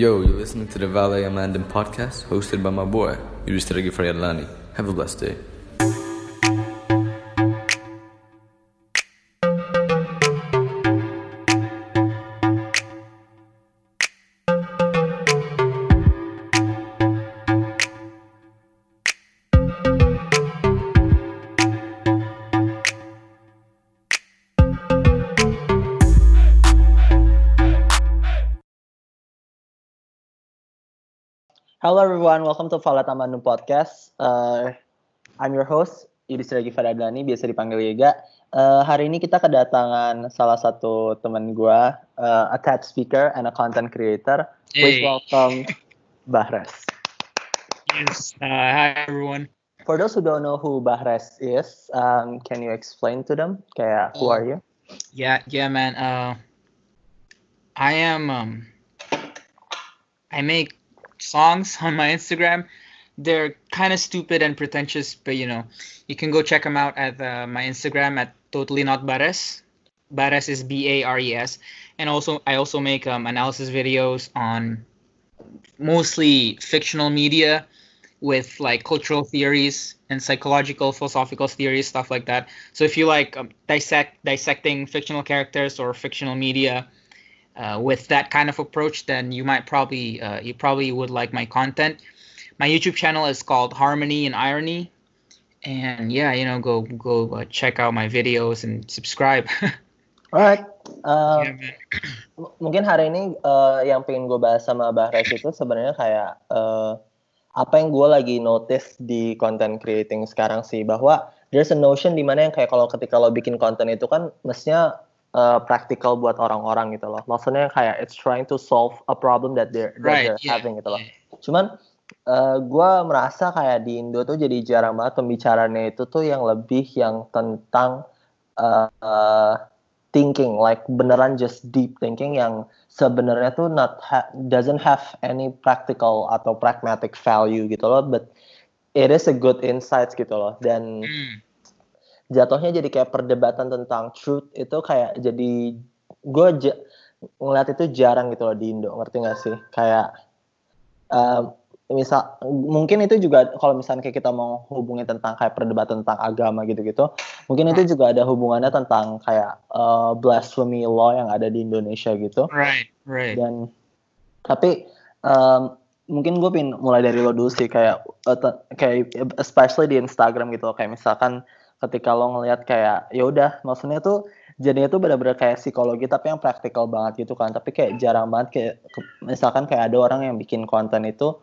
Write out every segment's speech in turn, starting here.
Yo, you're listening to the Valet Amandin podcast hosted by my boy, Yudhishthira Faryadlani. Have a blessed day. Hello everyone, welcome to Fala Tamanu Podcast. Uh, I'm your host, Yudhistira Faradani, biasa dipanggil Yega. Uh, hari ini kita kedatangan salah satu teman gue, uh, a TED speaker and a content creator. Please Hey. welcome Bahres. Yes. Uh, hi, everyone. For those who don't know who Bahres is, um, can you explain to them? Kayak, who are you? Yeah, yeah, man. Uh, I am. Um, I make songs on my Instagram. They're kind of stupid and pretentious, but you know, you can go check them out at uh, my Instagram at totally not Bares. Bares is B A R E S, and also I also make um, analysis videos on mostly fictional media with like cultural theories and psychological philosophical theories stuff like that so if you like um, dissect dissecting fictional characters or fictional media uh, with that kind of approach then you might probably uh, you probably would like my content my youtube channel is called harmony and irony and yeah you know go go uh, check out my videos and subscribe Alright. Um, Yeah. M- mungkin hari ini uh, yang pengen gue bahas sama Bahres itu sebenarnya kayak uh, apa yang gue lagi notice di content creating sekarang sih bahwa there's a notion di mana yang kayak kalau ketika lo bikin konten itu kan mestinya uh, practical buat orang-orang gitu loh. Maksudnya kayak it's trying to solve a problem that they're, that right they're yeah, having gitu loh. Cuman uh, gue merasa kayak di Indo tuh jadi jarang banget pembicaranya itu tuh yang lebih yang tentang uh, uh, thinking, like beneran just deep thinking yang sebenarnya tuh not ha- doesn't have any practical atau pragmatic value gitu loh, but it is a good insights gitu loh. Dan Mm. Jatuhnya jadi kayak perdebatan tentang truth itu kayak jadi gue ja- ngeliat itu jarang gitu loh di Indo ngerti gak sih kayak um, misal mungkin itu juga kalau misalnya kayak kita mau hubungin tentang kayak perdebatan tentang agama gitu-gitu mungkin itu juga ada hubungannya tentang kayak uh, blasphemy law yang ada di Indonesia gitu right right dan tapi um, mungkin gue pengen mulai dari lo dulu sih kayak uh, kayak especially di Instagram gitu loh. kayak misalkan ketika lo ngelihat kayak ya udah maksudnya tuh jadinya tuh benar-benar kayak psikologi tapi yang praktikal banget gitu kan tapi kayak jarang banget kayak misalkan kayak ada orang yang bikin konten itu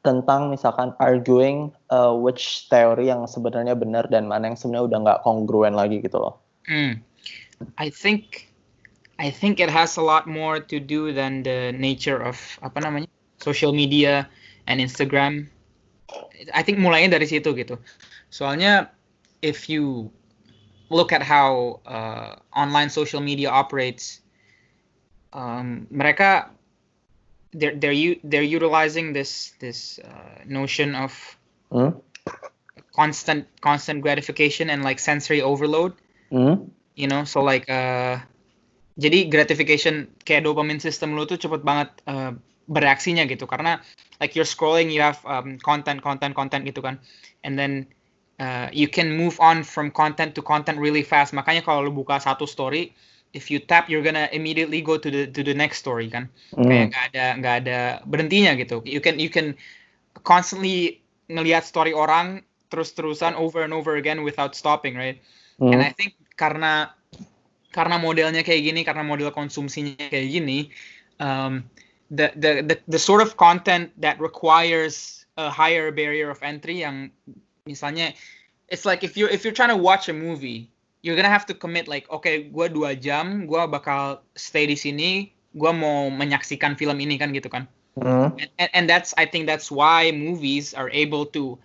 tentang misalkan arguing uh, which teori yang sebenarnya benar dan mana yang sebenarnya udah nggak kongruen lagi gitu loh. Mm. I think I think it has a lot more to do than the nature of apa namanya social media and Instagram. I think mulainya dari situ gitu. Soalnya if you look at how uh, online social media operates, um, mereka they're they're u- they're utilizing this this uh, notion of Hmm? constant constant gratification and like sensory overload Hmm? you know so like uh jadi gratification kayak dopamine system lu tuh cepet banget uh, bereaksinya gitu karena like you're scrolling you have um, content content content gitu kan and then uh, you can move on from content to content really fast makanya kalau lu buka satu story if you tap you're gonna immediately go to the to the next story kan Hmm. kayak nggak ada nggak ada berhentinya gitu you can you can constantly ngelihat story orang terus-terusan over and over again without stopping right Hmm. And I think karena karena modelnya kayak gini, karena model konsumsinya kayak gini, um, the, the the the sort of content that requires a higher barrier of entry yang misalnya it's like if you if you're trying to watch a movie, you're gonna have to commit like okay, gua dua jam, gua bakal stay di sini, gua mau menyaksikan film ini kan gitu kan. Hmm. And, and that's I think that's why movies are able to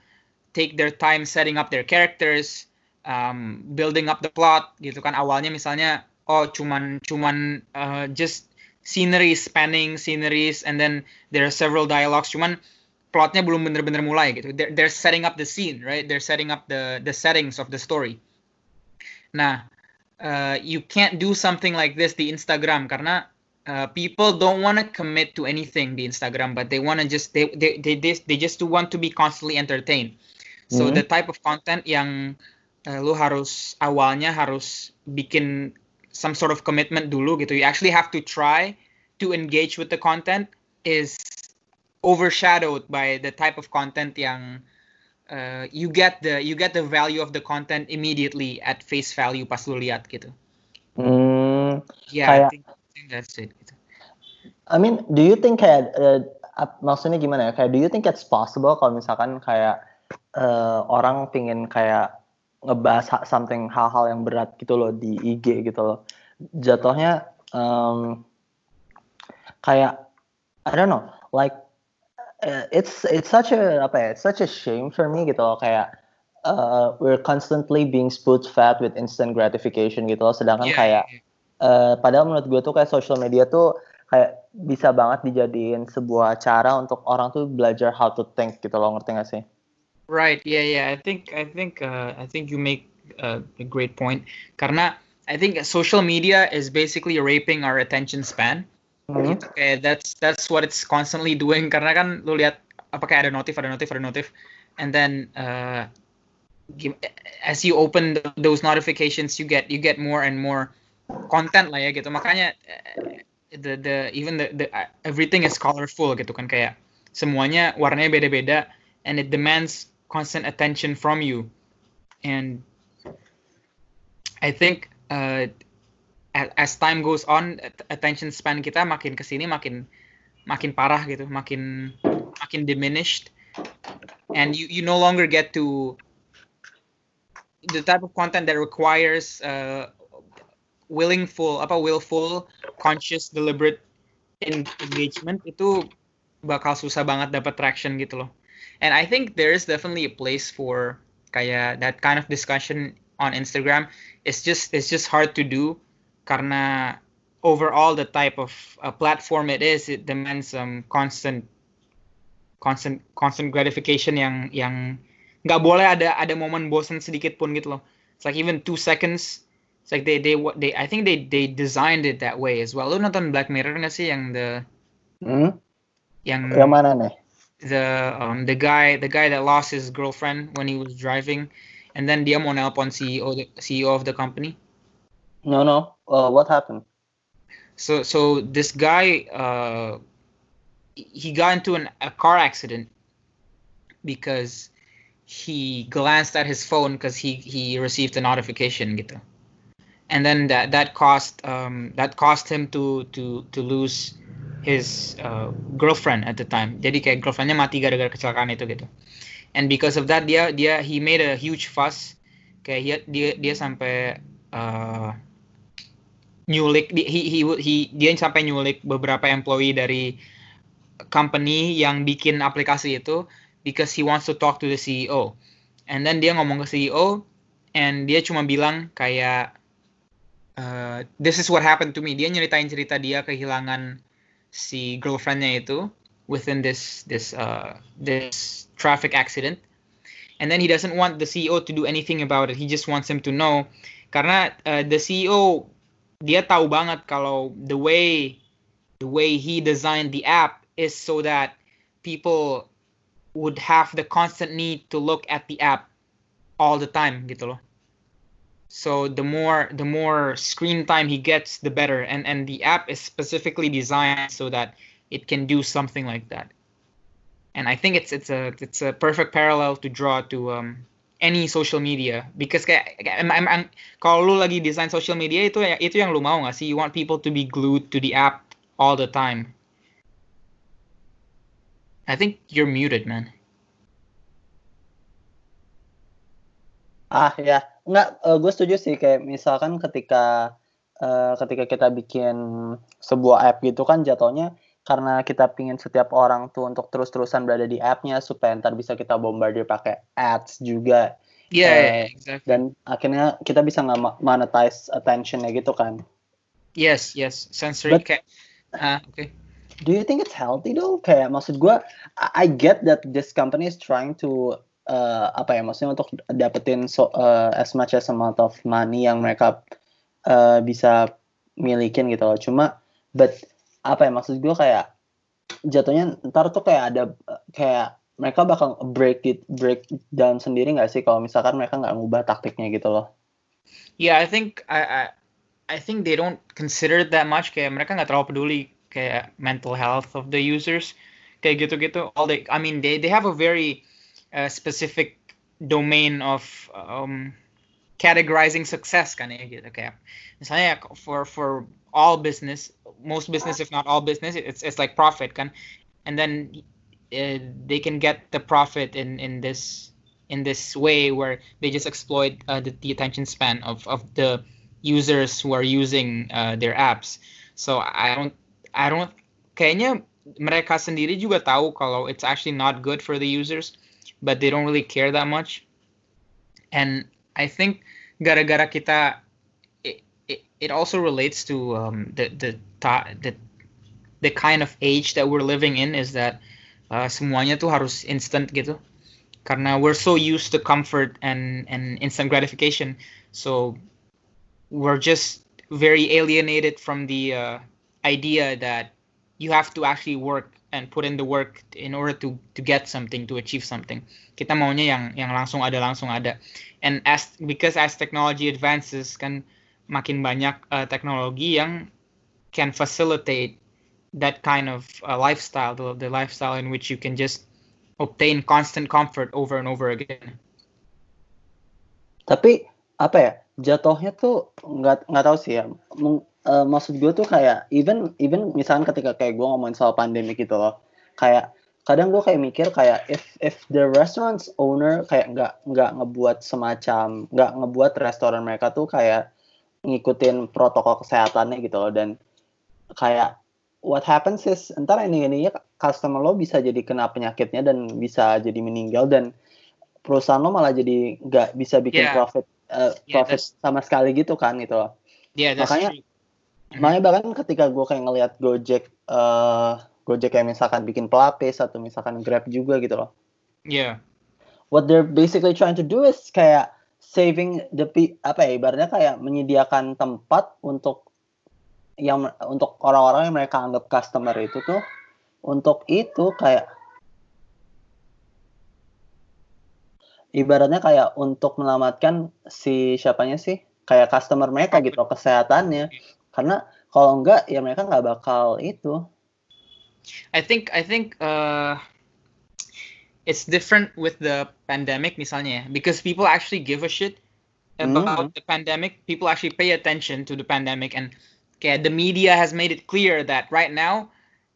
take their time setting up their characters, um, building up the plot gitu kan awalnya misalnya oh cuman cuman uh, just scenery spanning sceneries and then there are several dialogues cuman plotnya belum bener-bener mulai gitu they're, they're setting up the scene right they're setting up the the settings of the story nah uh, you can't do something like this di Instagram karena uh, people don't want to commit to anything di Instagram, but they want to just they, they they they they just want to be constantly entertained. So Mhm. the type of content yang uh, lu harus awalnya harus bikin some sort of commitment dulu gitu. You actually have to try to engage with the content is overshadowed by the type of content yang uh, you get the you get the value of the content immediately at face value pas lu lihat gitu. Hmm, Yeah, I Kayak- think, I think that's it. Gitu. I mean, do you think kayak uh, maksudnya gimana ya? Kayak do you think it's possible kalau misalkan kayak uh, orang pingin kayak ngebahas ha- something hal-hal yang berat gitu loh di IG gitu loh. Jatuhnya um, kayak I don't know, like it's it's such a apa ya? It's such a shame for me gitu loh kayak uh, we're constantly being spoon fed with instant gratification gitu loh. Sedangkan Yeah, kayak. Eh, padahal menurut gue tuh kayak social media tuh kayak bisa banget dijadiin sebuah cara untuk orang tuh belajar how to think gitu loh ngerti gak sih? Right. Yeah. Yeah. I think. I think. Uh, I think you make uh, a great point. Karena I think social media is basically raping our attention span. Hmm. Gitu. Kayak that's that's what it's constantly doing. Karena kan lu lihat apa kayak ada notif, ada notif, ada notif, and then uh, as you open th- those notifications, you get you get more and more content lah ya gitu. Makanya uh, the the even the, the uh, everything is colorful gitu kan kayak semuanya warnanya beda-beda and it demands constant attention from you. And I think uh, as time goes on, at- attention span kita makin ke sini makin makin parah gitu, makin makin diminished, and you you no longer get to the type of content that requires uh, willingful apa willful, conscious, deliberate en- engagement itu bakal susah banget dapat traction gitu loh. And I think there is definitely a place for kayak that kind of discussion on Instagram. It's just it's just hard to do karena overall the type of uh, platform it is it demands some constant constant constant gratification yang yang nggak boleh ada ada momen bosan sedikit pun gitu loh. It's like even two seconds. It's like they they what they I think they they designed it that way as well. Lu nonton Black Mirror nggak sih yang the Hmm? yang Yang mana nih? the um the guy the guy that lost his girlfriend when he was driving and then dia mau nelpon CEO the CEO of the company. No no. Uh, what happened? So so this guy uh he got into an, a car accident because he glanced at his phone because he he received a notification gitu. And then that that cost um that cost him to to to lose his uh, girlfriend at the time. Jadi kayak girlfriendnya mati gara-gara kecelakaan itu gitu. And because of that dia dia he made a huge fuss. Kayak dia dia, dia sampai uh, nyulik di- he, he he dia sampai nyulik beberapa employee dari company yang bikin aplikasi itu because he wants to talk to the CEO. And then dia ngomong ke CEO and dia cuma bilang kayak uh, this is what happened to me. Dia nyeritain cerita dia kehilangan si girlfriendnya itu within this this uh, this traffic accident. And then he doesn't want the CEO to do anything about it. He just wants him to know karena uh, the CEO dia tahu banget kalau the way the way he designed the app is so that people would have the constant need to look at the app all the time gitu loh. So the more the more screen time he gets, the better. And and the app is specifically designed so that it can do something like that. And I think it's it's a it's a perfect parallel to draw to um, any social media because kayak, em- em- em- kalau lu lagi desain social media itu ya- itu yang lu mau nggak sih? You want people to be glued to the app all the time. I think you're muted, man. Ah ya, nggak. gue setuju sih kayak misalkan ketika eh, ketika kita bikin sebuah app gitu kan jatuhnya karena kita pingin setiap orang tuh untuk terus-terusan berada di appnya supaya ntar bisa kita bombardir pakai ads juga Yeah, Uh, yeah, exactly. dan akhirnya kita bisa nggak monetize attentionnya gitu kan. Yes, yes. Sensory But- cat. Ah, okay. Do you think it's healthy though? Kayak maksud gue, I I get that this company is trying to uh, apa ya maksudnya untuk dapetin so, uh, as much as amount of money yang mereka uh, bisa milikin gitu loh. Cuma, but apa ya maksud gue kayak jatuhnya ntar tuh kayak ada kayak mereka bakal break it break down sendiri nggak sih kalau misalkan mereka nggak ngubah taktiknya gitu loh Yeah, I think I, I I think they don't consider it that much. Kayak mereka nggak terlalu peduli kayak mental health of the users. Kayak gitu-gitu. All they, I mean, they they have a very uh, specific domain of um, categorizing success kan ya gitu kayak misalnya for for all business most business if not all business it's it's like profit. Kan? And then uh, they can get the profit in in this in this way where they just exploit uh, the, the attention span of of the users who are using uh, their apps. So I don't I don't kayaknya mereka sendiri juga tahu kalau it's actually not good for the users but they don't really care that much. And I think gara-gara kita it, it, it also relates to um, the, the the the kind of age that we're living in is that uh, semuanya tuh harus instant gitu. Karena we're so used to comfort and and instant gratification. So we're just very alienated from the uh, idea that you have to actually work and put in the work in order to to get something to achieve something. Kita maunya yang yang langsung ada langsung ada. And as because as technology advances kan makin banyak uh, teknologi yang can facilitate that kind of uh, lifestyle the, the lifestyle in which you can just obtain constant comfort over and over again. Tapi apa ya jatuhnya tuh nggak nggak tahu sih ya. Uh, maksud gue tuh kayak even even misalnya ketika kayak gue ngomongin soal pandemi gitu loh kayak kadang gue kayak mikir kayak if if the restaurants owner kayak nggak nggak ngebuat semacam nggak ngebuat restoran mereka tuh kayak ngikutin protokol kesehatannya gitu loh. Dan kayak what happens is entar ini ini customer lo bisa jadi kena penyakitnya dan bisa jadi meninggal dan perusahaan lo malah jadi nggak bisa bikin yeah. profit uh, profit yeah, sama sekali gitu kan gitu loh yeah, makanya true Makanya bahkan ketika gue kayak ngelihat Gojek, uh, Gojek kayak misalkan bikin pelapis atau misalkan Grab juga gitu loh. Iya. Yeah. What they're basically trying to do is kayak saving the apa ya ibaratnya kayak menyediakan tempat untuk yang untuk orang-orang yang mereka anggap customer itu tuh untuk itu kayak ibaratnya kayak untuk menyelamatkan si siapanya sih kayak customer mereka gitu kesehatannya. Karena kalau enggak ya mereka nggak bakal itu. I think I think uh, it's different with the pandemic misalnya because people actually give a shit about mm. the pandemic. People actually pay attention to the pandemic and okay, the media has made it clear that right now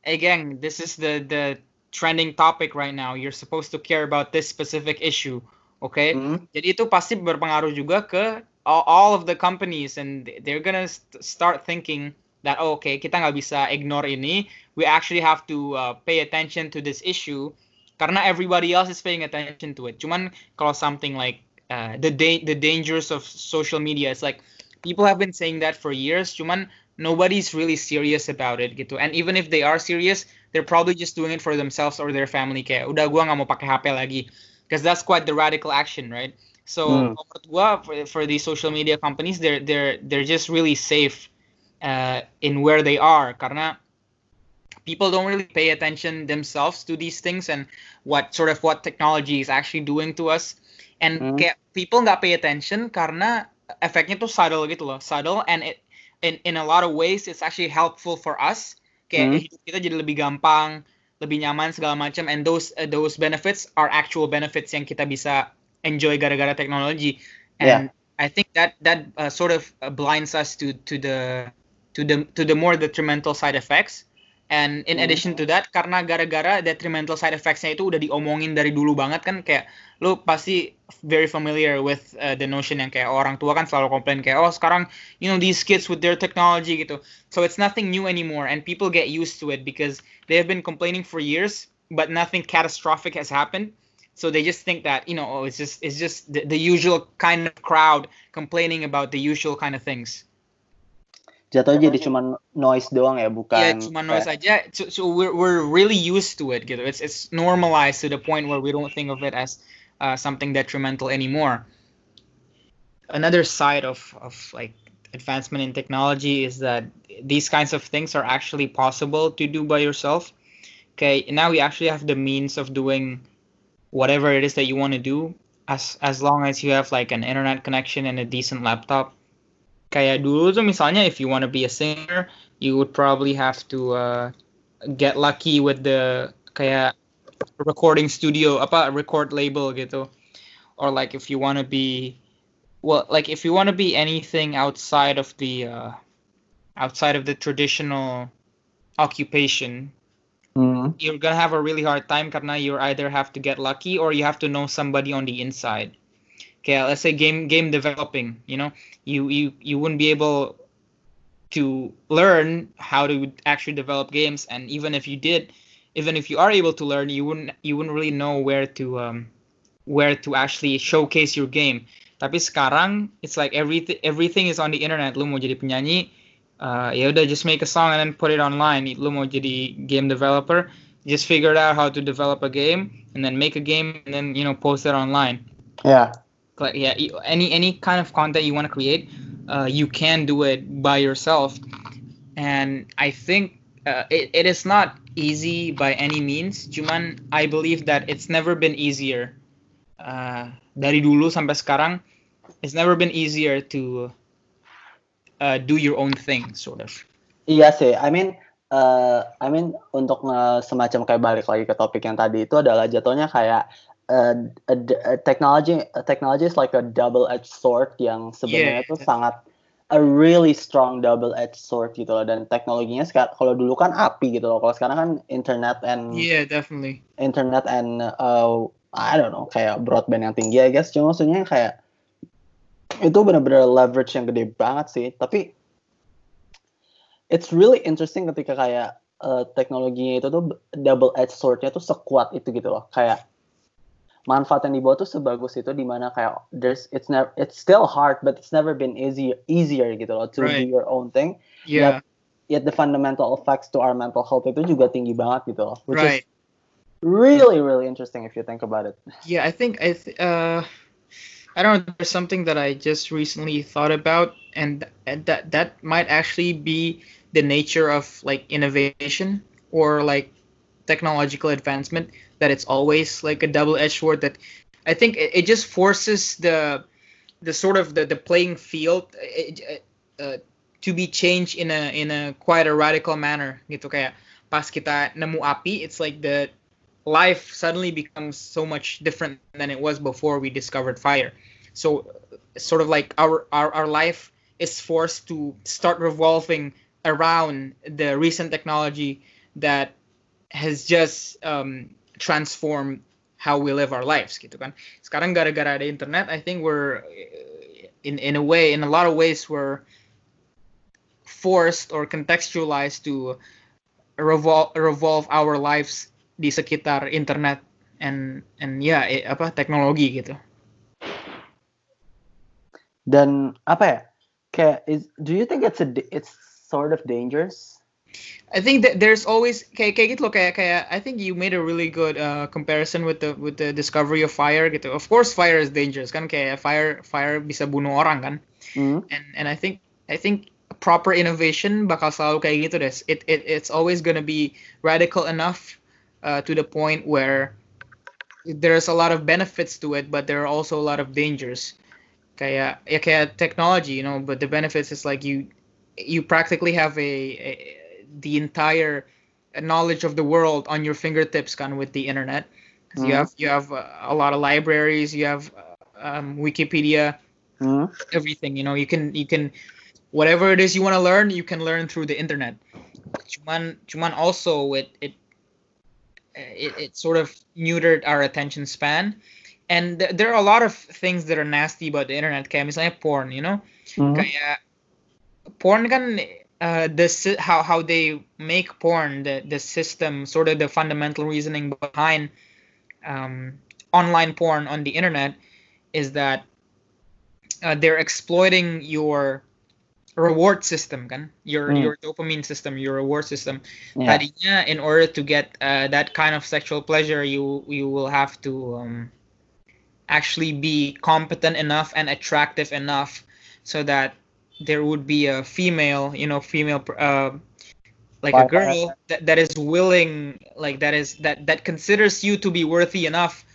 again this is the the trending topic right now. You're supposed to care about this specific issue okay? Mm. jadi itu pasti berpengaruh juga ke all, all of the companies and they're gonna st- start thinking that oh, okay kita nggak bisa ignore ini. We actually have to uh, pay attention to this issue karena everybody else is paying attention to it. Cuman kalau something like uh, the da- the dangers of social media it's like people have been saying that for years. Cuman nobody's really serious about it gitu. And even if they are serious they're probably just doing it for themselves or their family kayak udah gua nggak mau pakai HP lagi. Because that's quite the radical action right? So mm. menurut gua for, for these social media companies they're they're they're just really safe uh, in where they are. Karena people don't really pay attention themselves to these things and what sort of what technology is actually doing to us. And mm. kayak people nggak pay attention karena efeknya tuh subtle gitu loh subtle and it in in a lot of ways it's actually helpful for us kayak mm. hidup kita jadi lebih gampang lebih nyaman segala macam and those uh, those benefits are actual benefits yang kita bisa enjoy gara-gara technology and yeah. I think that that uh, sort of uh, blinds us to to the to the to the more detrimental side effects and in mm. addition to that karena gara-gara detrimental side effects-nya itu udah diomongin dari dulu banget kan kayak lu pasti very familiar with uh, the notion yang kayak orang tua kan selalu komplain kayak oh sekarang you know these kids with their technology gitu. So it's nothing new anymore and people get used to it because they have been complaining for years but nothing catastrophic has happened. So they just think that you know oh, it's just it's just the, the usual kind of crowd complaining about the usual kind of things jatuhnya jadi cuma noise doang ya bukan ya cuma noise aja so, so we're we're really used to it gitu it's it's normalized to the point where we don't think of it as uh, something detrimental anymore another side of of like advancement in technology is that these kinds of things are actually possible to do by yourself. Okay, now we actually have the means of doing whatever it is that you want to do as as long as you have like an internet connection and a decent laptop. Kayak dulu tuh misalnya if you want to be a singer, you would probably have to uh, get lucky with the kayak recording studio apa record label gitu. Or like if you want to be well like if you want to be anything outside of the uh, outside of the traditional occupation Hmm. you're gonna have a really hard time karena you either have to get lucky or you have to know somebody on the inside. Okay, let's say game game developing. You know, you you you wouldn't be able to learn how to actually develop games, and even if you did, even if you are able to learn, you wouldn't you wouldn't really know where to um where to actually showcase your game. Tapi sekarang it's like everything everything is on the internet. Lu mau jadi penyanyi, uh, ya just make a song and then put it online. Lu mau jadi game developer, just figure out how to develop a game and then make a game and then you know post it online. Yeah. Yeah, any any kind of content you want to create, uh, you can do it by yourself. And I think uh, it, it is not easy by any means. Cuman I believe that it's never been easier. Uh, dari dulu sampai sekarang, it's never been easier to uh, do your own thing, sort of. Iya sih, I mean, uh, I mean untuk nge- semacam kayak balik lagi ke topik yang tadi itu adalah jatuhnya kayak a, a technology, a technology is like a double-edged sword yang sebenarnya Yeah. tuh sangat a really strong double-edged sword gitu loh. Dan teknologinya sekarang kalau dulu kan api gitu loh, kalau sekarang kan internet and Yeah, definitely. internet and uh, I don't know kayak broadband yang tinggi I guess. Cuma maksudnya kayak itu benar-benar leverage yang gede banget sih. Tapi it's really interesting ketika kayak uh, teknologinya itu tuh double edged swordnya tuh sekuat itu gitu loh. Kayak manfaat yang dibawa tuh sebagus itu dimana kayak there's it's never it's still hard but it's never been easier easier gitu loh to Right. do your own thing Yeah, yet the fundamental effects to our mental health itu juga tinggi banget gitu loh which right. is really really interesting if you think about it Yeah, I think I th- uh I don't know. There's something that I just recently thought about, and, and that that might actually be the nature of like innovation or like technological advancement. That it's always like a double-edged sword. That I think it, it just forces the the sort of the, the playing field uh, uh, to be changed in a in a quite a radical manner. Gitu kayak pas kita nemu api, it's like the life suddenly becomes so much different than it was before we discovered fire. So sort of like our our, our life is forced to start revolving around the recent technology that has just um, transformed how we live our lives gitu kan. Sekarang gara-gara ada internet, I think we're in in a way, in a lot of ways, we're forced or contextualized to revolve revolve our lives di sekitar internet and and ya eh, apa teknologi gitu. dan apa ya kayak is do you think it's a it's sort of dangerous I think that there's always kayak kayak gitu loh kayak kayak I think you made a really good uh, comparison with the with the discovery of fire gitu. Of course fire is dangerous kan kayak fire fire bisa bunuh orang kan. Hmm? And and I think I think proper innovation bakal selalu kayak gitu deh. It it it's always gonna be radical enough uh, to the point where there's a lot of benefits to it, but there are also a lot of dangers. Kayak ya kayak technology, you know, but the benefits is like you you practically have a, a the entire knowledge of the world on your fingertips kan with the internet. 'Cause You have you have uh, a lot of libraries, you have uh, um, Wikipedia, Hmm? everything you know you can you can whatever it is you want to learn you can learn through the internet cuman cuman also it it it, it sort of neutered our attention span and th- there are a lot of things that are nasty about the internet kayak misalnya porn you know Hmm? kayak porn kan uh, the how how they make porn the the system sort of the fundamental reasoning behind um, online porn on the internet is that uh, they're exploiting your reward system kan your Hmm. your dopamine system your reward system Yeah. tadinya in order to get uh, that kind of sexual pleasure you you will have to um, actually be competent enough and attractive enough so that there would be a female, you know, female uh, like a girl that, that is willing like that is that that considers you to be worthy enough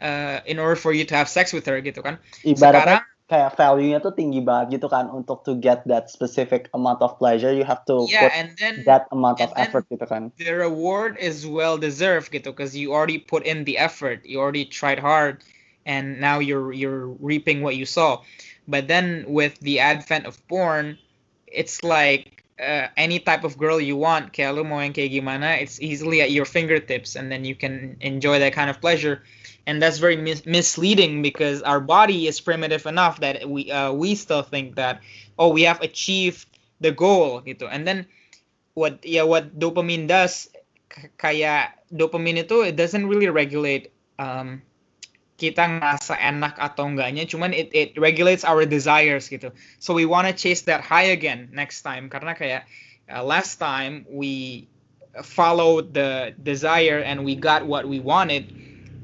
uh, in order for you to have sex with her gitu kan. Ibaratnya Sekarang, kayak value-nya tuh tinggi banget gitu kan untuk to get that specific amount of pleasure you have to yeah, put and then, that amount of effort gitu kan. The reward is well deserved gitu because you already put in the effort, you already tried hard and now you're you're reaping what you saw. But then with the advent of porn, it's like uh, any type of girl you want, gimana, it's easily at your fingertips and then you can enjoy that kind of pleasure. And that's very mis- misleading because our body is primitive enough that we uh, we still think that oh we have achieved the goal gitu. And then what yeah what dopamine does kayak dopamine itu it doesn't really regulate um, kita ngerasa enak atau enggaknya cuman it it regulates our desires gitu. So we want to chase that high again next time karena kayak uh, last time we followed the desire and we got what we wanted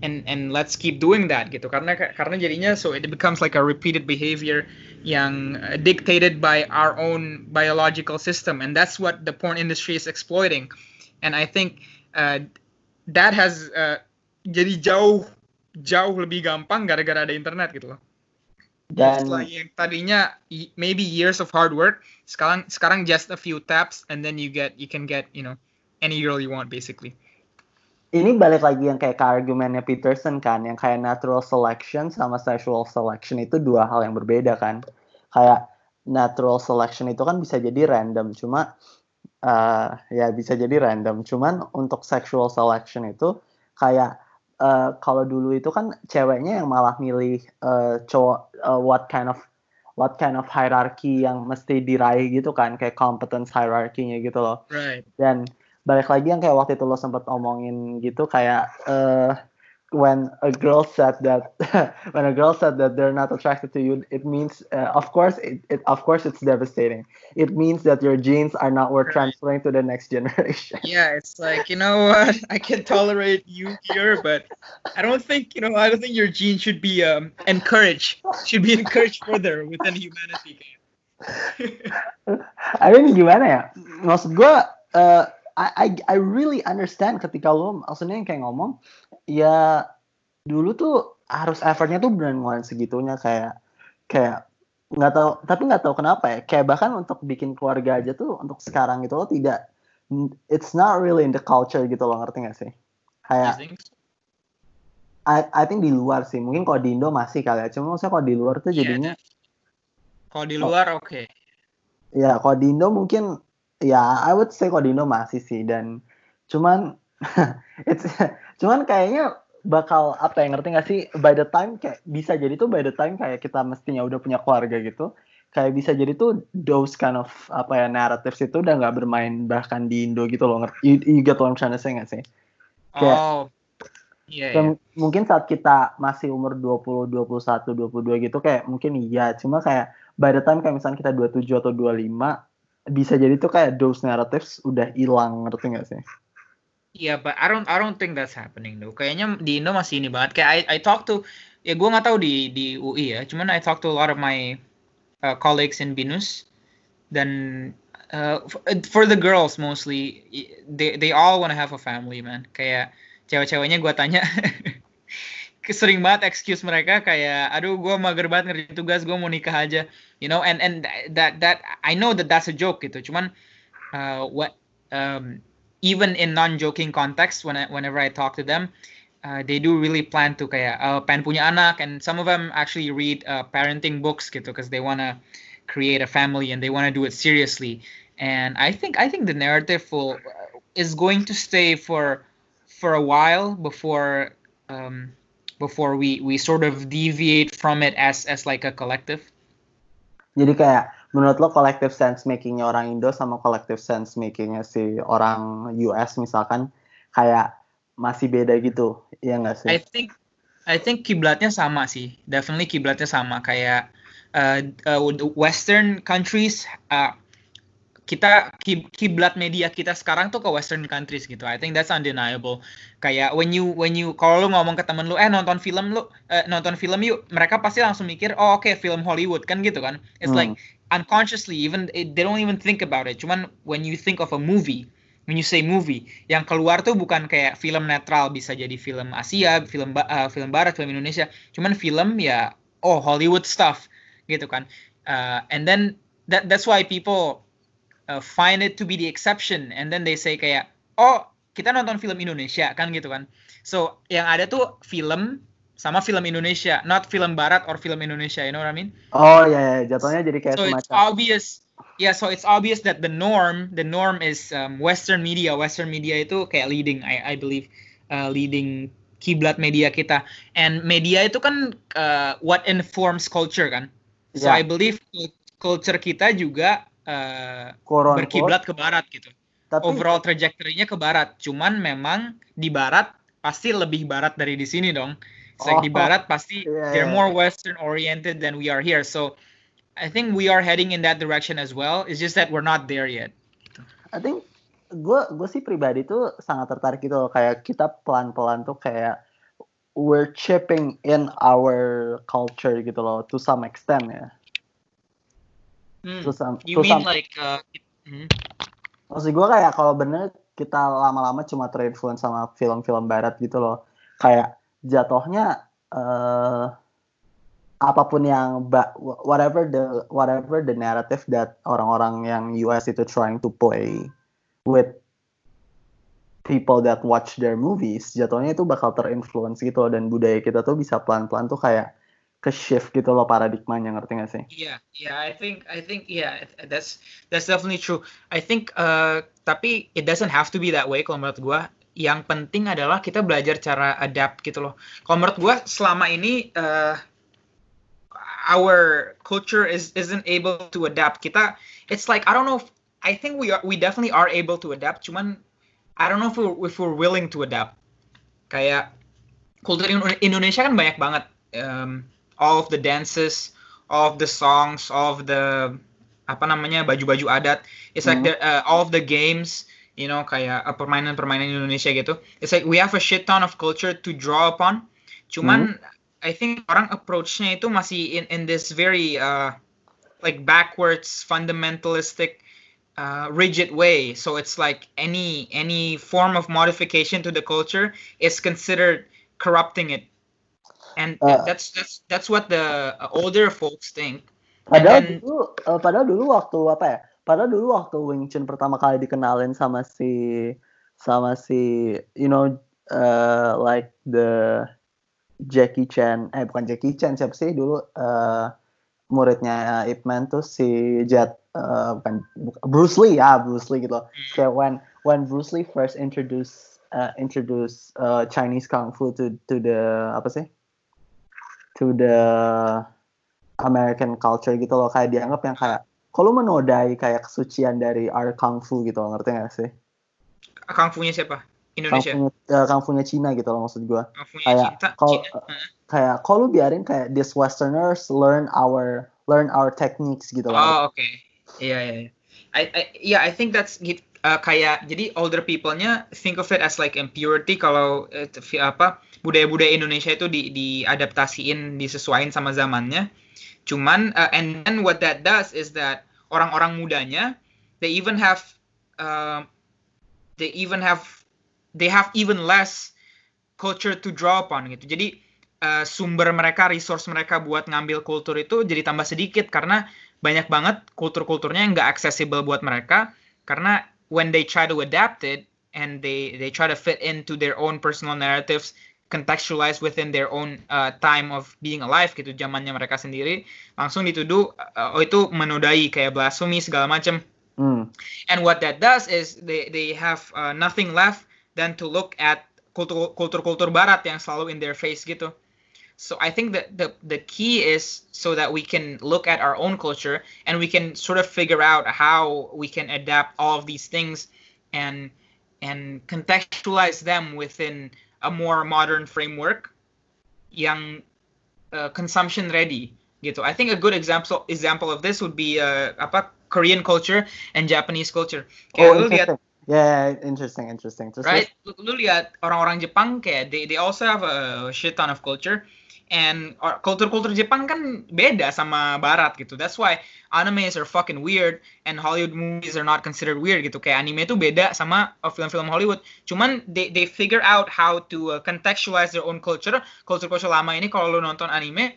and and let's keep doing that gitu. Karena karena jadinya so it becomes like a repeated behavior yang uh, dictated by our own biological system and that's what the porn industry is exploiting. And I think uh, that has uh, jadi jauh jauh lebih gampang gara-gara ada internet gitu loh dan like yang tadinya maybe years of hard work sekarang sekarang just a few taps and then you get you can get you know any girl you want basically ini balik lagi yang kayak ke argumennya Peterson kan, yang kayak natural selection sama sexual selection itu dua hal yang berbeda kan. Kayak natural selection itu kan bisa jadi random, cuma uh, ya bisa jadi random. Cuman untuk sexual selection itu kayak uh, kalau dulu itu kan ceweknya yang malah milih uh, cowok uh, what kind of what kind of hierarchy yang mesti diraih gitu kan, kayak competence hierarchy-nya gitu loh. Right. Dan balik lagi yang kayak waktu itu lo sempat omongin gitu kayak uh, when a girl said that when a girl said that they're not attracted to you it means uh, of course it, it of course it's devastating. It means that your genes are not worth transferring to the next generation. Yeah it's like you know what? I can tolerate you here but i don't think you know i don't think your genes should be um, encouraged should be encouraged further within humanity I mean gimana ya maksud gue uh, I, I I really understand ketika lo maksudnya yang kayak ngomong ya dulu tuh harus effortnya tuh benar ngeluarin segitunya kayak kayak nggak tahu tapi nggak tahu kenapa ya kayak bahkan untuk bikin keluarga aja tuh untuk sekarang itu lo tidak it's not really in the culture gitu lo ngerti gak sih kayak I, I think di luar sih mungkin kalau di Indo masih kali ya cuma maksudnya kalau di luar tuh iya, jadinya yeah. kalau di luar oke okay. ya kalau di Indo mungkin ya I would say Kodino masih sih dan cuman it's cuman kayaknya bakal apa ya ngerti gak sih by the time kayak bisa jadi tuh by the time kayak kita mestinya udah punya keluarga gitu kayak bisa jadi tuh those kind of apa ya narratives itu udah nggak bermain bahkan di Indo gitu loh ngerti you, you get what I'm trying to say gak sih kayak, oh yeah, yeah. mungkin saat kita masih umur 20 21 22 gitu kayak mungkin iya cuma kayak by the time kayak misalnya kita 27 atau 25 bisa jadi tuh kayak those narratives udah hilang ngerti gak sih? Iya, yeah, but I don't I don't think that's happening though. Kayaknya di Indo masih ini banget. Kayak I I talk to ya gue nggak tahu di di UI ya. Cuman I talk to a lot of my uh, colleagues in Binus dan uh, for the girls mostly they they all wanna have a family man. Kayak cewek-ceweknya gue tanya sering banget excuse mereka kayak aduh gue mager banget ngerti tugas gue mau nikah aja you know and and that that I know that that's a joke gitu cuman uh, what um, even in non joking context when I, whenever I talk to them uh, they do really plan to kayak uh, punya anak and some of them actually read uh, parenting books because they wanna create a family and they wanna do it seriously and I think I think the narrative will is going to stay for for a while before um, before we we sort of deviate from it as as like a collective? Jadi kayak menurut lo collective sense makingnya orang Indo sama collective sense makingnya si orang US misalkan kayak masih beda gitu, ya nggak sih? I think I think kiblatnya sama sih, definitely kiblatnya sama kayak uh, uh, Western countries uh, kita kiblat media kita sekarang tuh ke western countries gitu. I think that's undeniable. Kayak when you when you kalau lu ngomong ke temen lu eh nonton film lu eh, nonton film yuk, mereka pasti langsung mikir oh oke okay, film Hollywood kan gitu kan. It's hmm. like unconsciously even they don't even think about it. Cuman when you think of a movie, when you say movie, yang keluar tuh bukan kayak film netral bisa jadi film Asia, film uh, film barat, film Indonesia. Cuman film ya oh Hollywood stuff gitu kan. Uh, and then that that's why people uh, find it to be the exception and then they say kayak oh kita nonton film Indonesia kan gitu kan so yang ada tuh film sama film Indonesia not film Barat or film Indonesia you know what I mean oh ya, ya. jatuhnya jadi kayak so semacam it's obvious yeah so it's obvious that the norm the norm is um, Western media Western media itu kayak leading I I believe uh, leading kiblat media kita and media itu kan uh, what informs culture kan so yeah. I believe culture kita juga uh, berkiblat ke barat gitu. Tapi, Overall trajectory-nya ke barat. Cuman memang di barat pasti lebih barat dari di sini dong. So oh, di barat pasti yeah, they're more western oriented than we are here. So I think we are heading in that direction as well. It's just that we're not there yet. I think gue gue sih pribadi tuh sangat tertarik gitu loh kayak kita pelan-pelan tuh kayak we're chipping in our culture gitu loh to some extent ya. Hmm. Terus, you mean like uh, hmm. Maksud gue kayak kalau bener kita lama-lama cuma terinfluence sama film-film barat gitu loh. Kayak jatuhnya uh, apa pun yang whatever the whatever the narrative that orang-orang yang US itu trying to play with people that watch their movies jatuhnya itu bakal terinfluence gitu loh dan budaya kita tuh bisa pelan-pelan tuh kayak ke shift gitu loh paradigmanya ngerti gak sih? Iya, yeah, yeah, I think I think yeah, that's that's definitely true. I think uh, tapi it doesn't have to be that way kalau menurut gua. Yang penting adalah kita belajar cara adapt gitu loh. Kalau menurut gua selama ini uh, our culture is isn't able to adapt. Kita it's like I don't know if, I think we are we definitely are able to adapt. Cuman I don't know if we're, if we're willing to adapt. Kayak kultur Indonesia kan banyak banget. Um, all of the dances, all of the songs, all of the apa namanya baju-baju adat. It's like mm-hmm. the, uh, all of the games, you know, kayak uh, permainan-permainan Indonesia gitu. It's like we have a shit ton of culture to draw upon. Cuman mm-hmm. I think orang approach-nya itu masih in in this very uh, like backwards fundamentalistic uh, rigid way. So it's like any any form of modification to the culture is considered corrupting it and uh, that's that's that's what the older folks think. Padahal dulu, uh, padahal dulu waktu apa ya? Padahal dulu waktu Wing Chun pertama kali dikenalin sama si sama si you know uh, like the Jackie Chan. Eh bukan Jackie Chan siapa sih dulu uh, muridnya Ip Man tuh si Jet uh, bukan Bruce Lee. Ya Bruce Lee gitu hmm. kayak when when Bruce Lee first introduce uh, introduce uh, Chinese kung fu to to the apa sih? To the American culture gitu loh. Kayak dianggap yang kayak kalau menodai kayak kesucian dari art kung fu gitu loh ngerti gak sih? Kung fu-nya siapa? Indonesia. Kung fu-nya, uh, kung fu-nya Cina gitu loh maksud gue. Kayak kalau kayak kalau biarin kayak this westerners learn our learn our techniques gitu loh. Oh, oke. Okay. Iya, yeah, iya. Yeah. I, I yeah, I think that's uh, kayak jadi older people-nya think of it as like impurity kalau uh, apa budaya-budaya Indonesia itu di diadaptasiin disesuaikan sama zamannya cuman uh, and then what that does is that orang-orang mudanya they even have uh, they even have they have even less culture to draw upon gitu. Jadi uh, sumber mereka resource mereka buat ngambil kultur itu jadi tambah sedikit karena banyak banget kultur-kulturnya yang nggak accessible buat mereka karena when they try to adapt it and they they try to fit into their own personal narratives contextualize within their own uh, time of being alive gitu zamannya mereka sendiri. Langsung dituduh uh, oh itu menodai kayak blasphemy segala macam. Mm. and what that does is they they have uh, nothing left than to look at kultur kultur kultur barat yang selalu in their face gitu. So I think that the the key is so that we can look at our own culture and we can sort of figure out how we can adapt all of these things and and contextualize them within a more modern framework yang uh, consumption ready gitu. I think a good example example of this would be uh, apa Korean culture and Japanese culture. Oh, Kayak lu lihat. Yeah, interesting, interesting. Terus, right? Lu, lu lihat orang-orang Jepang kayak they they also have a shit ton of culture and or- kultur-kultur Jepang kan beda sama Barat gitu. That's why animes are fucking weird and Hollywood movies are not considered weird gitu. Kayak anime itu beda sama uh, film-film Hollywood. Cuman they they figure out how to uh, contextualize their own culture. Kultur-kultur lama ini kalau lu nonton anime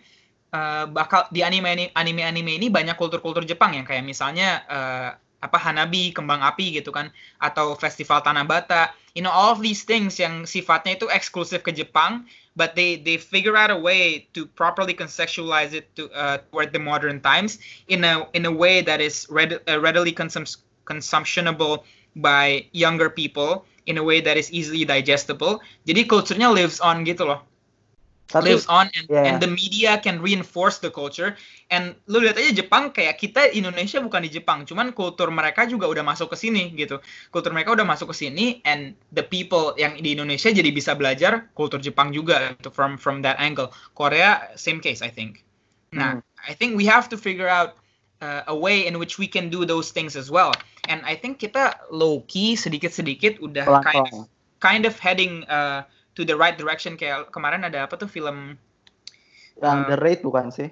uh, bakal di anime anime anime ini banyak kultur-kultur Jepang yang kayak misalnya uh, apa Hanabi kembang api gitu kan atau festival tanah bata you know all of these things yang sifatnya itu eksklusif ke Jepang but they they figure out a way to properly contextualize it to uh, toward the modern times in a in a way that is read, uh, readily consum- consumptionable by younger people in a way that is easily digestible. Jadi kulturnya lives on gitu loh tapi lives on and, yeah. and the media can reinforce the culture. And lu lihat aja Jepang kayak kita Indonesia bukan di Jepang cuman kultur mereka juga udah masuk ke sini gitu. Kultur mereka udah masuk ke sini and the people yang di Indonesia jadi bisa belajar kultur Jepang juga gitu, from from that angle. Korea same case I think. Nah I think we have to figure out uh, a way in which we can do those things as well. And I think kita low key sedikit sedikit udah kind of kind of heading uh, to the right direction kayak kemarin ada apa tuh film Yang uh, the rate bukan sih?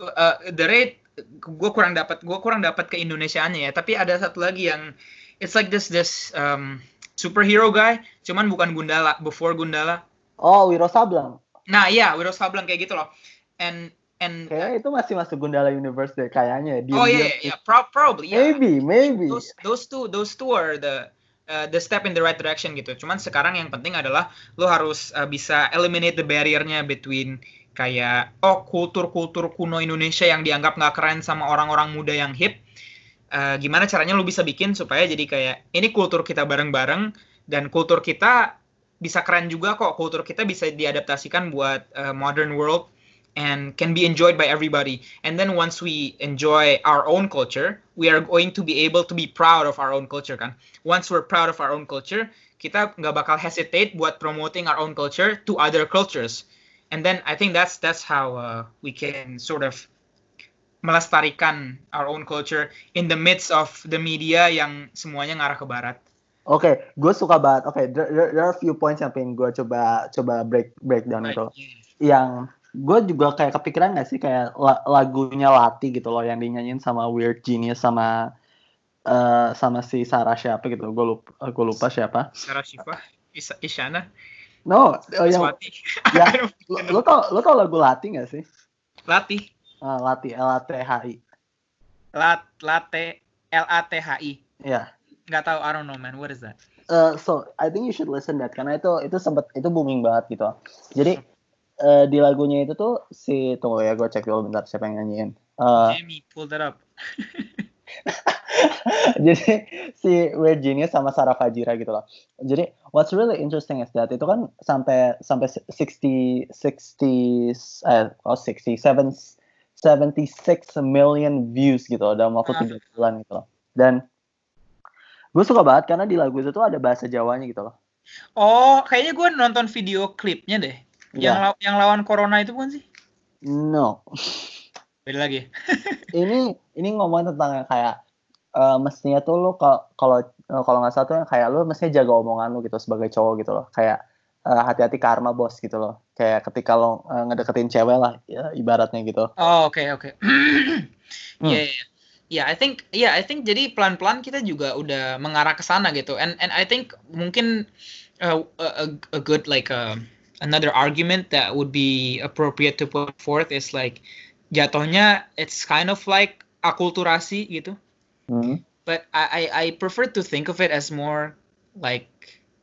uh, the rate gue kurang dapat gue kurang dapat keindonesiaannya ya tapi ada satu lagi yang it's like this this um, superhero guy cuman bukan Gundala before Gundala Oh, Wiro Sableng. nah iya Wiro Sableng kayak gitu loh and and Kayaknya itu masih masuk Gundala Universe deh kayaknya. oh Diam-diam. yeah yeah, yeah pro- probably yeah. Maybe, maybe. those those two those two are the uh, the step in the right direction gitu. Cuman sekarang yang penting adalah lo harus uh, bisa eliminate the barrier-nya between kayak oh kultur-kultur kuno Indonesia yang dianggap nggak keren sama orang-orang muda yang hip. Uh, gimana caranya lo bisa bikin supaya jadi kayak ini kultur kita bareng-bareng dan kultur kita bisa keren juga kok. Kultur kita bisa diadaptasikan buat uh, modern world and can be enjoyed by everybody. And then once we enjoy our own culture, we are going to be able to be proud of our own culture kan. Once we're proud of our own culture, kita nggak bakal hesitate buat promoting our own culture to other cultures. And then I think that's that's how uh, we can sort of melestarikan our own culture in the midst of the media yang semuanya ngarah ke barat. Oke, gue suka banget. Oke, there, there- there are a few points yang pengen gue coba coba break breakdown Right, itu. yeah. Yang gue juga kayak kepikiran gak sih kayak la- lagunya Lati gitu loh yang dinyanyiin sama Weird Genius sama eh, sama si Sarah siapa gitu. Gue lupa gue lupa siapa. Sarah Shiva, Isa, Isyana, No, oh, yang ya, lo, tau lo tau lagu Lati gak sih? Latih, Ah, Lati L A T H I. lat, latte, L A T H I. Ya. Nggak tahu, I don't know man. What is that? Eh, so I think you should listen that karena itu itu sempet itu booming banget gitu. Jadi eh, di lagunya itu tuh si tunggu ya gue cek dulu bentar siapa yang nyanyiin. Eh, Jamie, pull that up. jadi si Weird Genius sama Sarah Fajira gitu loh. Jadi what's really interesting is that itu kan sampai sampai 60 60 eh oh 67 76 million views gitu loh dalam waktu Ah. tiga bulan gitu loh. Dan gue suka banget karena di lagu itu tuh ada bahasa Jawanya gitu loh. Oh, kayaknya gue nonton video klipnya deh. Yang Ya, yang lawan corona itu bukan sih? no. Beda lagi. ini ini ngomong tentang kayak eh, mestinya tuh lu kalau kalau eh, kalau nggak salah tuh kayak lu mestinya jaga omongan lu gitu sebagai cowok gitu loh kayak eh, hati-hati karma bos gitu loh kayak ketika lo eh, ngedeketin cewek lah ya, ibaratnya gitu Oh, oke oke. Hmm. Iya, iya. Ya, I think ya I think jadi pelan-pelan kita juga udah mengarah ke sana gitu. And and I think mungkin uh, a, a- a good like uh, another argument that would be appropriate to put forth is like jatuhnya it's kind of like akulturasi gitu. Hmm. but I, I I prefer to think of it as more like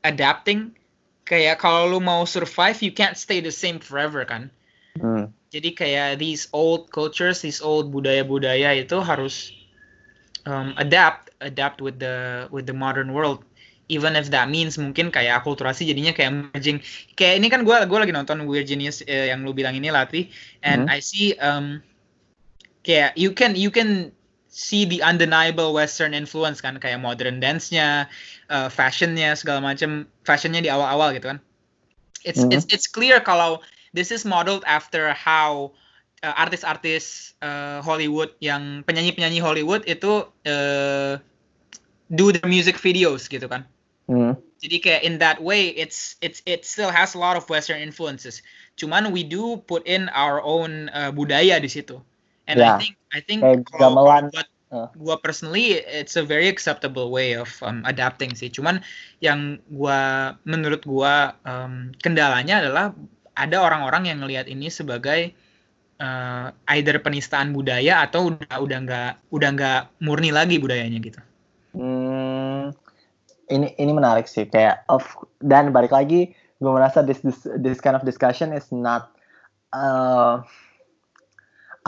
adapting. Kayak kalau lu mau survive, you can't stay the same forever kan. Hmm. Jadi kayak these old cultures, these old budaya-budaya itu harus um, adapt, adapt with the with the modern world. Even if that means mungkin kayak akulturasi jadinya kayak merging. Kayak ini kan gue gue lagi nonton Weird Genius eh, yang lu bilang ini Latih, and Hmm. I see um, kayak you can you can see the undeniable Western influence kan kayak modern dance-nya, uh, fashion-nya segala macam, fashion-nya di awal-awal gitu kan. It's Mhm. it's it's clear kalau this is modeled after how uh, artis-artis uh, Hollywood yang penyanyi-penyanyi Hollywood itu uh, do the music videos gitu kan. Hmm. Jadi kayak in that way it's it's it still has a lot of western influences. Cuman we do put in our own uh, budaya di situ. And Yeah. I think I think Kayak kalau gamelan. buat Uh. gua personally it's a very acceptable way of um, adapting sih. Cuman yang gua menurut gua um, kendalanya adalah ada orang-orang yang ngelihat ini sebagai uh, either penistaan budaya atau udah udah nggak udah nggak murni lagi budayanya gitu. Ini ini menarik sih kayak of dan balik lagi gue merasa this this this kind of discussion is not uh,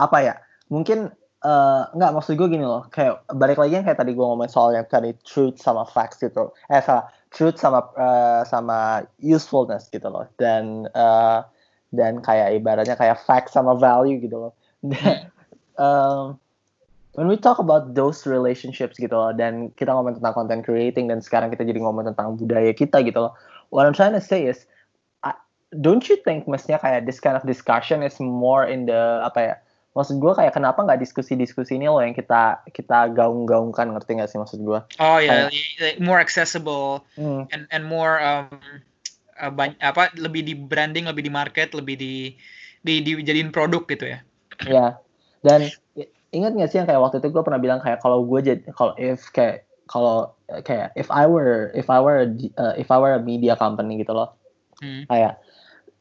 apa ya mungkin uh, nggak maksud gue gini loh kayak balik lagi yang kayak tadi gue ngomong soal yang tadi truth sama facts gitu eh salah truth sama uh, sama usefulness gitu loh dan uh, dan kayak ibaratnya kayak facts sama value gitu loh. Um, when we talk about those relationships gitu loh dan kita ngomong tentang content creating dan sekarang kita jadi ngomong tentang budaya kita gitu loh what I'm trying to say is I, don't you think mestinya kayak this kind of discussion is more in the apa ya maksud gue kayak kenapa nggak diskusi-diskusi ini loh yang kita kita gaung-gaungkan ngerti nggak sih maksud gue Oh ya, like more accessible hmm. and and more um, uh, bany- apa lebih di branding, lebih di market, lebih di di dijadiin produk gitu ya. ya dan i- ingat nggak sih yang kayak waktu itu gue pernah bilang kayak kalau gue jadi kalau if kayak kalau eh, kayak if I were if I were uh, if I were a media company gitu loh Hmm. kayak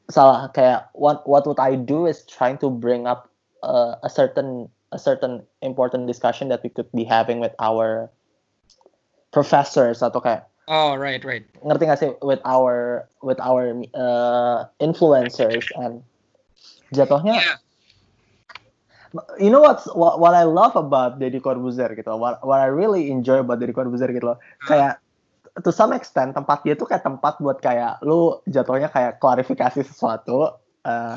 salah kayak what what would I do is trying to bring up uh, a certain a certain important discussion that we could be having with our professors atau kayak Oh right right. ngerti gak sih with our with our uh, influencers and jatuhnya Yeah. You know what's what, what I love about Deddy Corbuzier gitu what what I really enjoy about Deddy Corbuzier gitu loh kayak to some extent tempat dia tuh kayak tempat buat kayak lu jatuhnya kayak klarifikasi sesuatu uh,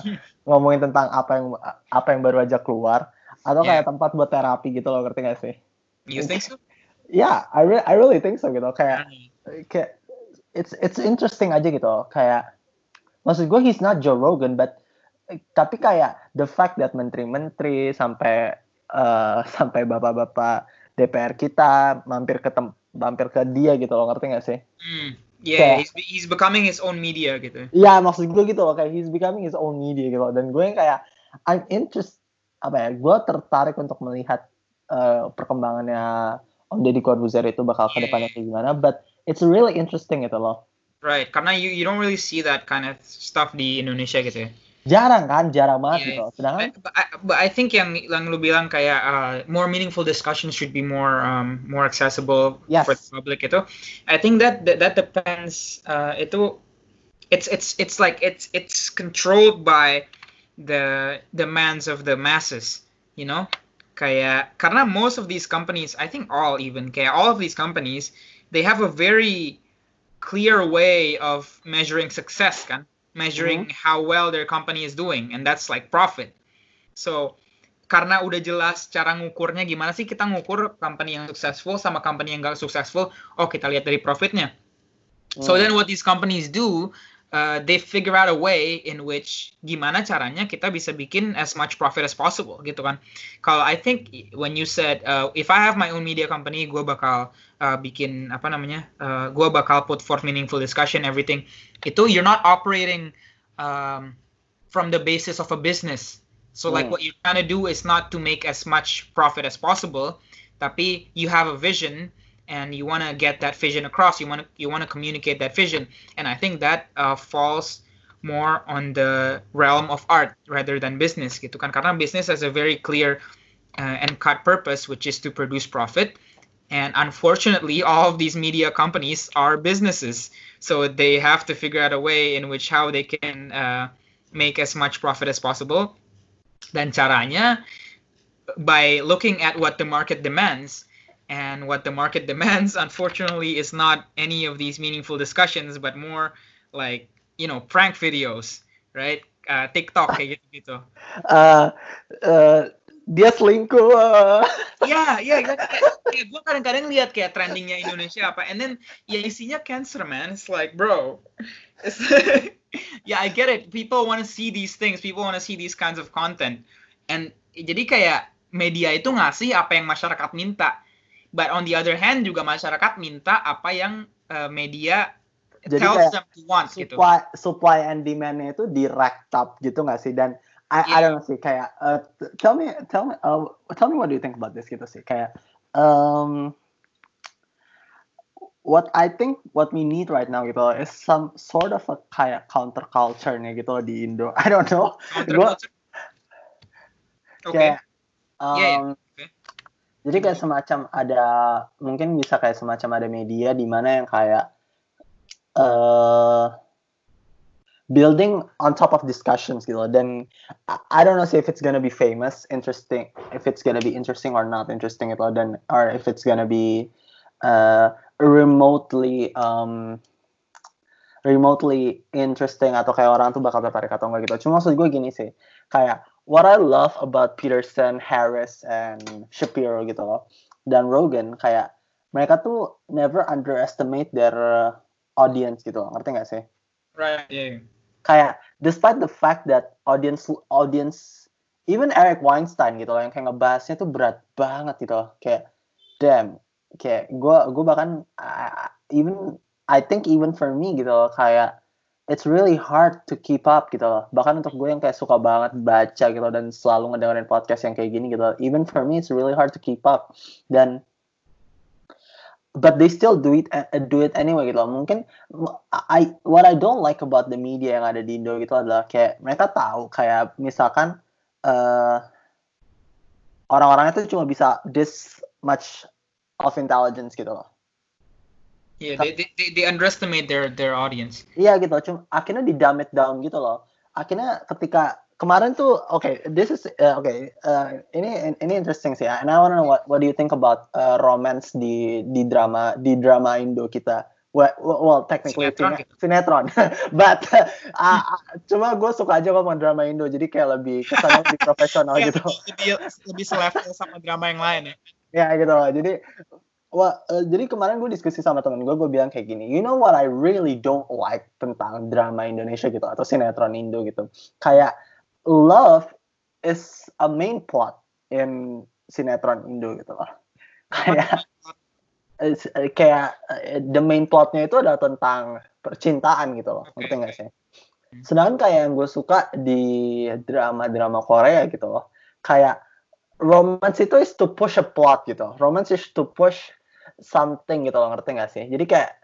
ngomongin tentang apa yang apa yang baru aja keluar atau Yeah. kayak tempat buat terapi gitu loh ngerti gak sih? You think so? Ya, I re- I really think so gitu kayak Hmm. kayak it's it's interesting aja gitu kayak maksud gue he's not Joe Rogan but tapi kayak the fact that menteri-menteri sampai eh, sampai bapak-bapak DPR kita mampir ke tem- mampir ke dia gitu loh ngerti gak sih? Hmm. Yeah, Kayak- he's he's becoming his own media gitu. Iya maksud gue gitu loh kayak he's becoming his own media gitu loh. dan gue yang kayak I'm interest apa ya gue tertarik untuk melihat eh, perkembangannya Om Deddy Corbuzier itu bakal ke depannya kayak gimana but it's really interesting gitu loh. Right, karena you you don't really see that kind of stuff di Indonesia gitu ya. Jarang kan jarang banget Yeah. gitu sedangkan But, but, I, think yang yang lu bilang kayak uh, more meaningful discussions should be more um, more accessible Yes. for the public itu. I think that that, that depends uh, itu it's it's it's like it's it's controlled by the demands of the masses, you know? Kayak karena most of these companies, I think all even kayak all of these companies, they have a very clear way of measuring success kan measuring how well their company is doing and that's like profit. So karena udah jelas cara ngukurnya gimana sih kita ngukur company yang successful sama company yang gak successful oh kita lihat dari profitnya. So Hmm. then what these companies do uh, they figure out a way in which gimana caranya kita bisa bikin as much profit as possible gitu kan. Kalau I think when you said uh, if I have my own media company gue bakal uh, bikin apa namanya uh, gue bakal put forth meaningful discussion everything. Itu you're not operating um, from the basis of a business. So like Hmm. what you're trying to do is not to make as much profit as possible tapi you have a vision and you want to get that vision across. You want to you want to communicate that vision. And i think that uh, falls more on the realm of art rather than business gitu kan? Karena business has a very clear uh, and cut purpose which is to produce profit and unfortunately all of these media companies are businesses. So they have to figure out a way in which how they can uh, make as much profit as possible. Dan caranya by looking at what the market demands. And what the market demands unfortunately is not any of these meaningful discussions but more like you know prank videos right? Uh, TikTok kayak gitu Eh, eh, dia selingkuh. Uh. ya ya exactly. kayak, gue kadang-kadang lihat kayak trendingnya Indonesia apa and then ya isinya cancer man. It's like bro it's yeah I get it. People want to see these things. People want to see these kinds of content. And jadi kayak media itu ngasih apa yang masyarakat minta. But on the other hand juga masyarakat minta apa yang uh, media Jadi tells them to want gitu. supply supply and demand-nya itu di racked up gitu nggak sih? Dan I, I Iya. don't know sih kayak uh, tell me tell me uh, tell me what do you think about this gitu sih kayak um, what I think what we need right now gitu loh, is some sort of a kayak counter culture-nya gitu loh di Indo I don't know? Oke. kayak Iya, iya. um, Oke. jadi kayak semacam ada mungkin bisa kayak semacam ada media di mana yang kayak uh, building on top of discussions gitu loh. dan I, don't know if it's gonna be famous interesting if it's gonna be interesting or not interesting gitu loh. dan or if it's gonna be uh, remotely um, remotely interesting atau kayak orang tuh bakal tertarik atau enggak gitu. Cuma maksud gue gini sih, kayak what I love about Peterson, Harris, and Shapiro gitu loh, dan Rogan kayak mereka tuh never underestimate their uh, audience gitu loh, ngerti gak sih? Right. Yeah. Kayak despite the fact that audience audience even Eric Weinstein gitu loh yang kayak ngebahasnya tuh berat banget gitu loh, kayak damn, kayak gue gue bahkan uh, even I think even for me gitu loh kayak it's really hard to keep up gitu loh. Bahkan untuk gue yang kayak suka banget baca gitu loh, dan selalu ngedengerin podcast yang kayak gini gitu. loh. Even for me it's really hard to keep up. Dan but they still do it uh, do it anyway gitu loh. Mungkin I what I don't like about the media yang ada di Indo gitu adalah kayak mereka tahu kayak misalkan eh orang-orangnya tuh cuma bisa this much of intelligence gitu loh. Yeah. They, they, they, underestimate their their audience. Iya gitu, cuma akhirnya di dumb it down gitu loh. Akhirnya ketika kemarin tuh, oke, this is, uh, oke, uh, ini ini interesting sih. And I wanna know what what do you think about uh, romance di di drama di drama Indo kita? Well, well technically Sinetron sine- gitu. sinetron, but uh, uh, cuma gue suka aja ngomong drama Indo, jadi kayak lebih kesannya lebih profesional Iya, gitu. lebih lebih selevel sama drama yang lain ya. ya gitu loh jadi wah eh, jadi kemarin gue diskusi sama temen gue gue bilang kayak gini you know what I really don't like tentang drama Indonesia gitu atau sinetron Indo gitu kayak love is a main plot in sinetron Indo gitu loh. Kayak eh, kayak eh, the main plotnya itu adalah tentang percintaan gitu loh ngerti nggak oke. sih sedangkan kayak yang gue suka di drama-drama Korea gitu loh kayak romance itu is to push a plot gitu romance is to push something gitu loh ngerti nggak sih? Jadi kayak Hmm.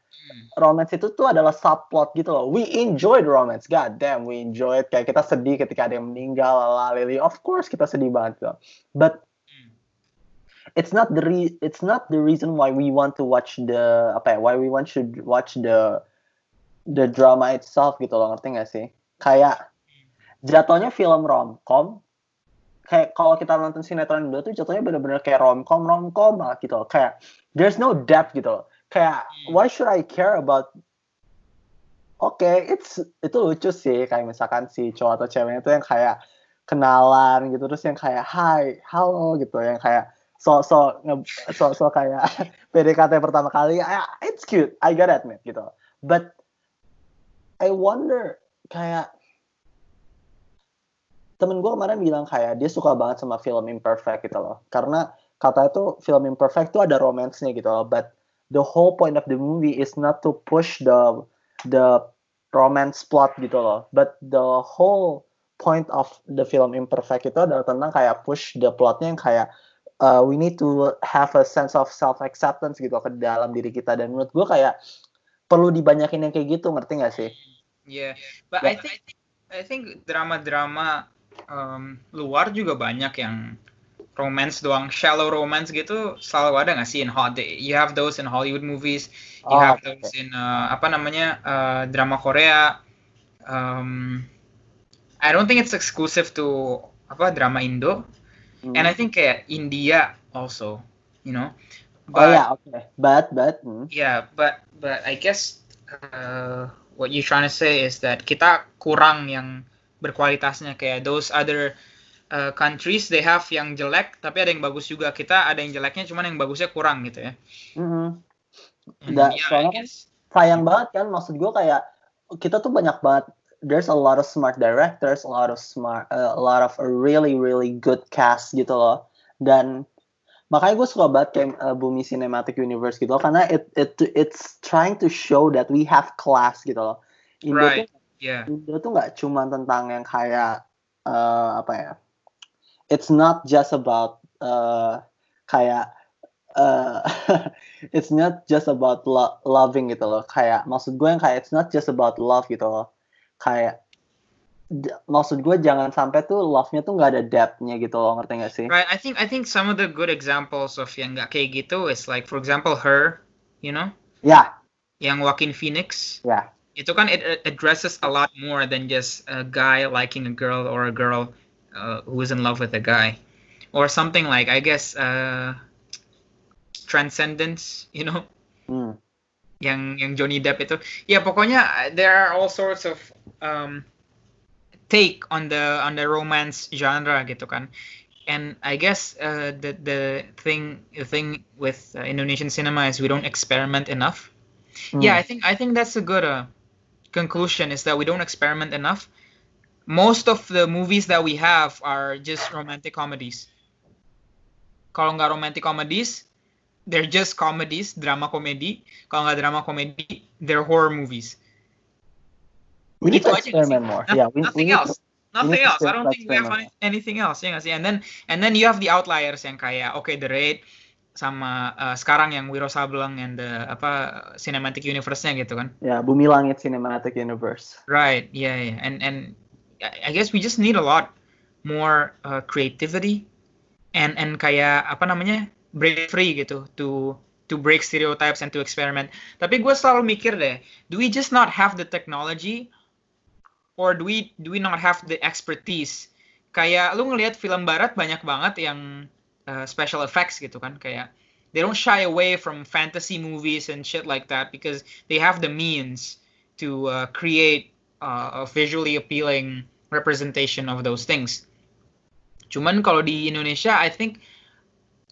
Romance itu tuh adalah subplot gitu loh. We enjoyed romance. God damn we enjoyed. Kayak kita sedih ketika ada yang meninggal lalali of course kita sedih banget gitu but Hmm. it's not the re it's not the reason why we want to watch the apa ya why we want to watch the the drama itself gitu loh. Ngerti nggak sih? Kayak jatuhnya film romcom kayak kalau kita nonton sinetron Indo tuh jatuhnya bener-bener kayak romcom romcom banget gitu loh. Kayak there's no depth gitu loh kayak Hmm. why should I care about Oke, it's itu lucu sih kayak misalkan si cowok atau ceweknya tuh yang kayak kenalan gitu terus yang kayak hai, halo gitu yang kayak so so so so kayak PDKT pertama kali I- it's cute, I gotta admit gitu. But I wonder kayak temen gue kemarin bilang kayak dia suka banget sama film Imperfect gitu loh karena kata itu film Imperfect tuh ada romansnya gitu loh but the whole point of the movie is not to push the the romance plot gitu loh. But the whole point of the film Imperfect itu adalah tentang kayak push the plotnya yang kayak uh, we need to have a sense of self acceptance gitu ke dalam diri kita. Dan menurut gue kayak perlu dibanyakin yang kayak gitu ngerti gak sih? Yeah, but I think I think drama-drama um, luar juga banyak yang romance doang, shallow romance gitu selalu ada nggak sih in hot You have those in Hollywood movies, you Oh, have those in uh, apa namanya uh, drama Korea. Um, I don't think it's exclusive to apa drama Indo, Hmm. and I think kayak India also, you know. oh ya oke but but hmm. Yeah, but but I guess uh, what you're trying to say is that kita kurang yang berkualitasnya kayak those other uh, countries they have yang jelek tapi ada yang bagus juga. Kita ada yang jeleknya cuman yang bagusnya kurang gitu ya. Mhm. And Da- yeah, soalnya guess. sayang banget kan maksud gue kayak kita tuh banyak banget there's a lot of smart directors, a lot of smart, uh, a lot of really really good cast gitu loh. Dan makanya gue suka banget kayak uh, Bumi Cinematic Universe gitu loh, karena it it it's trying to show that we have class gitu loh. Indo Right. tuh Yeah. Indo tuh nggak cuma tentang yang kayak uh, apa ya? It's not just about uh, kayak uh, it's not just about lo- loving gitu loh. Kayak maksud gue yang kayak it's not just about love gitu loh. Kayak maksud gue jangan sampai tuh love-nya tuh nggak ada depth-nya gitu loh, ngerti gak sih? Right. I think I think some of the good examples of yang nggak kayak gitu is like for example her, you know, Ya, yang Joaquin Phoenix. ya. Itu kan it addresses a lot more than just a guy liking a girl or a girl uh, who is in love with a guy, or something like I guess uh, transcendence, you know. Hmm. yang yang Johnny Depp itu ya pokoknya uh, there are all sorts of um, take on the on the romance genre gitu kan and I guess uh, the the thing the thing with uh, Indonesian cinema is we don't experiment enough Hmm. yeah I think I think that's a good uh, conclusion is that we don't experiment enough most of the movies that we have are just romantic comedies kalau nggak romantic comedies they're just comedies drama komedi kalau nggak drama komedi they're horror movies We need Gitu to experiment more. Noth- Yeah, we, we nothing need else to- nothing else I don't think we have anything else ya nggak sih and then and then you have the outliers yang kayak okay the raid sama uh, sekarang yang Wiro Sableng and the apa cinematic universe-nya gitu kan Ya, Bumi Langit Cinematic Universe. Right. Yeah. Yeah. And and I guess we just need a lot more uh, creativity and and kayak apa namanya free gitu to to break stereotypes and to experiment. Tapi gue selalu mikir deh, do we just not have the technology or do we do we not have the expertise? Kayak lu ngelihat film barat banyak banget yang uh, special effects gitu kan kayak they don't shy away from fantasy movies and shit like that because they have the means to uh, create uh, a visually appealing representation of those things. Cuman kalau di Indonesia, I think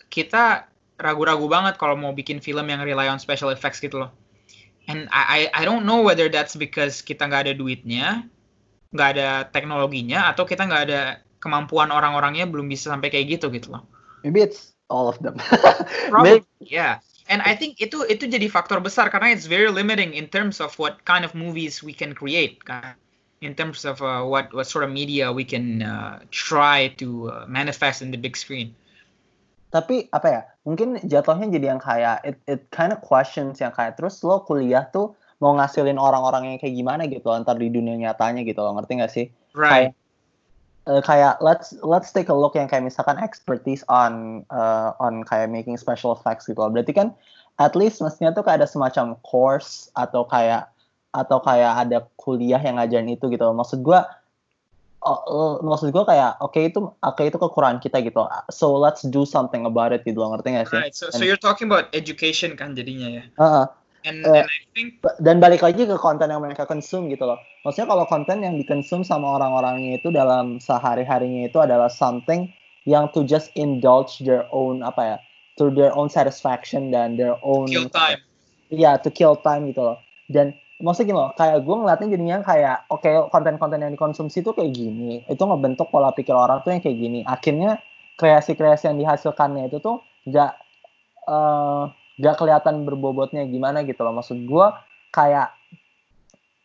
kita ragu-ragu banget kalau mau bikin film yang rely on special effects gitu loh. And I I, I don't know whether that's because kita nggak ada duitnya, nggak ada teknologinya, atau kita nggak ada kemampuan orang-orangnya belum bisa sampai kayak gitu gitu loh. Maybe it's all of them. Probably, Maybe- yeah. And I think itu itu jadi faktor besar karena it's very limiting in terms of what kind of movies we can create, kan? In terms of uh, what what sort of media we can uh, try to uh, manifest in the big screen. tapi apa ya mungkin jatuhnya jadi yang kayak it, it kind of questions yang kayak terus lo kuliah tuh mau ngasilin orang-orang yang kayak gimana gitu antar di dunia nyatanya gitu lo ngerti gak sih Right. Eh, kayak let's let's take a look yang kayak misalkan expertise on uh, on kayak making special effects gitu loh. berarti kan at least mestinya tuh kayak ada semacam course atau kayak atau kayak ada kuliah yang ngajarin itu gitu loh. maksud gua oh, eh, maksud gua kayak oke itu oke itu kekurangan kita gitu so let's do something about it gitu loh ngerti gak sih Right. So so you're talking about education kan jadinya ya. Heeh. And, Uh, and I think dan balik lagi ke konten yang mereka consume gitu loh. Maksudnya kalau konten yang dikonsum sama orang-orangnya itu dalam sehari-harinya itu adalah something yang to just indulge their own apa ya, to their own satisfaction dan their own kill time. Iya, to kill time gitu loh. Dan maksudnya gini loh, kayak gue ngeliatnya jadinya kayak oke konten-konten yang dikonsumsi tuh kayak gini, itu ngebentuk pola pikir orang tuh yang kayak gini. Akhirnya kreasi-kreasi yang dihasilkannya itu tuh gak eh, gak kelihatan berbobotnya gimana gitu loh. Maksud gue kayak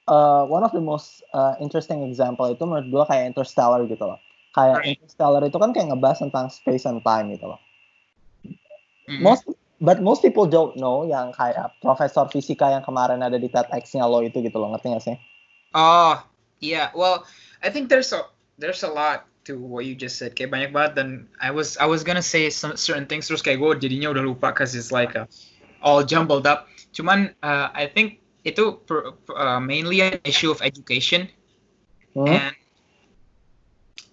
eh, one of the most eh, interesting example itu menurut gue kayak Interstellar gitu loh. Kayak Right. Interstellar itu kan kayak ngebahas tentang space and time gitu loh Mhm. most but most people don't know yang kayak profesor fisika yang kemarin ada di TEDx-nya lo itu gitu loh ngerti gak sih? Oh, yeah. Well, I think there's a there's a lot to what you just said. Kayak banyak banget dan I was I was gonna say some certain things terus kayak gue jadinya udah lupa cause it's like uh, all jumbled up. Cuman uh, I think itu per, per- uh, mainly an issue of education and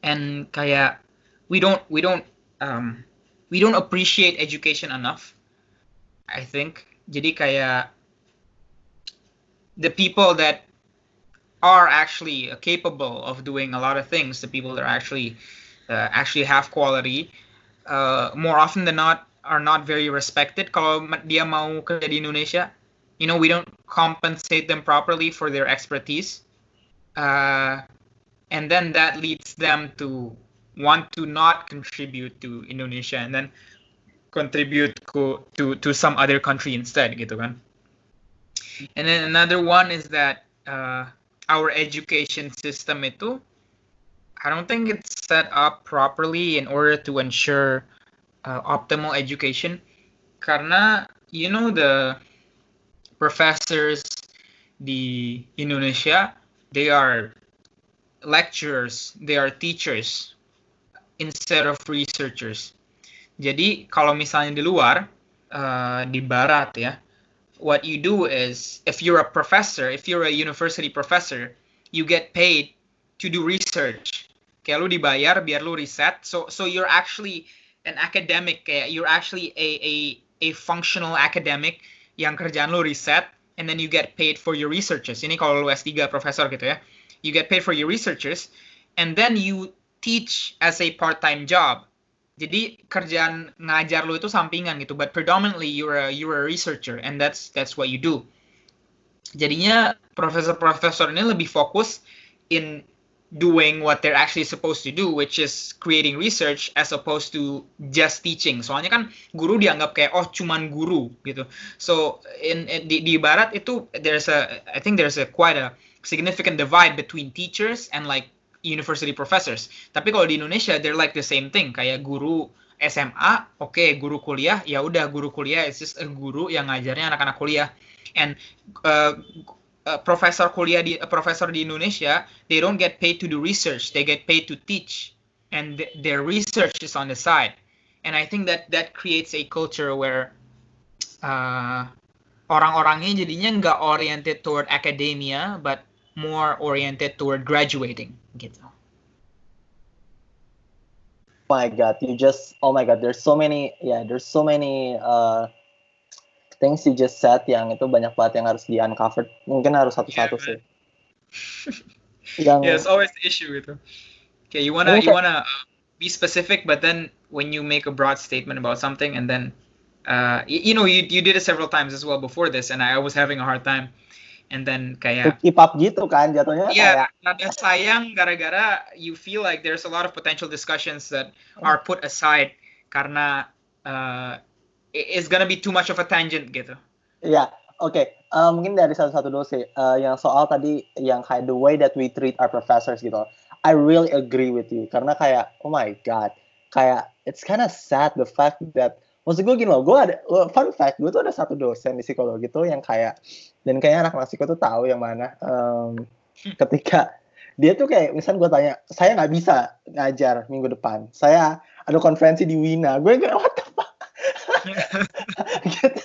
and kayak we don't we don't um we don't appreciate education enough I think jadi kayak the people that are actually uh, capable of doing a lot of things the people that are actually uh, actually have quality uh, more often than not are not very respected. Kalau dia mau kerja di Indonesia you know we don't compensate them properly for their expertise uh, and then that leads them to want to not contribute to Indonesia and then contribute to to, to some other country instead gitu kan. And then another one is that uh, our education system itu I don't think it's set up properly in order to ensure uh, optimal education. Karena you know the professors di Indonesia they are lecturers they are teachers instead of researchers. Jadi kalau misalnya di luar uh, di barat ya what you do is if you're a professor if you're a university professor you get paid to do research. Kayak lu dibayar biar lu riset. So so you're actually an academic eh, you're actually a a a functional academic yang kerjaan lu riset and then you get paid for your researches. Ini kalau lu S3 profesor gitu ya. You get paid for your researches and then you teach as a part-time job jadi kerjaan ngajar lu itu sampingan gitu but predominantly you're a you're a researcher and that's that's what you do. Jadinya profesor-profesor ini lebih fokus in doing what they're actually supposed to do which is creating research as opposed to just teaching. Soalnya kan guru dianggap kayak oh cuman guru gitu. So in, in di, di barat itu there's a I think there's a quite a significant divide between teachers and like university professors. Tapi kalau di Indonesia they're like the same thing kayak guru SMA, oke okay, guru kuliah ya udah guru kuliah is just a guru yang ngajarnya anak-anak kuliah. And uh, uh, kuliah di uh, profesor di Indonesia they don't get paid to do research, they get paid to teach and th their research is on the side. And I think that that creates a culture where uh, orang-orangnya jadinya nggak oriented toward academia but more oriented toward graduating gitu. Oh my god, you just oh my god, there's so many yeah, there's so many uh, things you just said yang itu banyak banget yang harus di uncover. Mungkin harus satu-satu yeah, sih. yang Yeah, it's always the issue gitu. Okay, you wanna you wanna uh, be specific, but then when you make a broad statement about something and then uh, you, you know you you did it several times as well before this, and I was having a hard time and then kayak keep up gitu kan jatuhnya yeah, sayang gara-gara you feel like there's a lot of potential discussions that are put aside karena uh, it's gonna be too much of a tangent gitu. Iya yeah, oke. Okay. uh, mungkin dari satu-satu dulu sih. Uh, yang soal tadi yang kayak the way that we treat our professors gitu. I really agree with you. Karena kayak oh my god. Kayak it's kind of sad the fact that maksud gue gini loh gue ada fun fact gue tuh ada satu dosen di psikologi tuh yang kayak dan kayaknya anak psiko tuh tahu yang mana um, ketika dia tuh kayak misal gue tanya saya nggak bisa ngajar minggu depan saya ada konferensi di Wina gue kayak what the fuck gitu.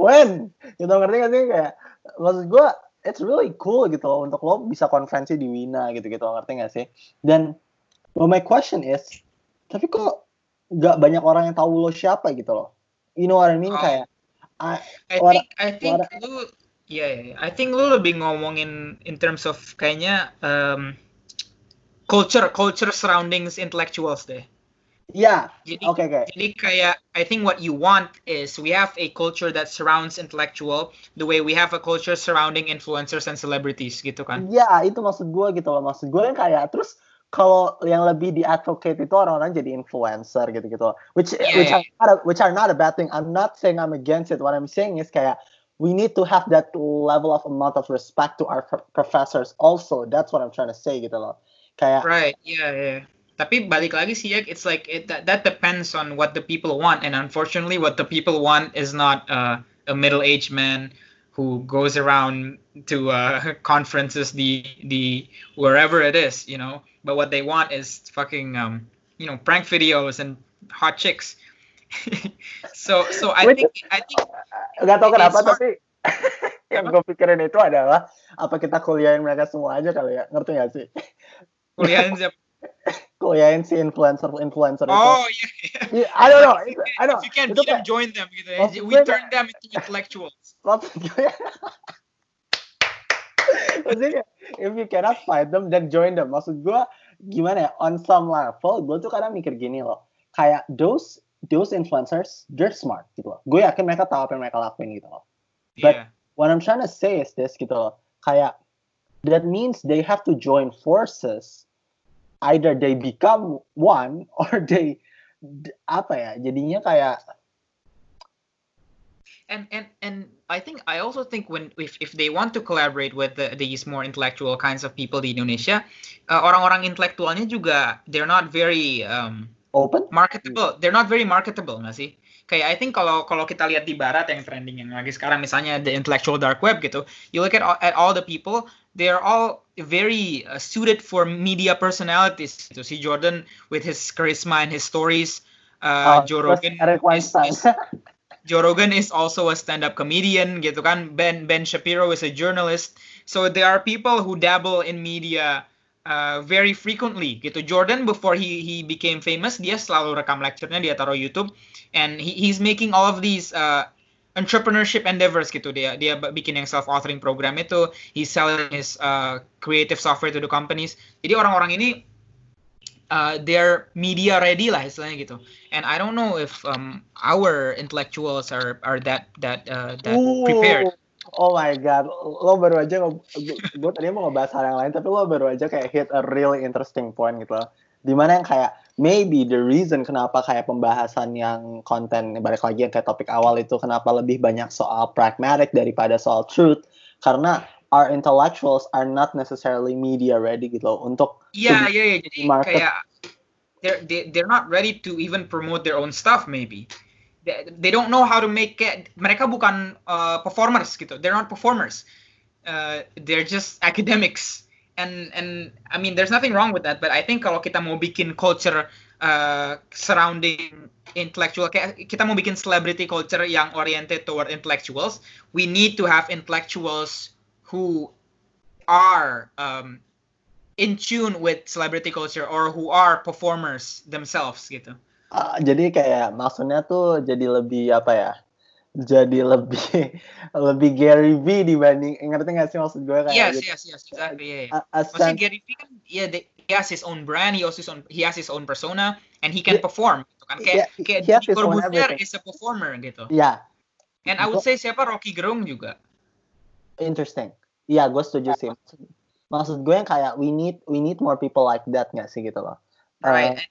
when gitu ngerti gak sih kayak maksud gue it's really cool gitu loh untuk lo bisa konferensi di Wina gitu gitu ngerti gak sih dan well, my question is tapi kok gak banyak orang yang tahu lo siapa gitu loh. You know what I mean? Oh. Kayak I, I think I think what, lu ya yeah, yeah, I think lu lebih ngomongin in terms of kayaknya um, culture culture surroundings intellectuals deh. Yeah. Jadi, okay, okay. Jadi kayak I think what you want is we have a culture that surrounds intellectual the way we have a culture surrounding influencers and celebrities gitu kan. Iya, yeah, itu maksud gue gitu loh. Maksud gue yang kayak terus kalau yang lebih di advocate itu orang-orang jadi influencer gitu-gitu. Which yeah, which are not a, which are not a bad thing. I'm not saying I'm against it. What I'm saying is kayak we need to have that level of amount of respect to our professors also. That's what I'm trying to say gitu loh. Kayak right. Yeah yeah. Tapi balik lagi sih ya it's like it, that, that depends on what the people want. And unfortunately what the people want is not uh, a middle-aged man who goes around to uh, conferences the the wherever it is you know but what they want is fucking um you know prank videos and hot chicks. So so I think I think nggak tahu kenapa tapi yang gue pikirin itu adalah apa kita kuliahin mereka semua aja kali ya. Ngerti gak sih? Kuliahin siapa? Kuliahin si influencer influencer oh itu. yeah, yeah. I don't know. I don't if you can beat them join them gitu we turn them into intellectuals maksudnya if you cannot fight them then join them. Maksud gue gimana ya on some level gue tuh kadang mikir gini loh. Kayak those those influencers they're smart gitu loh. Gue yakin mereka tahu apa yang mereka lakuin gitu loh. But yeah. what I'm trying to say is this gitu loh. Kayak that means they have to join forces. Either they become one or they apa ya jadinya kayak and and and I think I also think when if if they want to collaborate with the, these more intellectual kinds of people di Indonesia, uh, orang-orang intelektualnya juga they're not very um, open, marketable. They're not very marketable, nggak sih? Kayak I think kalau kalau kita lihat di barat yang trending yang lagi sekarang misalnya the intellectual dark web gitu, you look at all, at all the people, they're all very uh, suited for media personalities. Gitu. Si Jordan with his charisma and his stories, uh, oh, Joe Rogan Eric Weinstein. Joe Rogan is also a stand-up comedian gitu kan. Ben Ben Shapiro is a journalist. So there are people who dabble in media uh, very frequently gitu. Jordan before he he became famous dia selalu rekam lecture-nya dia taruh YouTube and he, he's making all of these uh, entrepreneurship endeavors gitu dia dia bikin yang self authoring program itu he's selling his uh, creative software to the companies jadi orang-orang ini uh, they're media ready lah istilahnya gitu. And I don't know if um, our intellectuals are are that that uh, that Ooh. prepared. Oh my god, lo baru aja gue tadi mau ngebahas hal yang lain, tapi lo baru aja kayak hit a really interesting point gitu loh. Di mana yang kayak maybe the reason kenapa kayak pembahasan yang konten balik lagi yang kayak topik awal itu kenapa lebih banyak soal pragmatic daripada soal truth karena our intellectuals are not necessarily media ready gitu loh untuk Iya iya iya jadi market. kayak they're they, they're not ready to even promote their own stuff maybe. They, they don't know how to make it. Mereka bukan uh, performers gitu. They're not performers. Uh, they're just academics. And and I mean there's nothing wrong with that but I think kalau kita mau bikin culture uh, surrounding intellectual kita mau bikin celebrity culture yang oriented toward intellectuals we need to have intellectuals who are um, in tune with celebrity culture or who are performers themselves gitu. Uh, jadi kayak maksudnya tuh jadi lebih apa ya? Jadi lebih lebih Gary V dibanding ngerti nggak sih maksud gue kayak Yes, gitu. yes, yes, exactly. Yeah, yeah. Maksudnya Gary V kan yeah, they, he has his own brand, he also his own, he has his own persona and he can yeah. perform gitu kan. Kayak yeah, kayak Corbuzier is a performer gitu. Yeah. And I would say siapa Rocky Gerung juga. Interesting. Iya, gue setuju sih. Maksud gue yang kayak we need we need more people like that nggak sih gitu loh. Right.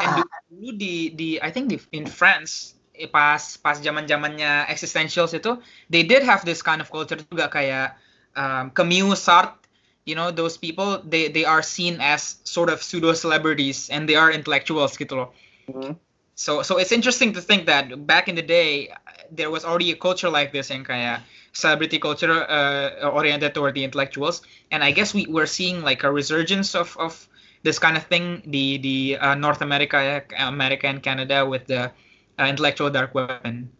Uh, and, uh, dulu di di I think di in France eh, pas pas zaman zamannya existentials itu they did have this kind of culture juga kayak um, Camus Sartre you know those people they they are seen as sort of pseudo celebrities and they are intellectuals gitu loh. Mm -hmm. So so it's interesting to think that back in the day there was already a culture like this yang kayak celebrity culture uh, oriented toward the intellectuals. And i guess we we're seeing like a resurgence of of this kind of thing. The the uh, north america america and canada with the uh, intellectual dark web and,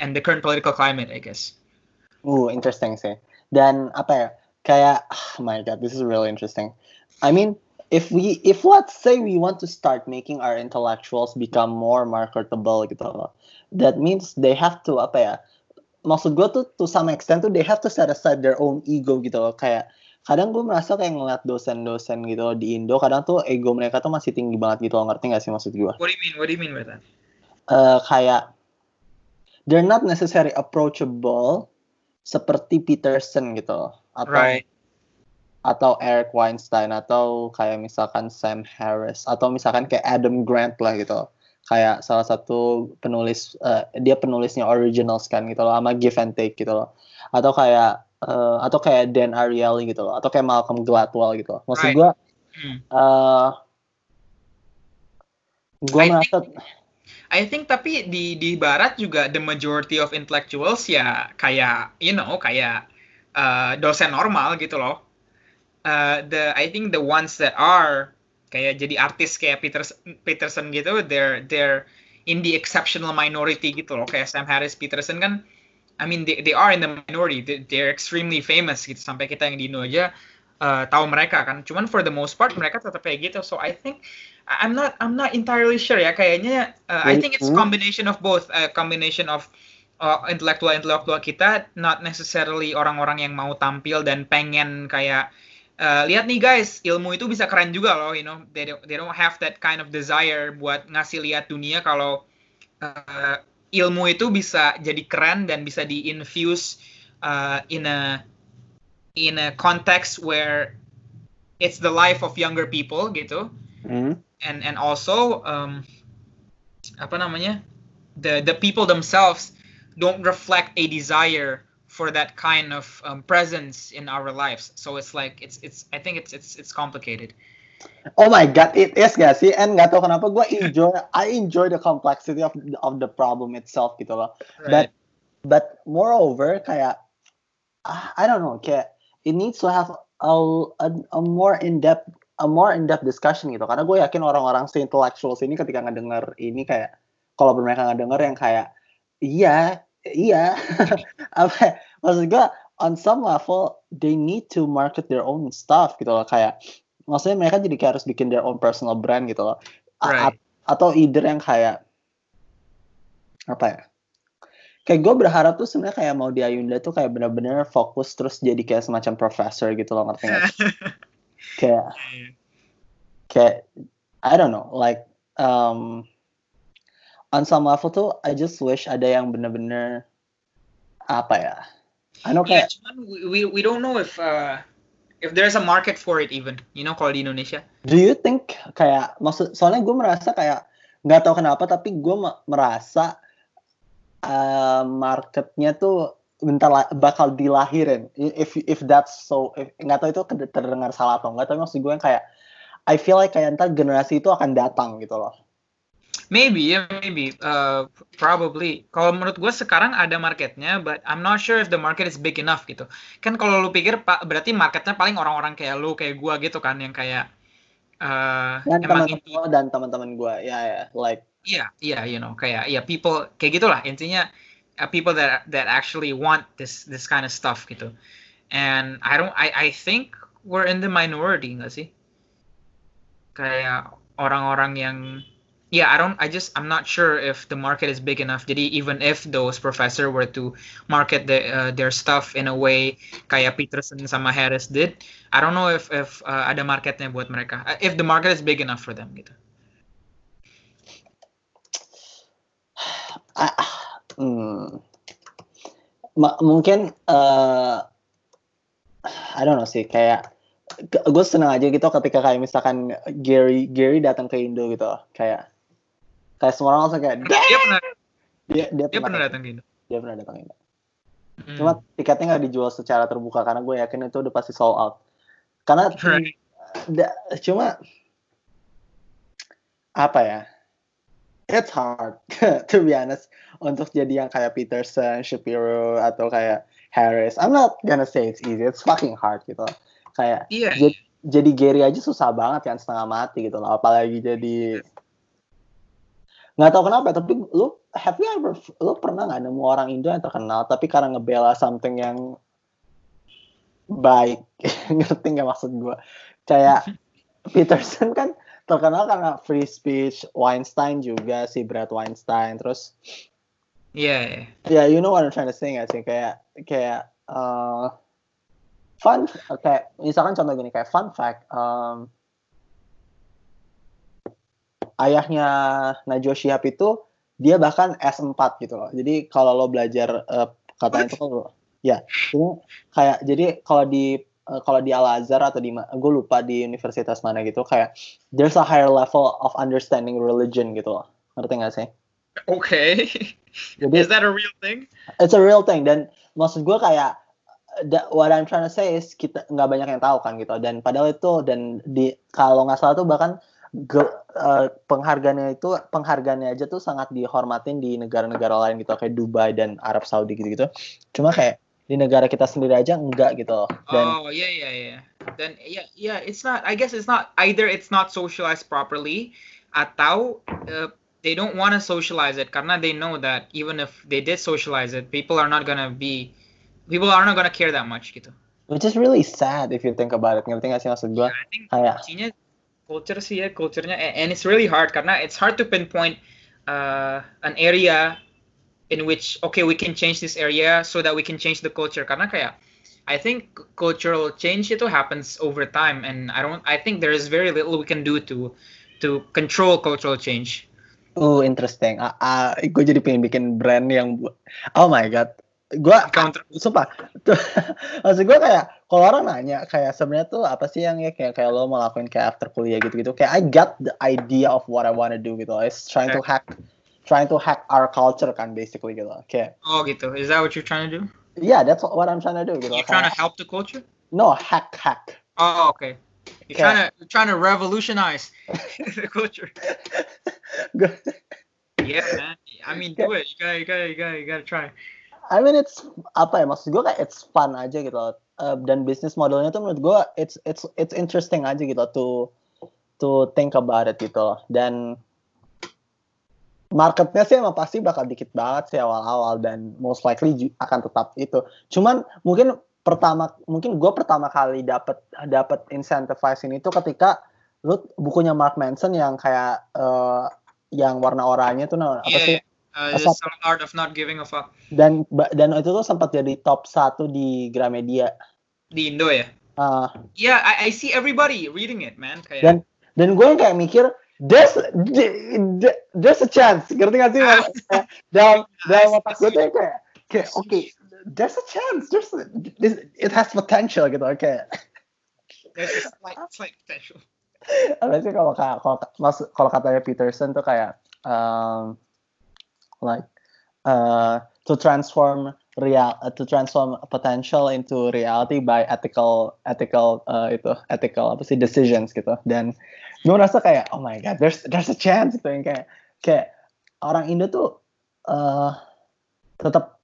and the current political climate i guess. Ooh, interesting sih dan apa ya kayak oh my god this is really interesting. I mean if we if let's say we want to start making our intellectuals become more marketable gitu. That means they have to apa ya maksud gue tuh to some extent tuh they have to set aside their own ego gitu loh kayak kadang gue merasa kayak ngeliat dosen-dosen gitu loh, di Indo kadang tuh ego mereka tuh masih tinggi banget gitu loh ngerti gak sih maksud gue? What do you mean? What do you mean by that? Uh, kayak they're not necessarily approachable seperti Peterson gitu loh atau right. atau Eric Weinstein atau kayak misalkan Sam Harris atau misalkan kayak Adam Grant lah gitu loh kayak salah satu penulis uh, dia penulisnya originals kan gitu loh sama give and take gitu loh. Atau kayak uh, atau kayak Dan Ariely gitu loh atau kayak Malcolm Gladwell gitu loh. Maksud gue hmm. uh, gue merasa think, I think tapi di di barat juga the majority of intellectuals ya kayak you know kayak uh, dosen normal gitu loh. Uh, the I think the ones that are kayak jadi artis kayak Peterson, Peterson gitu they're they're in the exceptional minority gitu loh. Kayak Sam Harris Peterson kan I mean they, they are in the minority. They, they're extremely famous gitu. Sampai kita yang di Indo aja uh, tahu mereka kan. Cuman for the most part mereka tetap kayak gitu. So I think I'm not I'm not entirely sure ya. Kayaknya uh, I think it's combination of both. A combination of uh, intelektual intelektual kita not necessarily orang-orang yang mau tampil dan pengen kayak uh, lihat nih guys ilmu itu bisa keren juga loh you know they don't, they don't have that kind of desire buat ngasih lihat dunia kalau uh, ilmu itu bisa jadi keren dan bisa diinfuse uh, in a in a context where it's the life of younger people gitu Hmm. and and also um, apa namanya the the people themselves don't reflect a desire for that kind of um, presence in our lives so it's like it's it's i think it's it's it's complicated Oh my god, it is gak sih? And nggak tahu kenapa gue enjoy, I enjoy the complexity of of the problem itself gitu loh. But but moreover kayak ah, I don't know kayak it needs to have a a, a more in depth a more in depth discussion gitu. Karena gue yakin orang-orang si intellectuals ini ketika ngedenger ini kayak kalau mereka ngedenger yang kayak iya iya. Apa maksud gue on some level they need to market their own stuff gitu loh kayak maksudnya mereka jadi kayak harus bikin their own personal brand gitu loh. Right. a- atau either yang kayak apa ya kayak gue berharap tuh sebenarnya kayak mau di Ayunda tuh kayak bener-bener fokus terus jadi kayak semacam professor gitu loh ngerti nggak? Kayak kayak I don't know like um on some level tuh I just wish ada yang bener-bener apa ya? I know yeah, kayak cuman we, we don't know if uh, if there's a market for it even you know kalau di Indonesia. Do you think kayak maksud soalnya gue merasa kayak nggak tahu kenapa tapi gue me- merasa uh, marketnya tuh bentar la- bakal dilahirin. If if that's so nggak tahu itu terdengar salah atau nggak tapi maksud gue yang kayak I feel like kayak ntar generasi itu akan datang gitu loh Maybe, yeah, maybe, uh, probably. Kalau menurut gue sekarang ada marketnya, but I'm not sure if the market is big enough gitu. Kan kalau lu pikir, pak, berarti marketnya paling orang-orang kayak lu, kayak gua gitu kan, yang kayak uh, dan emang teman-teman inti, lo dan teman-teman gue ya ya like iya, iya, you know, kayak, ya people, kayak gitulah. Intinya, uh, people that that actually want this this kind of stuff gitu. And I don't, I I think we're in the minority nggak sih? Kayak orang-orang yang yeah i don't i just i'm not sure if the market is big enough. Jadi even if those professor were to market the, uh, their stuff in a way kayak peterson sama harris did i don't know if if uh, ada marketnya buat mereka. Uh, if the market is big enough for them gitu. Ah, hmm, Ma- mungkin eh I don't know sih kayak gue seneng aja gitu ketika kayak misalkan Gary Gary datang ke Indo gitu kayak kayak semua orang langsung kayak dia pernah dia dia dia pernah datang ke Indo dia pernah datang ke Indo Hmm. cuma tiketnya nggak dijual secara terbuka karena gue yakin itu udah pasti sold out karena Right. da- cuma apa ya it's hard to be honest untuk jadi yang kayak Peterson, Shapiro atau kayak Harris. I'm not gonna say it's easy, it's fucking hard gitu. Kayak iya jadi, jadi Gary aja susah banget kan setengah mati gitu loh, apalagi jadi nggak tahu kenapa tapi lu have you ever lu pernah nggak nemu orang Indo yang terkenal tapi karena ngebela something yang baik? Ngerti nggak maksud gue kayak Peterson kan terkenal karena free speech Weinstein juga si Brad Weinstein terus iya iya. ya you know what I'm trying to say nggak sih? Kayak kayak uh, fun kayak misalkan contoh gini kayak fun fact um, ayahnya Najwa Shihab itu dia bahkan S4 gitu loh. Jadi kalau lo belajar uh, katanya itu lo ya ini kayak jadi kalau di uh, kalau di Al Azhar atau di gue lupa di universitas mana gitu kayak there's a higher level of understanding religion gitu loh. Ngerti nggak sih? Okay. Jadi is that a real thing? It's a real thing. Dan maksud gue kayak da- what I'm trying to say is kita nggak banyak yang tahu kan gitu. Dan padahal itu dan di kalau nggak salah tuh bahkan eh, penghargaannya itu penghargaannya aja tuh sangat dihormatin di negara-negara lain gitu kayak Dubai dan Arab Saudi gitu-gitu. Cuma kayak di negara kita sendiri aja enggak gitu loh. dan oh yeah yeah yeah then yeah yeah it's not i guess it's not either it's not socialized properly atau uh, they don't want to socialize it karena they know that even if they did socialize it people are not gonna be people are not gonna care that much gitu. Which is really sad if you think about it. Ngerti nggak sih maksud gue I think kayak culture sih ya culture-nya and it's really hard karena it's hard to pinpoint uh, an area in which okay we can change this area so that we can change the culture karena kayak I think cultural change itu happens over time and I don't I think there is very little we can do to to control cultural change. Oh, interesting. Ah, ah, gue jadi pengen bikin brand yang Oh my god. Gue counter sumpah. Tuh, maksud gue kayak kalau orang nanya kayak sebenarnya tuh apa sih yang ya kayak kayak lo mau lakuin kayak after kuliah gitu gitu kayak I got the idea of what I wanna do gitu it's trying to hack trying to hack our culture kan basically gitu kayak oh gitu. Is that what you're trying to do? Yeah that's what I'm trying to do gitu you're trying to help the culture? No hack hack. Oh okay. You're Yeah. trying to you're trying to revolutionize the culture. Yeah man. I mean do it. You gotta you gotta you gotta you gotta try I mean it's apa ya maksud gue kayak it's fun aja gitu loh. Uh, dan bisnis modelnya tuh menurut gue it's it's it's interesting aja gitu to to think about it gitu loh. dan marketnya sih emang pasti bakal dikit banget sih awal-awal dan most likely akan tetap itu cuman mungkin pertama mungkin gue pertama kali dapat dapat incentivize ini tuh ketika lu bukunya Mark Manson yang kayak eh, yang warna oranye tuh nah, apa sih yeah uh, the subtle art of not giving a fuck. Dan dan itu tuh sempat jadi top satu di Gramedia. di Indo ya? Uh, yeah I, I see everybody reading it man. Kayak dan dan gue kayak mikir there's there's a chance. Ngerti gak sih? Kayak dalam dalam otak gue tuh kayak kayak oke there's a chance. There's a, this, it has potential gitu oke there's a slight slight potential. Apa sih kalau ka- kalau kalau katanya Peterson tuh kayak um, like uh, to transform real uh, to transform potential into reality by ethical ethical uh, itu ethical apa sih decisions gitu. Dan gue merasa kayak oh my god there's there's a chance gitu yang kayak kayak orang Indo tuh uh, tetap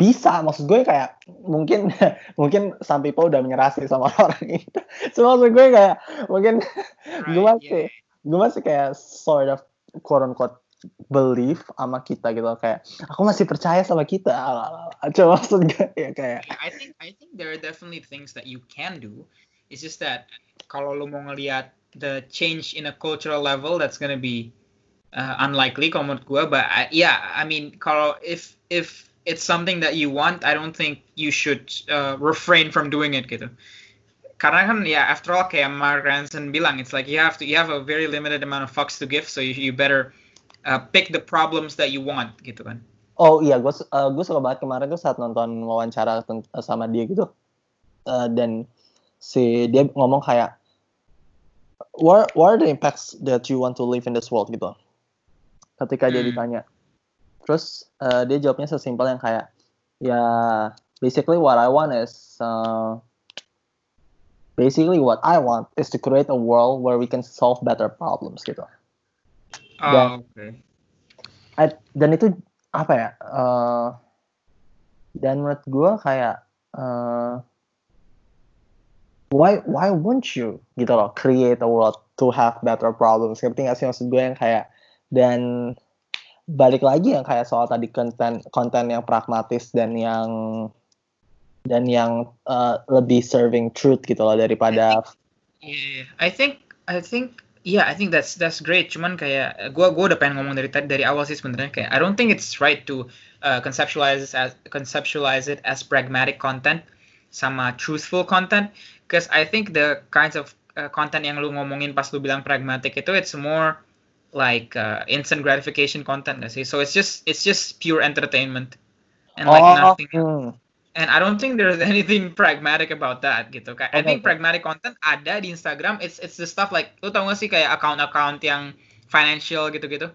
bisa. Maksud gue kayak mungkin mungkin some people udah menyerah sih sama orang Indo. So maksud gue kayak mungkin gue Right, masih gue masih kayak sort of quote unquote belief sama kita gitu kayak aku masih percaya sama kita coba maksud gue ya kayak I think I think there are definitely things that you can do. It's just that kalau lo mau ngelihat the change in a cultural level, that's gonna be uh, unlikely kalau menurut gue. But I, yeah, I mean kalau if if it's something that you want, I don't think you should uh, refrain from doing it gitu. Karena kan ya after all kayak Mark Ranson bilang, it's like you have to you have a very limited amount of fucks to give, so you, you better uh, pick the problems that you want gitu kan. oh iya gue uh, gue suka banget kemarin tuh saat nonton wawancara ten- sama dia gitu. Uh, dan si dia ngomong kayak what what are the impacts that you want to live in this world? gitu. Ketika dia Hmm. ditanya. Terus uh, dia jawabnya sesimpel yang kayak ya basically what I want is uh, basically what I want is to create a world where we can solve better problems gitu Oh, Dan- okay. I- dan itu apa ya uh, dan menurut gue kayak uh, why why won't you gitu loh create a world to have better problems ngerti gak sih maksud gue yang kayak dan balik lagi yang kayak soal tadi konten konten yang pragmatis dan yang dan yang uh, lebih serving truth gitu loh daripada Yeah, I think I think yeah, I think that's that's great. Cuman kayak gua gua udah pengen ngomong dari tadi- dari awal sih sebenarnya kayak I don't think it's right to uh, conceptualize it as conceptualize it as pragmatic content sama truthful content because I think the kinds of uh, content yang lu ngomongin pas lu bilang pragmatic itu it's more like uh, instant gratification content gak sih? So it's just it's just pure entertainment and like nothing hmm. And I don't think there's anything pragmatic about that gitu. Kayak I Okay, think okay. pragmatic content ada di Instagram. It's it's the stuff like lu tau gak sih kayak account-account yang financial gitu-gitu.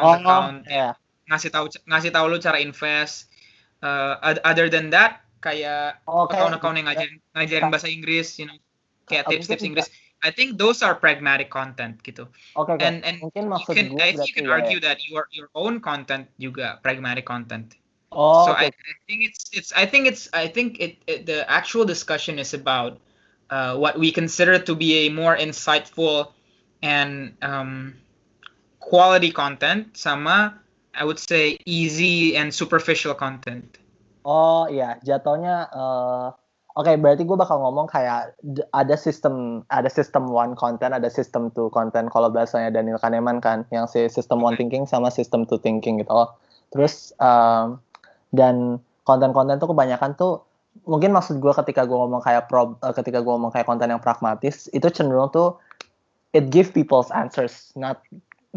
oh Account-account ya ngasih tahu ngasih tahu lu cara invest. Uh, oth- other than that kayak oh kayak account-account yang ngajarin ngajarin bahasa Inggris, you know, kayak tips-tips Inggris. I think those are pragmatic content gitu. oke oke And and mungkin you can I think you can ya, ya. argue that your your own content juga pragmatic content. Oh so oke I, I think it's it's I think it's I think it, it the actual discussion is about uh, what we consider to be a more insightful and um, quality content sama I would say easy and superficial content. Oh iya, jatuhnya eh, oke berarti gue bakal ngomong kayak ada sistem ada sistem one content, ada sistem two content kalau bahasanya Daniel Kahneman kan, yang si sistem one thinking sama sistem two thinking gitu loh. Terus em, dan konten-konten tuh kebanyakan tuh mungkin maksud gue ketika gue ngomong kayak pro, eh, ketika gue ngomong kayak konten yang pragmatis itu cenderung tuh it give people's answers, not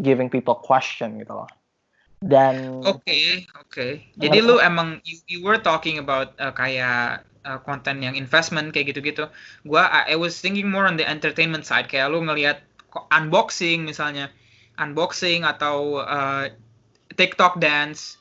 giving people question gitu loh. dan Oke, oke. Jadi lu emang you, you were talking about uh, kayak uh, konten yang investment kayak gitu-gitu. Gua I, I was thinking more on the entertainment side kayak lu ngelihat unboxing misalnya, unboxing atau uh, TikTok dance,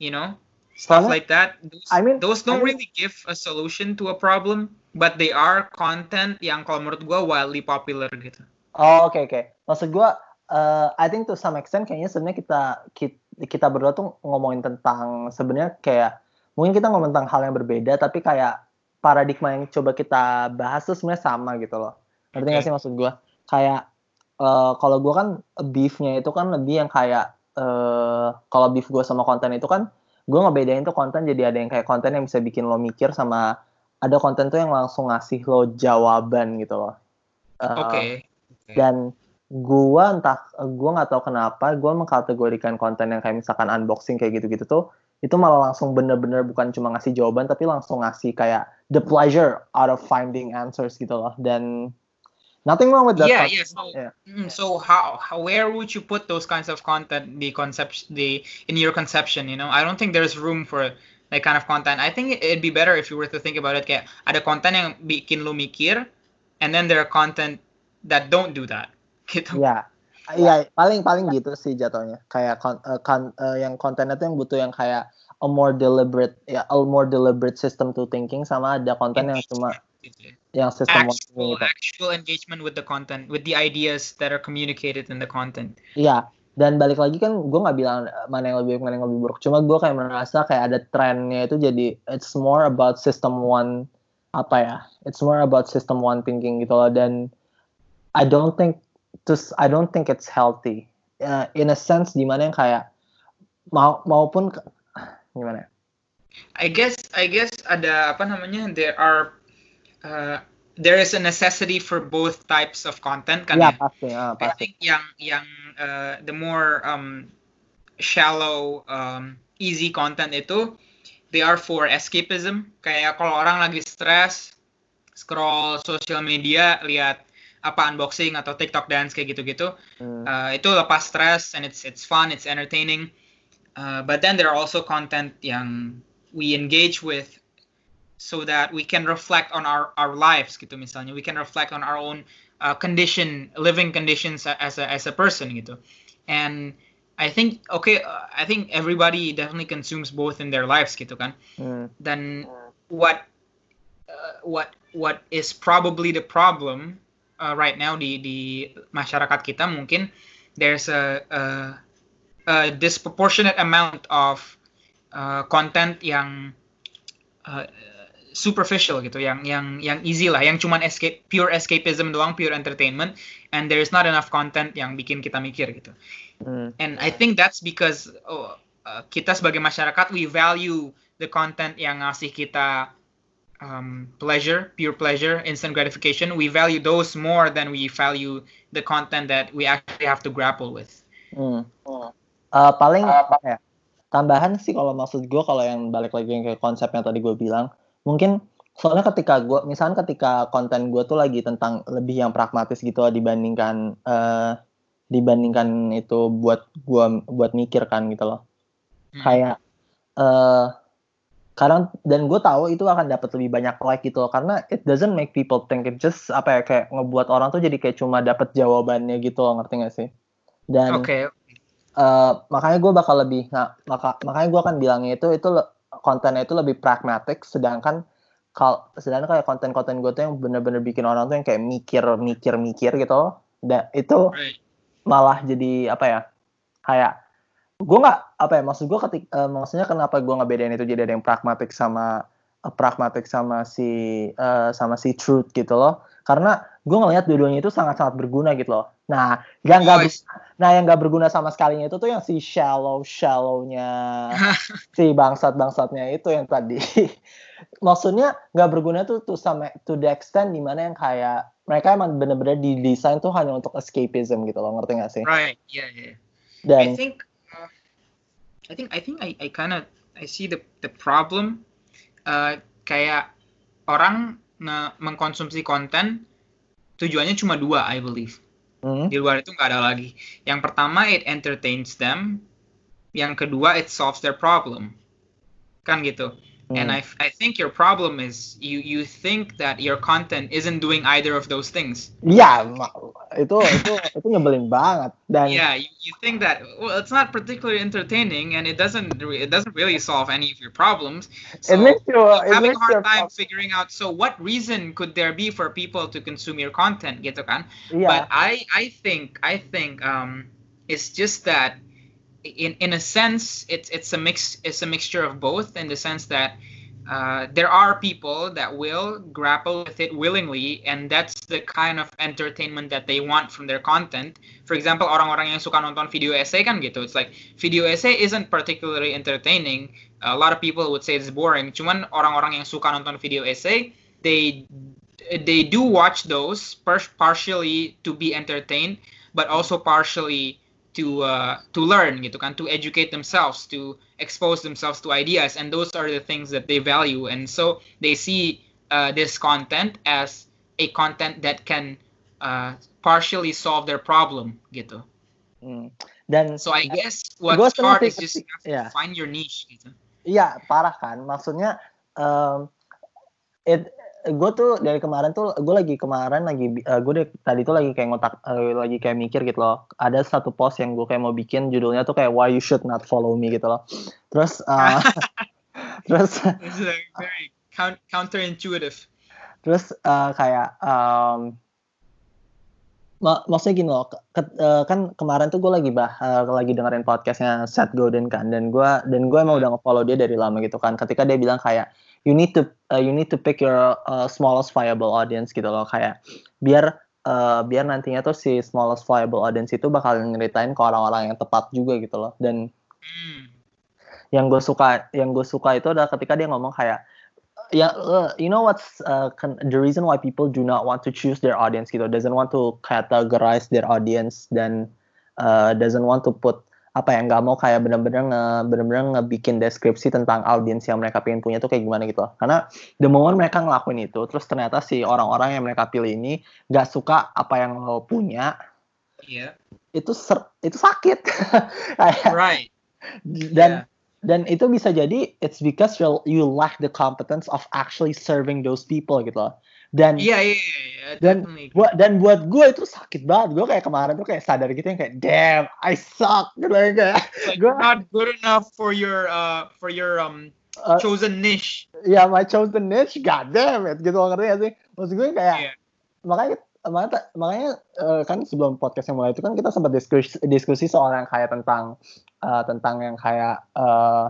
you know, stuff like that. Those, I mean- those don't I mean- really give a solution to a problem, but they are content yang kalau menurut gua wildly popular gitu. Oh oke oke. Maksud gua, eh, I think to some extent kayaknya sebenarnya kita, kita kita berdua tuh ngomongin tentang sebenarnya kayak mungkin kita ngomong tentang hal yang berbeda tapi kayak paradigma yang coba kita bahas tuh sebenarnya sama gitu loh. Ngerti nggak Oke. sih maksud gua? Kayak eh, kalau gua kan beefnya itu kan lebih yang kayak eh kalau beef gua sama konten itu kan gua ngebedain tuh konten jadi ada yang kayak konten yang bisa bikin lo mikir sama ada konten tuh yang langsung ngasih lo jawaban gitu loh. Eh, Oke. dan gua entah gua nggak tahu kenapa gua mengkategorikan konten yang kayak misalkan unboxing kayak gitu-gitu tuh itu malah langsung bener-bener bukan cuma ngasih jawaban tapi langsung ngasih kayak the pleasure out of finding answers gitu loh dan nothing wrong with that Yeah, yeah. So, Yeah. mm, so how, how, where would you put those kinds of content, the concept, the in your conception? You know, I don't think there's room for that kind of content. I think it'd be better if you were to think about it. Kayak ada konten yang bikin lu mikir, and then there are content that don't do that. Gitu. Iya, iya paling paling gitu sih jatuhnya. Kayak kon, eh, kan- eh, yang kontennya tuh yang butuh yang kayak a more deliberate ya a more deliberate system to thinking sama ada konten yang cuma Gitu. Yang sistem Actual, actual engagement with the content, with the ideas that are communicated in the content. Iya, dan balik lagi kan gue nggak bilang eh, mana yang lebih baik mana yang lebih buruk. Cuma gue kayak merasa kayak ada trennya itu jadi it's more about system one apa ya? It's more about system one thinking gitu loh. Dan I don't think terus I don't think it's healthy. Uh, in a sense di mana yang kayak mau maupun gimana? ya? I guess I guess ada apa namanya there are uh, there is a necessity for both types of content kan Iya ya. pasti, I pasti. think yang yang uh, the more um, shallow um, easy content itu they are for escapism kayak kalau orang lagi stres scroll social media lihat apa unboxing atau TikTok dance kayak gitu-gitu Hmm. uh, itu lepas stress and it's it's fun it's entertaining uh, but then there are also content yang we engage with so that we can reflect on our our lives gitu misalnya. We can reflect on our own uh, condition living conditions as a as a person gitu. And I think okay uh, I think everybody definitely consumes both in their lives gitu kan. Hmm. then what uh, what what is probably the problem uh, right now di di masyarakat kita mungkin there's a, a, a disproportionate amount of uh, content yang uh, superficial gitu yang yang yang easy lah yang cuman escape pure escapism doang pure entertainment and there's not enough content yang bikin kita mikir gitu Hmm. and I think that's because oh, uh, kita sebagai masyarakat we value the content yang ngasih kita um, pleasure, pure pleasure, instant gratification. We value those more than we value the content that we actually have to grapple with. Hmm. Eh, paling apa ya? Tambahan sih kalau maksud gue kalau yang balik lagi yang kayak konsep yang tadi gue bilang, mungkin soalnya ketika gue, misalnya ketika konten gue tuh lagi tentang lebih yang pragmatis gitu lah dibandingkan eh, dibandingkan itu buat gue buat mikir kan gitu loh. Hmm. Kayak eh kadang dan gue tahu itu akan dapat lebih banyak like gitu loh karena it doesn't make people think it just apa ya kayak ngebuat orang tuh jadi kayak cuma dapat jawabannya gitu loh ngerti gak sih? Dan Oke, Eh, makanya gue bakal lebih nah maka makanya gue akan bilangnya itu itu kontennya itu lebih pragmatik sedangkan kalau sedangkan kayak konten-konten gue tuh yang bener-bener bikin orang tuh yang kayak mikir mikir mikir gitu. Loh dan itu malah jadi apa ya kayak gue nggak apa ya maksud gue ketik eh, maksudnya kenapa gue ngebedain itu jadi ada yang pragmatik sama eh, pragmatik sama si eh, sama si truth gitu loh. Karena gue ngelihat dua-duanya itu sangat-sangat berguna gitu loh nah yang nggak Oh, ber- nah yang nggak berguna sama sekalinya itu tuh yang si shallow shallownya si bangsat bangsatnya itu yang tadi maksudnya nggak berguna tuh tuh sama to the extent di mana yang kayak mereka emang bener-bener didesain tuh hanya untuk escapism gitu loh ngerti gak sih right, yeah, yeah. I dan think, uh, I think, I think, I, I kind of, I see the the problem. Uh, kayak orang mengkonsumsi konten tujuannya cuma dua, I believe. Hmm, Di luar itu nggak ada lagi. Yang pertama, it entertains them. Yang kedua, it solves their problem. Kan gitu. And. I, I think your problem is you you think that your content isn't doing either of those things. Ma- itu itu itu nyebelin banget dan Yeah, you, you think that well, it's not particularly entertaining and it doesn't re- it doesn't really solve any of your problems. it makes you I'm it having makes a hard time figuring out. So what reason could there be for people to consume your content, gitu kan? iya But I I think I think um it's just that in in a sense it's it's a mix it's a mixture of both in the sense that uh, there are people that will grapple with it willingly and that's the kind of entertainment that they want from their content. For example orang-orang yang suka nonton video essay kan gitu. It's like video essay isn't particularly entertaining. A lot of people would say it's boring. Cuman orang-orang yang suka nonton video essay they they do watch those par- partially to be entertained but also partially to uh, to learn gitu kan to educate themselves to expose themselves to ideas and those are the things that they value and so they see uh, this content as a content that can uh, partially solve their problem gitu Hmm. dan so I guess seneng hard is just you have to yeah. find your niche gitu Iya parah kan maksudnya um, it gue tuh dari kemarin tuh gue lagi kemarin lagi gue deh tadi tuh lagi kayak ngotak eh, lagi kayak mikir gitu loh. Ada satu post yang gue kayak mau bikin judulnya tuh kayak why you should not follow me gitu loh. Terus uh, terus very count- counterintuitive. Terus uh, kayak um, ma- maksudnya gini loh ke- ke- uh, kan kemarin tuh gue lagi bah uh, lagi dengerin podcastnya Seth Godin kan dan gue dan gue emang udah nge-follow dia dari lama gitu kan. Ketika dia bilang kayak you need to uh, you need to pick your uh, smallest viable audience gitu loh. Kayak biar uh, biar nantinya tuh si smallest viable audience itu bakal ngeritain ke orang-orang yang tepat juga gitu loh. Dan Hmm. yang gue suka yang gue suka itu adalah ketika dia ngomong kayak ya uh, you know what's uh, the reason why people do not want to choose their audience gitu. Doesn't want to categorize their audience dan uh, doesn't want to put apa ya nggak mau kayak bener-bener nge bener-bener ngebikin deskripsi tentang audiens yang mereka pengen punya tuh kayak gimana gitu loh. karena the moment mereka ngelakuin itu terus ternyata si orang-orang yang mereka pilih ini nggak suka apa yang lo punya yeah itu ser itu sakit right dan Yeah. dan itu bisa jadi it's because you you lack the competence of actually serving those people gitu loh. Dan yeah yeah, yeah, yeah Dan gua dan buat gue itu sakit banget. Gue kayak kemarin tuh kayak sadar gitu yang kayak damn I suck gitu kayak like gua- not good enough for your uh for your um uh, chosen niche ya my chosen niche god damn it gitu ngerti gak sih? Maksud gue kayak Yeah. makanya makanya makanya eh, kan sebelum podcast yang mulai itu kan kita sempat diskusi diskusi soal yang kayak tentang eh, tentang yang kayak eh,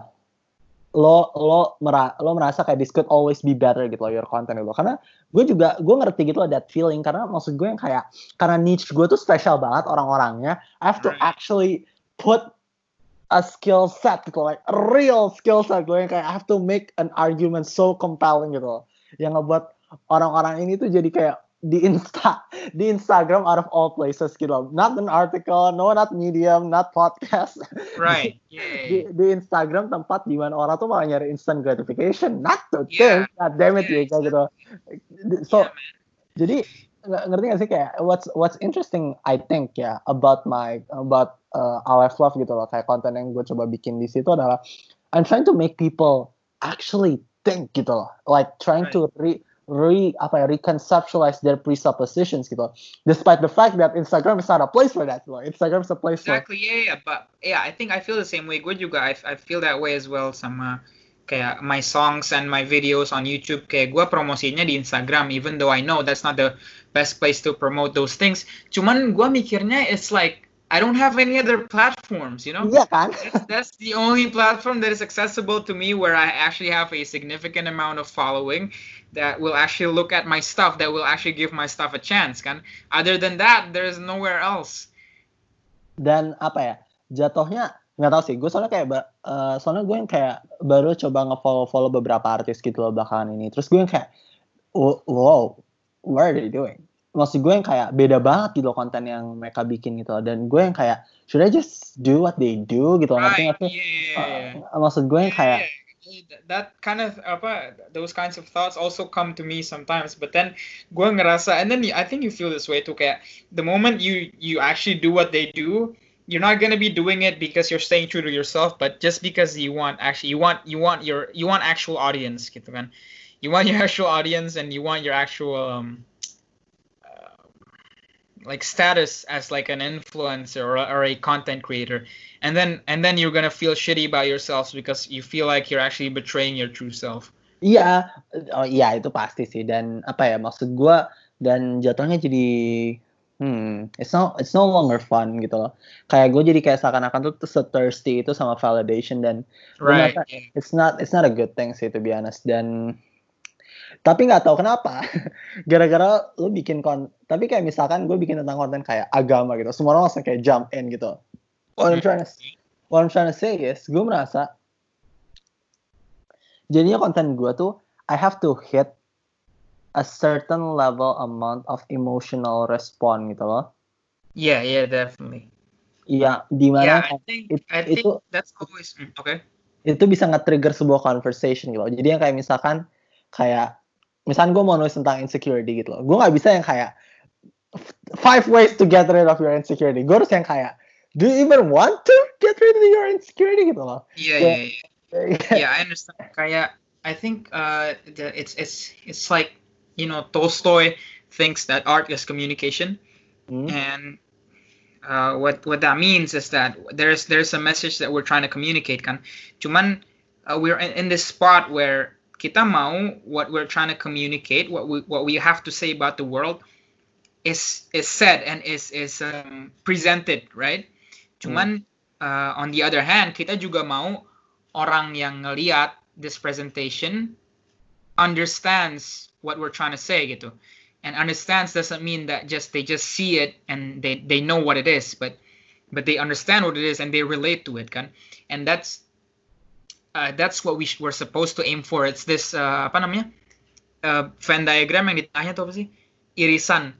lo lo mera, lo merasa kayak this could always be better gitu loh your content gitu karena gue juga gue ngerti gitu loh that feeling. Karena maksud gue yang kayak karena niche gue tuh spesial banget orang-orangnya I have to actually put a skill set gitu like a real skill set gue yang kayak I have to make an argument so compelling gitu loh. Yang ngebuat orang-orang ini tuh jadi kayak di Insta di Instagram out of all places gitu loh. Not an article, no not medium, not podcast. right yeah, di, di Instagram tempat di mana orang tuh malah nyari instant gratification, not to Yeah. think. God damn it Yeah, ya kayak gitu. So Yeah, man. jadi ng- ngerti gak sih kayak what's what's interesting I think ya about my about uh, Aleph Love gitu loh kayak konten yang gue coba bikin di situ adalah I'm trying to make people actually think gitu loh like trying to re re apa ya reconceptualize their presuppositions gitu despite the fact that Instagram is not a place for that Instagram is a place for Exactly, yeah, yeah, but yeah, I think I feel the same way. Gue juga, I, I feel that way as well sama kayak my songs and my videos on YouTube. Kayak gue promosinya di Instagram, even though I know that's not the best place to promote those things. Cuman gue mikirnya it's like I don't have any other platforms, you know? kan That's, that's the only platform that is accessible to me where I actually have a significant amount of following that will actually look at my stuff, that will actually give my stuff a chance, kan? Other than that, there's nowhere else. dan apa ya jatuhnya nggak tahu sih gue soalnya kayak eh, soalnya gue yang kayak baru coba nge-follow follow beberapa artis gitu loh belakangan ini terus gue yang kayak "Wo- wow what are they doing maksud gue yang kayak beda banget gitu loh konten yang mereka bikin gitu loh dan gue yang kayak should I just do what they do gitu loh ngerti sih yeah. Eh, maksud gue yang kayak Yeah, yeah. that kind of apa those kinds of thoughts also come to me sometimes but then gue ngerasa and then I think you feel this way too kayak the moment you you actually do what they do you're not gonna be doing it because you're staying true to yourself, but just because you want actually you want you want your you want actual audience gitu kan. You want your actual audience and you want your actual um, uh, like status as like an influencer or a, or a content creator, and then and then you're gonna feel shitty about yourselves because you feel like you're actually betraying your true self. Iya, oh iya itu pasti sih dan apa ya maksud gua dan jatuhnya jadi hmm it's no it's no longer fun gitu loh. Kayak gue jadi kayak seakan-akan tuh se thirsty itu sama validation dan Right. it's not it's not a good thing sih to be honest dan tapi nggak tahu kenapa gara-gara lu bikin kon tapi kayak misalkan gue bikin tentang konten kayak agama gitu semua orang langsung kayak jump in gitu what I'm trying to what I'm trying to say is gue merasa jadinya konten gue tuh I have to hit a certain level amount of emotional response gitu loh Yeah, yeah, definitely. iya di mana Yeah, I think it- I think itu- that's always mm, okay. itu bisa nge-trigger sebuah conversation gitu. Jadi yang kayak misalkan kayak misalkan gue mau nulis tentang insecurity gitu loh. Gue nggak bisa yang kayak five ways to get rid of your insecurity. Gue harus yang kayak do you even want to get rid of your insecurity gitu loh. Yeah. yeah, yeah. yeah, I understand. Kaya, I think uh, the, it's it's it's like you know Tolstoy thinks that art is communication, Hmm. and uh, what what that means is that there's there's a message that we're trying to communicate kan. Cuman uh, we're in, in this spot where kita mau what we're trying to communicate, what we what we have to say about the world is is said and is is um, presented, right? Cuman uh, on the other hand, kita juga mau orang yang ngeliat this presentation understands what we're trying to say gitu. And understands doesn't mean that just they just see it and they they know what it is, but but they understand what it is and they relate to it kan. And that's uh, that's what we sh- we're supposed to aim for. It's this uh, apa namanya? Uh, Venn diagram yang di tengahnya tuh apa sih? Irisan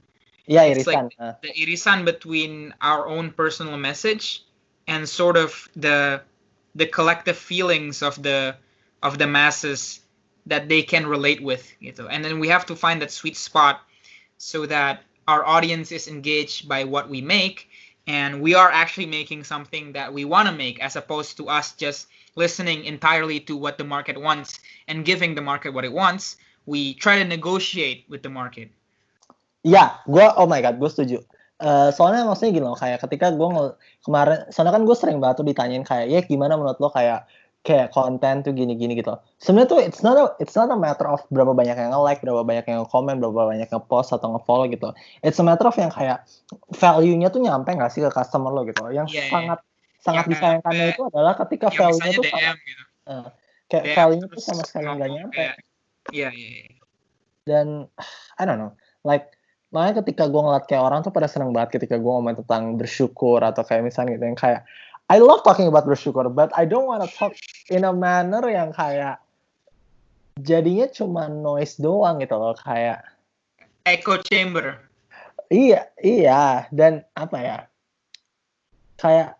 It's irisan. like- Ah. the irisan between our own personal message and sort of the the collective feelings of the of the masses that they can relate with gitu. and then we have to find that sweet spot so that our audience is engaged by what we make and we are actually making something that we want to make as opposed to us just listening entirely to what the market wants and giving the market what it wants we try to negotiate with the market Iya, gue oh my god, gue setuju. Eh, soalnya maksudnya gini loh, kayak ketika gue kemarin, soalnya kan gue sering banget tuh ditanyain kayak, ya gimana menurut lo kayak kayak konten tuh gini-gini gitu. Sebenarnya tuh it's not a, it's not a matter of berapa banyak yang nge-like, berapa banyak yang nge-comment, berapa banyak yang post atau nge-follow gitu. It's a matter of yang kayak value-nya tuh nyampe nggak sih ke customer lo gitu. Yang Iya, iya. sangat sangat Yang disayangkannya itu adalah ketika yang value-nya tuh sama, gitu eh, kayak DM value-nya tuh sama sekali nggak nyampe. Iya, iya, iya. dan I don't know like makanya ketika gue ngeliat kayak orang tuh pada seneng banget ketika gue ngomong tentang bersyukur atau kayak misalnya gitu yang kayak I love talking about bersyukur but I don't wanna talk in a manner yang kayak jadinya cuma noise doang gitu loh kayak Echo chamber. iya iya dan apa ya kayak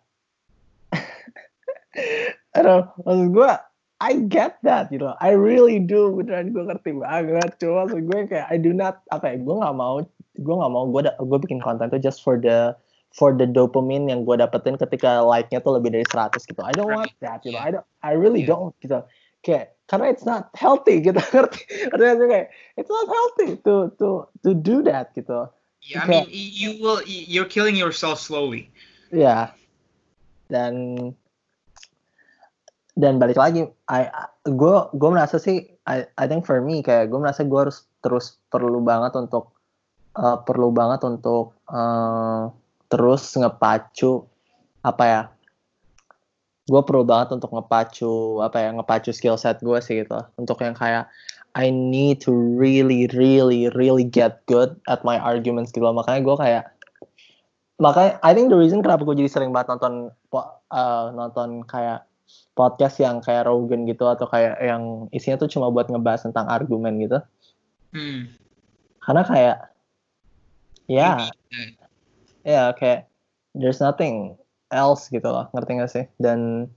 aduh maksud gue I get that you know I really do beneran gue ngerti banget cuma maksud gue kayak I do not apa ya gue nggak mau gue nggak mau gue gue bikin konten tuh just for the for the dopamine yang gue dapetin ketika like-nya tuh lebih dari 100 gitu I don't want that you know I don't I really Yeah. don't gitu kayak karena it's not healthy gitu ngerti tuh kayak it's not healthy to to to do that gitu Yeah, I mean, you will. You're killing yourself slowly. Ya. Dan dan balik lagi, I gue gue merasa sih, I I think for me kayak gue merasa gue harus terus perlu banget untuk uh, perlu banget untuk uh, terus ngepacu apa ya? Gue perlu banget untuk ngepacu apa ya? Ngepacu skill set gue sih gitu. Untuk yang kayak I need to really really really get good at my arguments gitu. Makanya gue kayak makanya I think the reason kenapa gue jadi sering banget nonton uh, nonton kayak podcast yang kayak Rogan gitu atau kayak yang isinya tuh cuma buat ngebahas tentang argumen gitu Hmm. karena kayak ya that. ya kayak there's nothing else gitu loh ngerti gak sih dan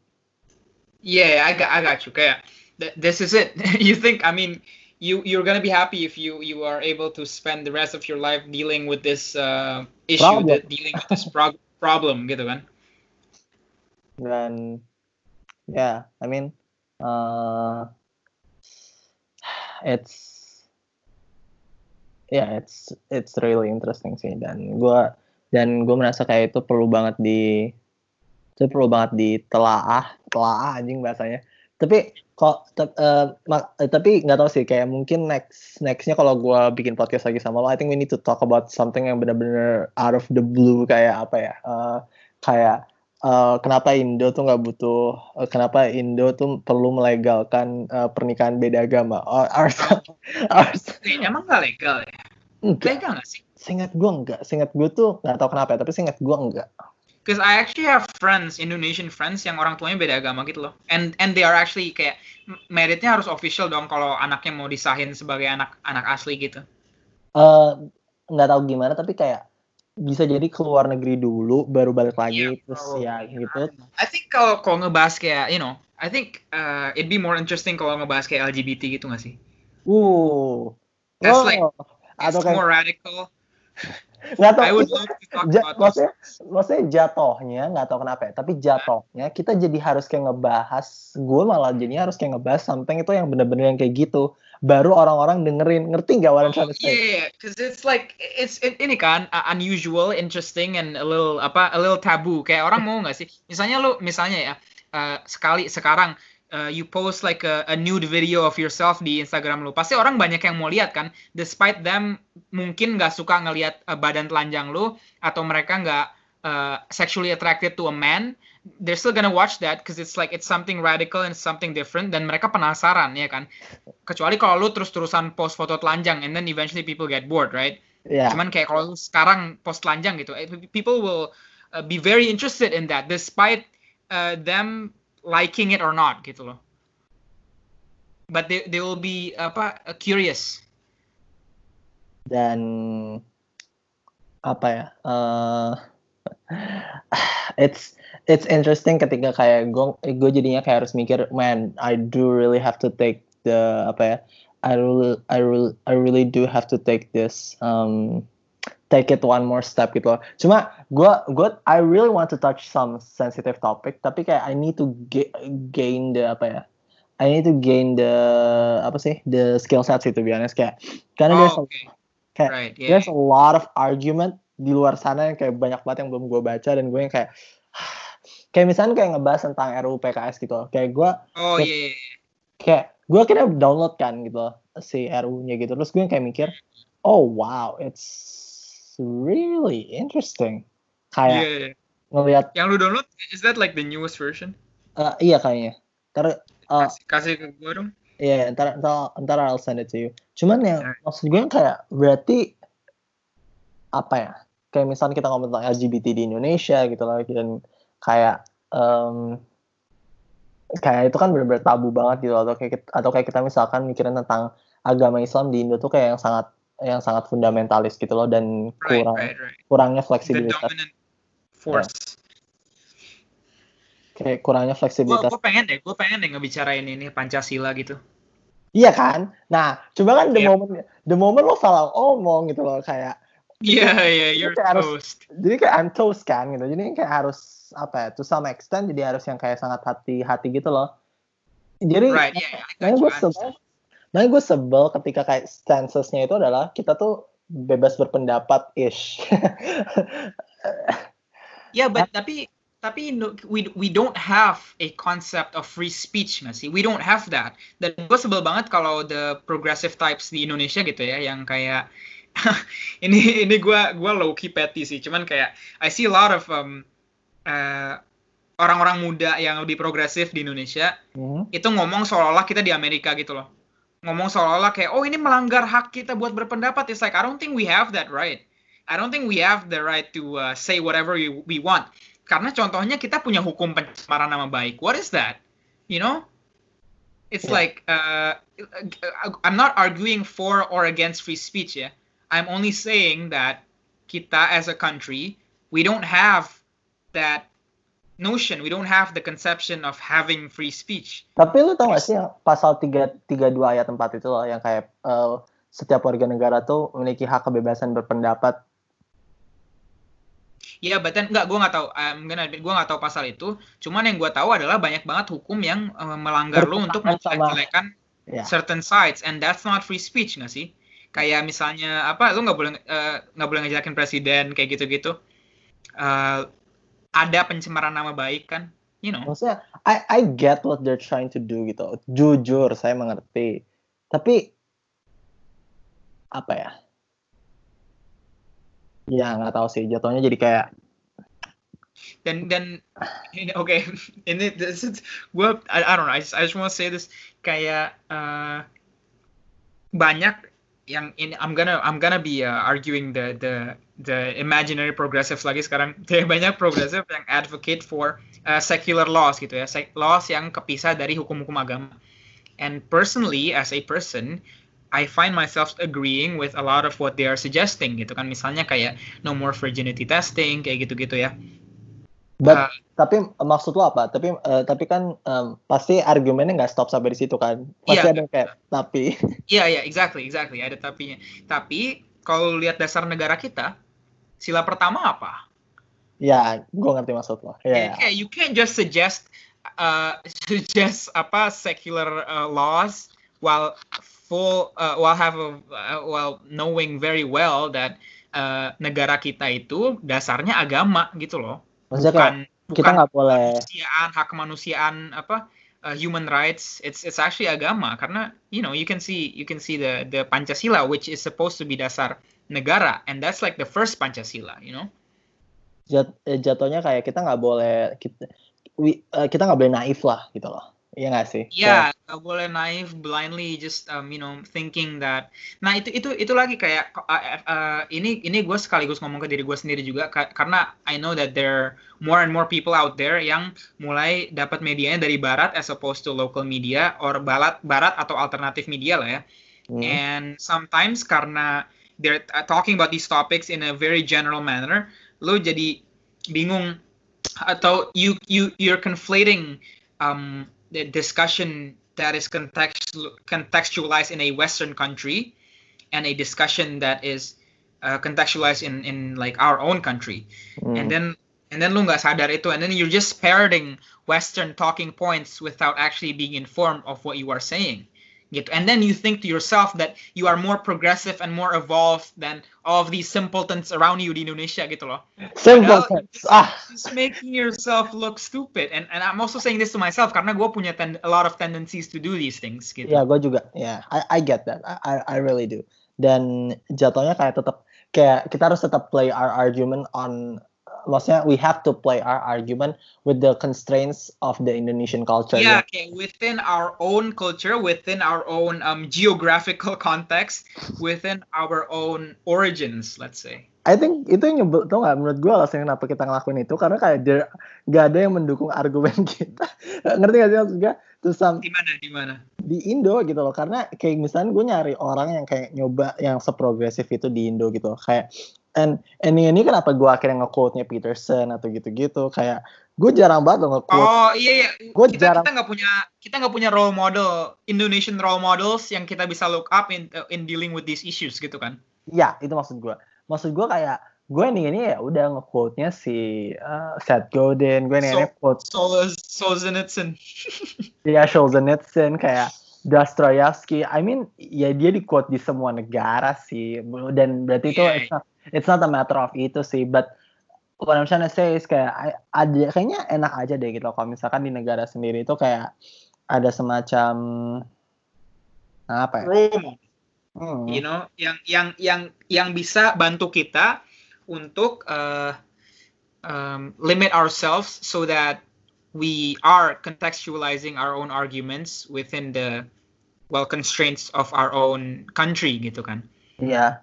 Yeah, I got, I got you. Kayak, th- this is it. you think? I mean, you you're gonna be happy if you you are able to spend the rest of your life dealing with this uh, issue, Problem. that dealing with this prog- problem, gitu kan? dan yeah, I mean uh, it's yeah, it's it's really interesting sih. Dan gue dan gue merasa kayak itu perlu banget di itu perlu banget ditelaah telaah anjing bahasanya. Tapi kok uh, tapi nggak tahu sih kayak mungkin next nextnya kalau gue bikin podcast lagi sama lo I think we need to talk about something yang benar-benar out of the blue kayak apa ya uh, kayak uh, kenapa Indo tuh nggak butuh uh, kenapa Indo tuh perlu melegalkan uh, pernikahan beda agama or, or, or, emang nggak legal ya enggak. legal nggak sih Seingat gue enggak seingat gue tuh nggak tahu kenapa ya tapi seingat gue enggak Because I actually have friends, Indonesian friends yang orang tuanya beda agama gitu loh. And and they are actually kayak meritnya harus official dong kalau anaknya mau disahin sebagai anak anak asli gitu. Uh, nggak tahu gimana tapi kayak bisa jadi keluar negeri dulu baru balik lagi yeah, terus oh, ya gitu. I think kalau kalau ngebahas kayak you know, I think uh, it'd be more interesting kalau ngebahas kayak LGBT gitu gak sih? Uh. That's oh. like it's Atau kayak, more radical nggak tahu ja, maksudnya maksudnya jatohnya nggak tahu kenapa ya tapi jatohnya kita jadi harus kayak ngebahas gue malah jadi harus kayak ngebahas something itu yang bener-bener yang kayak gitu baru orang-orang dengerin ngerti nggak what I'm trying to say? Yeah, because it's like it's it, ini kan uh, unusual, interesting and a little apa a little taboo. Kayak orang mau nggak sih? Misalnya lu misalnya ya uh, sekali sekarang uh, you post like a, a nude video of yourself di Instagram lu, pasti orang banyak yang mau lihat kan. Despite them mungkin nggak suka ngelihat uh, badan telanjang lu atau mereka nggak uh, sexually attracted to a man, they're still gonna watch that because it's like it's something radical and something different dan mereka penasaran ya kan. Kecuali kalau lu terus-terusan post foto telanjang and then eventually people get bored, right? Yeah. Cuman kayak kalau sekarang post telanjang gitu, eh, people will uh, be very interested in that despite uh, them liking it or not gitu loh. But they they will be apa curious. Dan apa ya? Uh, it's it's interesting ketika kayak gue gue jadinya kayak harus mikir, man, I do really have to take the apa ya? I really I really I really do have to take this um take it one more step gitu loh. Cuma gue gue I really want to touch some sensitive topic tapi kayak I need to gain the apa ya? I need to gain the apa sih the skill set sih to be honest kayak karena oh, there's a, kayak right, yeah. there's a lot of argument di luar sana yang kayak banyak banget yang belum gue baca dan gue yang kayak kayak misalnya kayak ngebahas tentang RUU PKS gitu loh. kayak gue oh kayak, yeah. Kayak gue akhirnya download kan gitu loh, si RU-nya gitu terus gue kayak mikir oh wow it's really interesting. Kayak yeah, yeah. ngelihat. Yang lu download is that like the newest version? Uh, iya kayaknya. Ntar uh, kasih, kasih ke gue dong. Iya, yeah, ntar, ntar, ntar I'll send it to you. Cuman yang yeah. maksud gue kayak berarti apa ya? Kayak misalnya kita ngomong tentang LGBT di Indonesia gitu loh, dan kayak um, kayak itu kan benar-benar tabu banget gitu atau kayak atau kayak kita misalkan mikirin tentang agama Islam di Indo tuh kayak yang sangat yang sangat fundamentalis gitu loh dan kurang right, right, right. kurangnya fleksibilitas. force. Kayak kurangnya fleksibilitas. Gue pengen deh, gue pengen deh ngebicarain ini Pancasila gitu. Iya kan? Nah, coba kan the yeah. moment the moment lo salah omong gitu loh kayak Iya, yeah, iya, yeah, you're kayak toast. Harus, jadi kayak I'm toast kan gitu. Jadi kayak harus apa ya, to some extent jadi harus yang kayak sangat hati-hati gitu loh. Jadi, right, yeah, yeah, gue sebel, Nah gue sebel ketika kayak stancesnya itu adalah kita tuh bebas berpendapat ish. ya, yeah, but tapi tapi we we don't have a concept of free speech nggak sih? We don't have that. Dan gue sebel banget kalau the progressive types di Indonesia gitu ya, yang kayak ini ini gue gue low key petty sih. Cuman kayak I see a lot of um, uh, orang-orang muda yang lebih progresif di Indonesia mm. itu ngomong seolah-olah kita di Amerika gitu loh ngomong seolah-olah kayak oh ini melanggar hak kita buat berpendapat. It's like I don't think we have that right. I don't think we have the right to uh, say whatever we, we want. Karena contohnya kita punya hukum pencemaran nama baik. What is that? You know? It's yeah. like uh, I'm not arguing for or against free speech ya yeah? I'm only saying that kita as a country we don't have that notion, we don't have the conception of having free speech. Tapi lu tau gak sih yang pasal 3, 32 ayat 4 itu loh yang kayak uh, setiap warga negara tuh memiliki hak kebebasan berpendapat. Iya, yeah, but then enggak, gue nggak tahu. Gonna admit, gue nggak tahu pasal itu. Cuman yang gue tahu adalah banyak banget hukum yang uh, melanggar lu untuk menjelek-jelekan yeah. certain sides, and that's not free speech nggak sih? Kayak misalnya apa, lu nggak boleh nggak uh, boleh ngejelekin presiden kayak gitu-gitu. Uh, ada pencemaran nama baik kan, you know. Maksudnya, I I get what they're trying to do gitu. Jujur, saya mengerti. Tapi apa ya? ya nggak tahu sih jatuhnya jadi kayak dan dan ini oke okay. ini this is gue I, I don't know I just, I just want to say this kayak uh, banyak yang ini I'm gonna I'm gonna be uh, arguing the the the imaginary progressive lagi sekarang banyak progressive yang advocate for uh, secular laws gitu ya laws yang kepisah dari hukum-hukum agama and personally as a person I find myself agreeing with a lot of what they are suggesting gitu kan misalnya kayak no more virginity testing kayak gitu-gitu ya. But, uh, tapi maksud lo apa? Tapi uh, tapi kan um, pasti argumennya nggak stop sampai di situ kan? Pasti iya, ada kayak tapi. Iya iya exactly exactly ada tapinya. Tapi kalau lihat dasar negara kita sila pertama apa? Ya, gue ngerti maksud lo. Ya. Yeah. you can't just suggest uh, suggest apa secular uh, laws while full uh, while have a, uh, while knowing very well that uh, negara kita itu dasarnya agama gitu loh. Maksudnya bukan, kayak kita nggak boleh kemanusiaan hak kemanusiaan apa uh, human rights it's it's actually agama karena you know you can see you can see the the Pancasila which is supposed to be dasar negara and that's like the first Pancasila you know Jat, eh, jatuhnya kayak kita nggak boleh kita we, uh, kita nggak boleh naif lah gitu loh Iya nggak sih? Iya, yeah, nggak boleh naif blindly just um, you know thinking that. Nah itu itu itu lagi kayak uh, uh, ini ini gue sekaligus ngomong ke diri gue sendiri juga ka karena I know that there more and more people out there yang mulai dapat medianya dari barat as opposed to local media or barat barat atau alternatif media lah ya. Hmm. And sometimes karena they're talking about these topics in a very general manner, lo jadi bingung atau you you you're conflating um, the discussion that is contextual, contextualized in a Western country and a discussion that is uh, contextualized in in like our own country, mm. and then and then lu nggak sadar itu, and then you're just parroting Western talking points without actually being informed of what you are saying gitu. And then you think to yourself that you are more progressive and more evolved than all of these simpletons around you di Indonesia gitu loh. Simpletons. ah. Just making yourself look stupid. And and I'm also saying this to myself karena gue punya a lot of tendencies to do these things gitu. Ya, yeah, gue juga. Ya, yeah, I I get that. I I really do. Dan jatuhnya kayak tetap kayak kita harus tetap play our argument on maksudnya we have to play our argument with the constraints of the Indonesian culture. Yeah, okay. within our own culture, within our own um, geographical context, within our own origins, let's say. I think itu yang nyebel tau gak menurut gue alasan kenapa kita ngelakuin itu karena kayak there, gak ada yang mendukung argumen kita ngerti gak sih maksud gue terus di mana di mana di Indo gitu loh karena kayak misalnya gue nyari orang yang kayak nyoba yang seprogresif itu di Indo gitu kayak and ini ini kenapa gue akhirnya nge-quote-nya Peterson atau gitu-gitu kayak gue jarang banget loh nge-quote. Oh iya iya. Gue kita, jarang. Kita nggak punya kita nggak punya role model Indonesian role models yang kita bisa look up in in dealing with these issues gitu kan? Iya itu maksud gue. Maksud gue kayak gue nih ini ya udah nge-quote-nya si uh, Seth Godin, gue nih so, quote Sol Solzhenitsyn. Iya Solzhenitsyn kayak Dostoyevsky. I mean ya dia di quote di semua negara sih dan berarti itu yeah it's not a matter of itu sih but what I'm trying to say is kayak ada kayaknya enak aja deh gitu kalau misalkan di negara sendiri itu kayak ada semacam apa ya? Room. Hmm. You know, yang yang yang yang bisa bantu kita untuk uh, um, limit ourselves so that we are contextualizing our own arguments within the well constraints of our own country gitu kan. Iya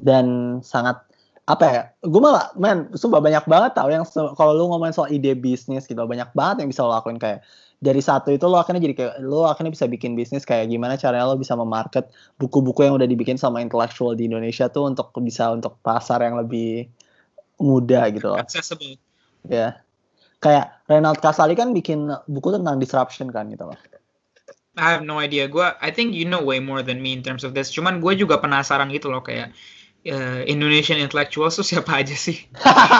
dan sangat apa ya gue malah men sumpah banyak banget tau yang kalau lu ngomongin soal ide bisnis gitu banyak banget yang bisa lo lakuin kayak dari satu itu lo akhirnya jadi kayak lo akhirnya bisa bikin bisnis kayak gimana caranya lo bisa memarket buku-buku yang udah dibikin sama intelektual di Indonesia tuh untuk bisa untuk pasar yang lebih mudah gitu loh. Accessible. Ya. Kayak Renald Kasali kan bikin buku tentang disruption kan gitu loh. I have no idea. Gua I think you know way more than me in terms of this. Cuman gue juga penasaran gitu loh kayak uh, Indonesian intellectuals tuh siapa aja sih?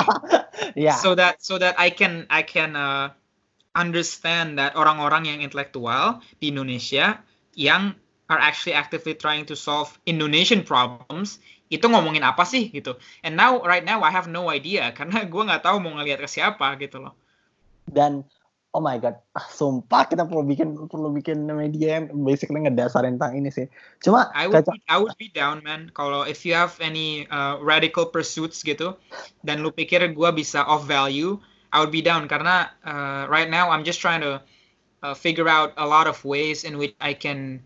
yeah. So that so that I can I can uh, understand that orang-orang yang intelektual di Indonesia yang are actually actively trying to solve Indonesian problems itu ngomongin apa sih gitu. And now right now I have no idea karena gue nggak tahu mau ngelihat ke siapa gitu loh. Dan oh my god, ah, sumpah kita perlu bikin perlu bikin media yang basically ngedasarin tentang ini sih. Cuma I would be, I would be down man. Kalau if you have any uh, radical pursuits gitu dan lu pikir gue bisa off value, I would be down. Karena uh, right now I'm just trying to uh, figure out a lot of ways in which I can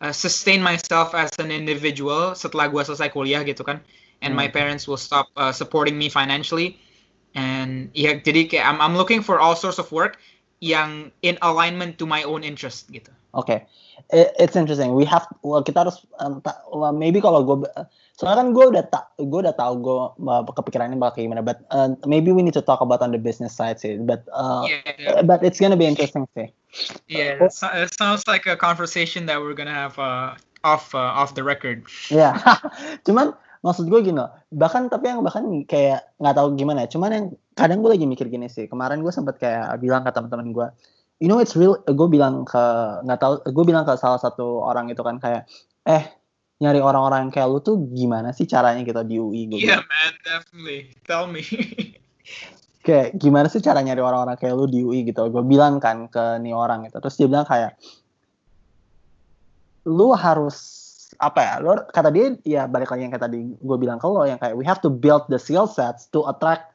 uh, sustain myself as an individual setelah gue selesai kuliah gitu kan, and my Hmm. parents will stop uh, supporting me financially, and ya jadi kayak I'm I'm looking for all sorts of work yang in alignment to my own interest gitu. Oke, It- it's interesting. We have, well, kita harus, um, ta- well, maybe kalau gue, soalnya kan gue udah tak, gue udah tahu gue uh, kepikirannya bakal gimana. But uh, maybe we need to talk about on the business side sih. But, uh, Yeah. but it's gonna be interesting sih. Yeah, it, so- it sounds like a conversation that we're gonna have uh, off uh, off the record. Ya, cuman maksud gue gini, bahkan tapi yang bahkan kayak nggak tahu gimana. ya, Cuman yang kadang gue lagi mikir gini sih. Kemarin gue sempat kayak bilang ke teman-teman gue, you know it's real. Gue bilang ke nggak tahu, gue bilang ke salah satu orang itu kan kayak, eh nyari orang-orang kayak lu tuh gimana sih caranya gitu di UI gue Yeah, man, definitely. Tell me. kayak gimana sih cara nyari orang-orang kayak lu di UI gitu gue bilang kan ke nih orang gitu terus dia bilang kayak lu harus apa ya lu kata dia ya balik lagi yang kayak tadi gue bilang ke lo yang kayak we have to build the skill sets to attract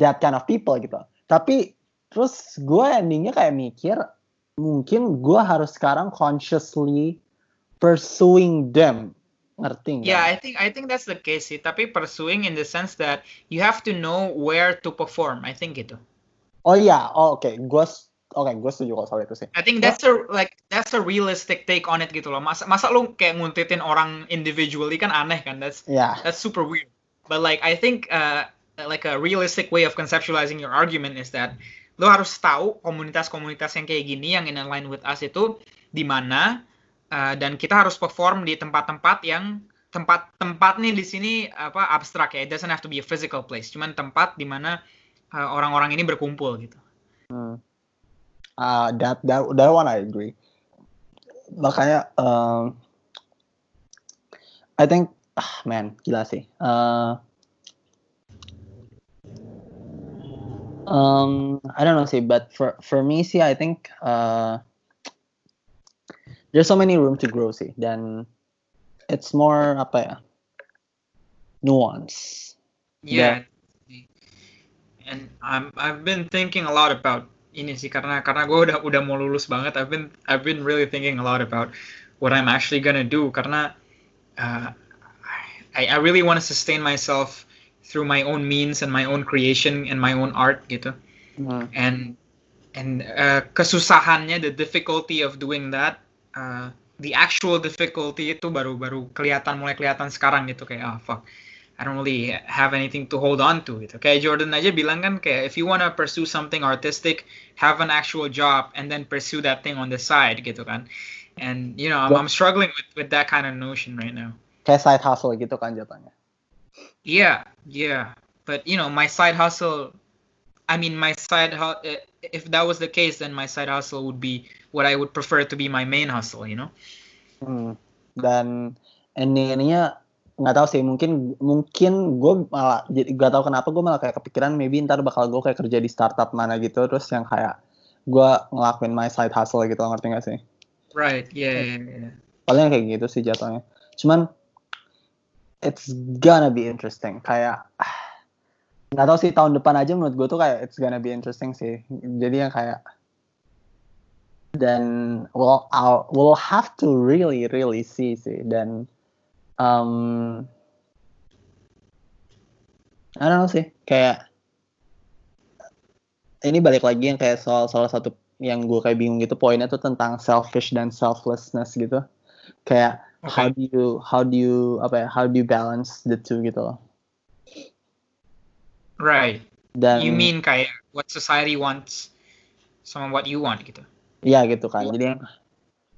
that kind of people gitu tapi terus gue endingnya kayak mikir mungkin gue harus sekarang consciously pursuing them ngerti nggak? yeah, I think I think that's the case. Sih. Tapi pursuing in the sense that you have to know where to perform. I think gitu. oh iya oh, oke gue s- oke gue setuju kalau soal itu sih I think that's a like that's a realistic take on it gitu loh. Masa masa lu kayak nguntitin orang individually kan aneh kan? That's ya that's super weird. But like I think uh, like a realistic way of conceptualizing your argument is that lo harus tahu komunitas-komunitas yang kayak gini yang in line with us itu di mana uh, dan kita harus perform di tempat-tempat yang tempat-tempat nih di sini apa abstrak ya. It doesn't have to be a physical place. Cuman tempat di mana uh, orang-orang ini berkumpul gitu. Hmm. Ah, that that that one I agree. Makanya, um, I think, ah, man, gila sih. Uh, um, I don't know see, but for for me see, I think uh, there's so many room to grow see. Then it's more apa ya, nuance. Yeah. And I'm I've been thinking a lot about ini sih karena karena gue udah udah mau lulus banget. I've been I've been really thinking a lot about what I'm actually gonna do karena uh, I I really want to sustain myself through my own means and my own creation and my own art gitu. Hmm. And and uh, kesusahannya the difficulty of doing that uh, the actual difficulty itu baru baru kelihatan mulai kelihatan sekarang gitu kayak ah fuck I don't really have anything to hold on to gitu. Kayak Jordan aja bilang kan kayak if you wanna pursue something artistic, have an actual job and then pursue that thing on the side gitu kan. And you know, I'm, I'm struggling with with that kind of notion right now. Kayak side hustle gitu kan jatuhnya. Yeah, yeah. But you know, my side hustle I mean my side hu- if that was the case then my side hustle would be what I would prefer to be my main hustle, you know. Hmm. Dan ending-endingnya nggak tahu sih mungkin mungkin gue malah nggak tahu kenapa gue malah kayak kepikiran maybe ntar bakal gue kayak kerja di startup mana gitu terus yang kayak gue ngelakuin my side hustle gitu ngerti gak sih Right. Yeah, yeah, yeah. paling kayak gitu sih jatuhnya cuman it's gonna be interesting. Kayak nggak tahu sih tahun depan aja menurut gue tuh kayak it's gonna be interesting sih. Jadi yang kayak dan we'll we'll have to really really see sih. Dan um, I don't know sih kayak ini balik lagi yang kayak soal salah satu yang gue kayak bingung gitu poinnya tuh tentang selfish dan selflessness gitu. Kayak how do you how do you apa ya how do you balance the two gitu loh Right. dan You mean kayak what society wants sama what you want gitu. Iya gitu kan. Jadi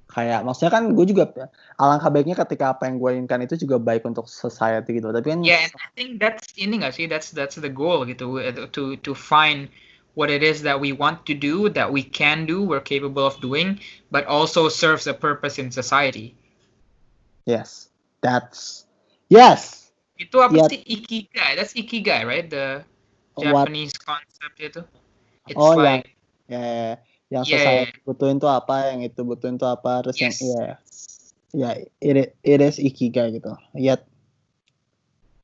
kayak maksudnya kan gue juga alangkah baiknya ketika apa yang gue inginkan itu juga baik untuk society gitu tapi kan yeah and I think that's ini gak sih that's that's the goal gitu to to find what it is that we want to do that we can do we're capable of doing but also serves a purpose in society yes that's yes itu apa Yeah. sih ikigai that's ikigai right the What- Japanese concept itu it's Oh, yang- like ya ya. yang Yeah. society butuhin tuh apa yang itu butuhin tuh apa terus yang Yes. ya ya it, it is ikigai gitu ya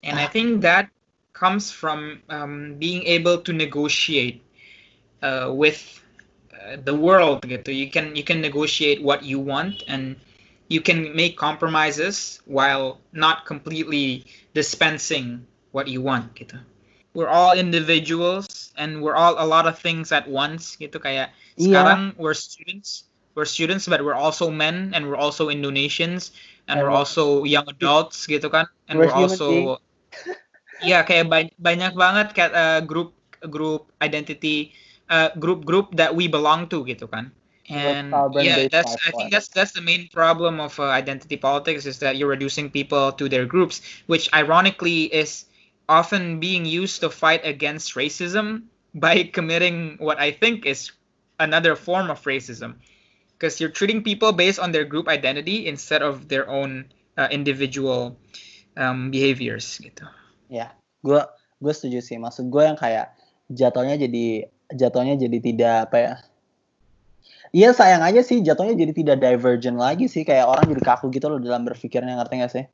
And I think that comes from um, being able to negotiate uh, with uh, the world. Gitu. You can you can negotiate what you want, and you can make compromises while not completely dispensing what you want. Gitu. We're all individuals, and we're all a lot of things at once. Gitu kayak Iya. sekarang we're students, we're students, but we're also men, and we're also Indonesians, and And we're also young adults, gitu kan? And We're we're, also beings. Iya kayak ba- banyak banget kayak uh, grup grup identity uh, grup-grup that we belong to gitu kan. And yeah, that's I think that's that's the main problem of uh, identity politics is that you're reducing people to their groups, which ironically is often being used to fight against racism by committing what I think is another form of racism. Because you're treating people based on their group identity instead of their own uh, individual um, behaviors gitu. ya gue gue setuju sih maksud gue yang kayak jatuhnya jadi jatuhnya jadi tidak apa ya Iya sayang aja sih jatuhnya jadi tidak divergent lagi sih kayak orang jadi kaku gitu loh dalam berpikirnya ngerti gak sih?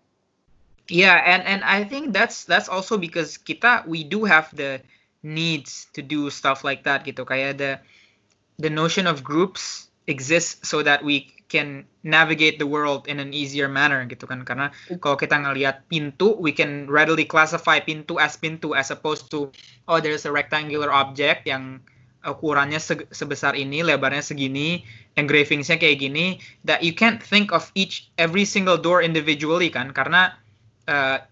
Yeah, and and I think that's that's also because kita we do have the needs to do stuff like that gitu. Kayak the the notion of groups exists so that we can navigate the world in an easier manner gitu kan. Karena kalau kita ngelihat pintu, we can readily classify pintu as pintu as opposed to oh there's a rectangular object yang ukurannya se- sebesar ini, lebarnya segini, engravingsnya kayak gini, that you can't think of each every single door individually kan, karena uh,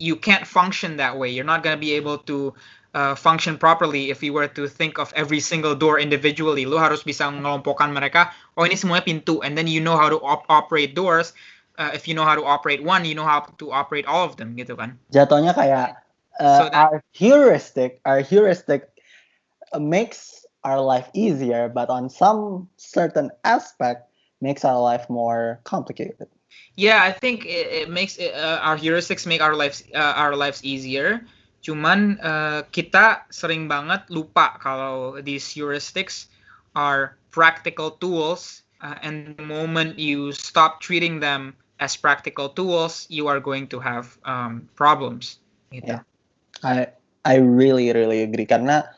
you can't function that way. You're not gonna be able to uh, function properly if you were to think of every single door individually. Lu harus bisa mengelompokkan mereka. Oh ini semuanya pintu, and then you know how to op- operate doors. Uh, if you know how to operate one, you know how to operate all of them, gitu kan? Jatuhnya kayak uh, So that- our heuristic our heuristic makes our life easier but on some certain aspect makes our life more complicated. Yeah, I think it, it makes it, uh, our heuristics make our lives uh, our lives easier. Cuman uh, kita sering banget lupa kalau these heuristics are practical tools, uh, and the moment you stop treating them as practical tools, you are going to have um, problems. Gitu. Yeah. I I really really agree karena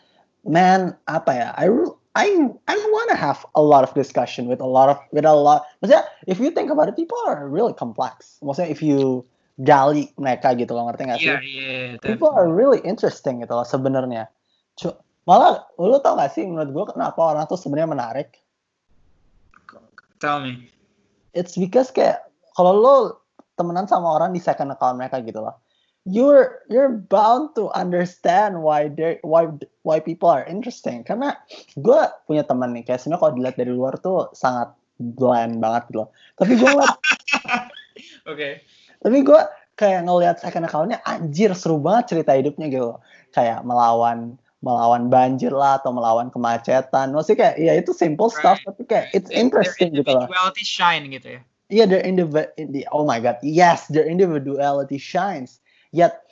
man apa ya I I I want to have a lot of discussion with a lot of with a lot maksudnya if you think about it people are really complex. Maksudnya if you gali mereka gitu loh ngerti nggak sih? Yeah, yeah, people are really interesting gitu loh sebenarnya. Malah lu tau gak sih menurut gue kenapa orang tuh sebenarnya menarik? Tell me. it's because kayak kalau lo temenan sama orang di second account mereka gitu loh you're you're bound to understand why they why why people are interesting karena gue punya teman nih kayak sebenarnya kalau dilihat dari luar tuh sangat bland banget gitu loh tapi gue ngeliat Okay. tapi gue kayak ngelihat second accountnya anjir seru banget cerita hidupnya gitu loh. kayak melawan melawan banjir lah atau melawan kemacetan maksudnya kayak ya itu simple stuff Right. tapi kayak it's Their- interesting their gitu loh individuality shine gitu ya. yeah, their indiv- the, oh my god, yes, their individuality shines. Yet,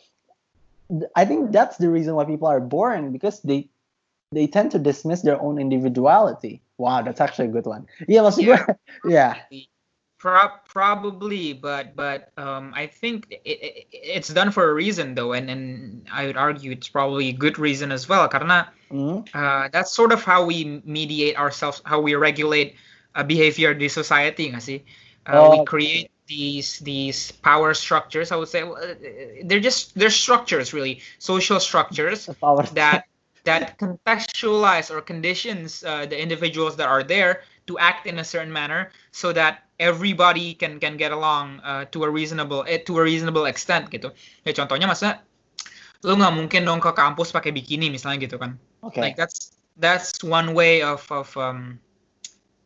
I think that's the reason why people are boring because they they tend to dismiss their own individuality. Wow, that's actually a good one. Yeah, maksud gue, yeah, Pro- probably, but but um, I think it, it, it's done for a reason though, and and I would argue it's probably a good reason as well. Karena Mm, uh, that's sort of how we mediate ourselves, how we regulate uh, behavior in society, nggak sih? Uh, we Oh. create these these power structures. I would say uh, they're just they're structures really, social structures that that contextualize or conditions uh, the individuals that are there to act in a certain manner so that everybody can can get along uh, to a reasonable eh, to a reasonable extent gitu. Ya contohnya masa lu nggak mungkin dong ke kampus pakai bikini misalnya gitu kan. Okay. Like that's that's one way of of um,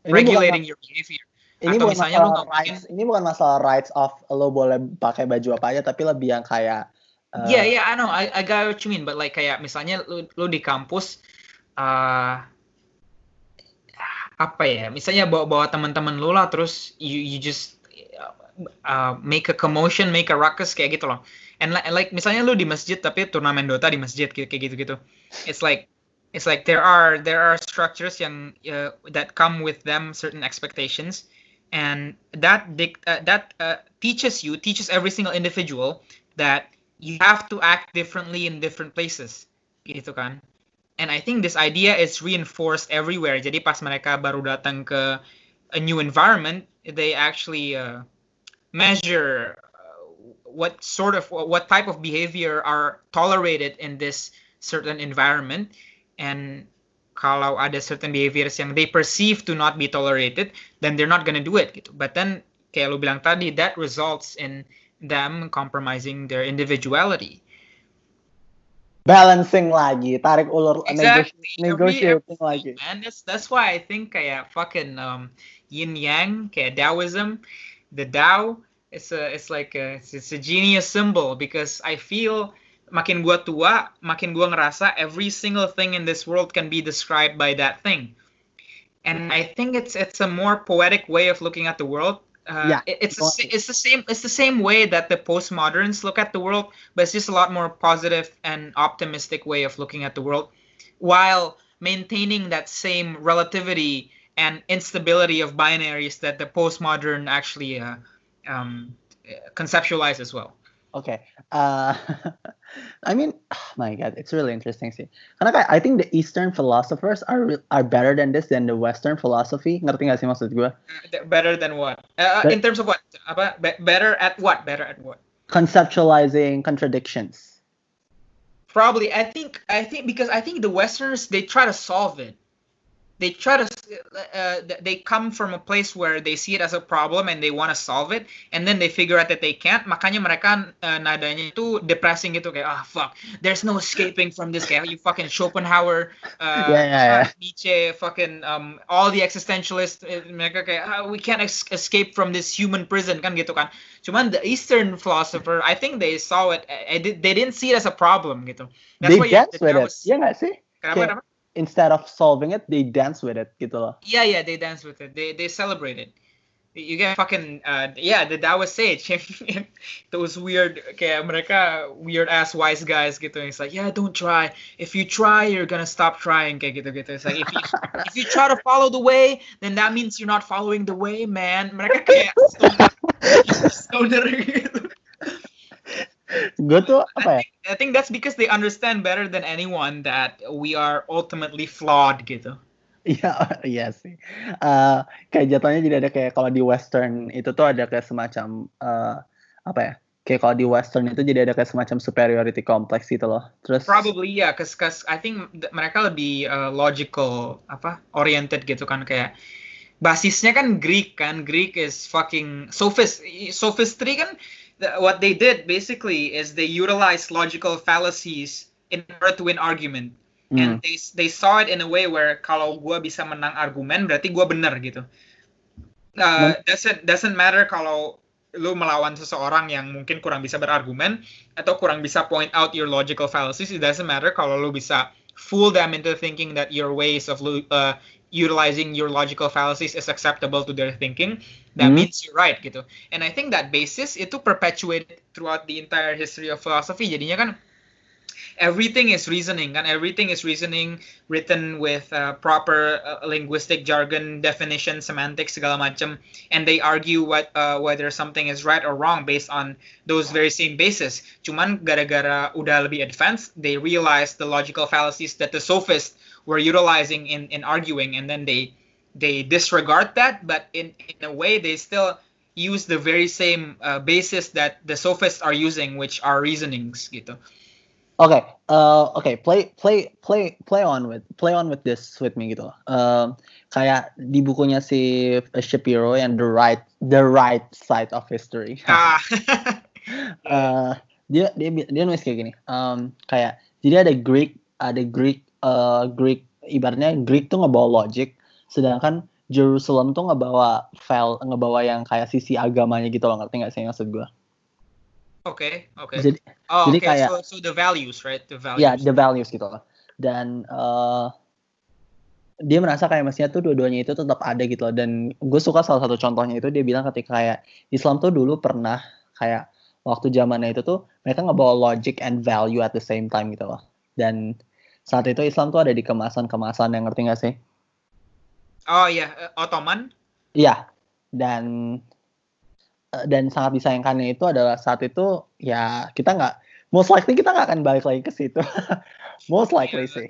Ini bukan, regulating your behavior. Ini Atau bukan misalnya lu masalah ngomongin- rights, ini bukan masalah rights of lo boleh pakai baju apa aja, tapi lebih yang kayak uh, Yeah, yeah, I know. I, I got what you mean. But like kayak misalnya lu, lu di kampus, uh, apa ya? Misalnya bawa bawa teman-teman lu lah, terus you you just uh, make a commotion, make a ruckus kayak gitu loh. And like, like misalnya lu di masjid tapi turnamen Dota di masjid kayak kayak gitu-gitu. It's like it's like there are there are structures yang uh, that come with them certain expectations and that uh, that uh, teaches you teaches every single individual that you have to act differently in different places gitu kan? And I think this idea is reinforced everywhere. Jadi pas mereka baru datang ke a new environment they actually uh, measure uh, what sort of what type of behavior are tolerated in this certain environment. And kalau ada certain behaviors yang they perceive to not be tolerated then they're not gonna do it gitu but then kayak lu bilang tadi that results in them compromising their individuality balancing lagi, tarik ulur Exactly. negoti- negotiating lagi. and that's that's why I think kayak fucking um, yin yang kayak Taoism the Tao it's a it's like a it's, it's a genius symbol because I feel makin gua tua makin gua ngerasa every single thing in this world can be described by that thing. And I think it's it's a more poetic way of looking at the world. Uh, Yeah, it- it's the, go it's the same it's the same way that the postmoderns look at the world but it's just a lot more positive and optimistic way of looking at the world while maintaining that same relativity and instability of binaries that the postmodern actually uh, um, conceptualize as well. Oke, uh, I mean, oh my God, it's really interesting See, Karena I think the Eastern philosophers are are better than this than the Western philosophy. Ngerti gak sih maksud gue? Uh, Better than what? Uh, Be- in terms of what? Apa? Be- better at what? Better at what? Conceptualizing contradictions. Probably, I think, I think because I think the Westerners they try to solve it. They try to, uh, they come from a place where they see it as a problem and they want to solve it, and then they figure out that they can't. Makanya mereka uh, nadanya itu depressing gitu kayak ah fuck, there's no escaping from this kayak you fucking Schopenhauer, uh, Yeah, yeah, yeah. Nietzsche, fucking um, all the existentialists eh, mereka kayak ah, we can't es- escape from this human prison kan gitu kan. Cuman the Eastern philosopher, I think they saw it, eh, they they didn't see it as a problem gitu. they why you with it. Taoist- Iya gak sih? Kenapa, Kayak- kenapa? Instead of solving it, they dance with it gitu loh. Yeah, yeah, they dance with it. They they celebrate it. You get fucking uh, yeah, the Taoist sage. Those weird kayak mereka weird ass wise guys gitu. It's like yeah, don't try. If you try, you're gonna stop trying kayak gitu gitu. It's like if you if you try to follow the way, then that means you're not following the way, man. Mereka kayak stoner, stoner gitu. Gue tuh apa ya? I think that's because they understand better than anyone that we are ultimately flawed gitu. Iya, iya sih. Eh, kayak jatuhnya jadi ada kayak kalau di Western itu tuh ada kayak semacam eh, apa ya? Kayak kalau di Western itu jadi ada kayak semacam superiority complex gitu loh. Terus Probably yeah, cause, cause I think th- mereka lebih uh, logical apa oriented gitu kan kayak basisnya kan Greek kan Greek is fucking sophist sophistry kan the- what they did basically is they utilized logical fallacies in order to win argument. Hmm, and they they saw it in a way where kalau gua bisa menang argumen berarti gua benar gitu. Uh, doesn't doesn't matter kalau lu melawan seseorang yang mungkin kurang bisa berargumen atau kurang bisa point out your logical fallacies it doesn't matter kalau lu bisa fool them into thinking that your ways of uh, utilizing your logical fallacies is acceptable to their thinking that Hmm. means you're right gitu. And I think that basis itu perpetuated throughout the entire history of philosophy. Jadinya kan everything is reasoning kan? Everything is reasoning written with uh, proper uh, linguistic jargon definition semantics segala macam. And they argue what uh, whether something is right or wrong based on those very same basis. Cuman gara-gara udah lebih advanced they realize the logical fallacies that the sophists were utilizing in in arguing and then they they disregard that but in in a way they still use the very same uh, basis that the sophists are using which are reasonings gitu okay eh, oke, play play play play on with play on with this with me gitu. Um, kayak di bukunya si Shapiro yang the right the right side of history. ah Eh, dia dia dia nulis kayak gini. Um, kayak jadi ada Greek ada Greek eh, Greek ibaratnya Greek tuh ngebawa logic, sedangkan Jerusalem tuh ngebawa file ngebawa yang kayak sisi agamanya gitu loh ngerti nggak sih maksud gue Oke, oke. jadi Oh, jadi okay. kayak- so, so the values, right? The values. ya the values gitu loh dan eh, dia merasa kayak mestinya tuh dua-duanya itu tetap ada gitu loh dan gue suka salah satu contohnya itu dia bilang ketika kayak Islam tuh dulu pernah kayak waktu zamannya itu tuh mereka ngebawa logic and value at the same time gitu loh dan saat itu Islam tuh ada di kemasan-kemasan yang ngerti gak sih? Oh iya, eh, Ottoman. Iya dan eh, dan sangat disayangkannya itu adalah saat itu ya kita nggak most likely kita nggak akan balik lagi ke situ most likely Iya. sih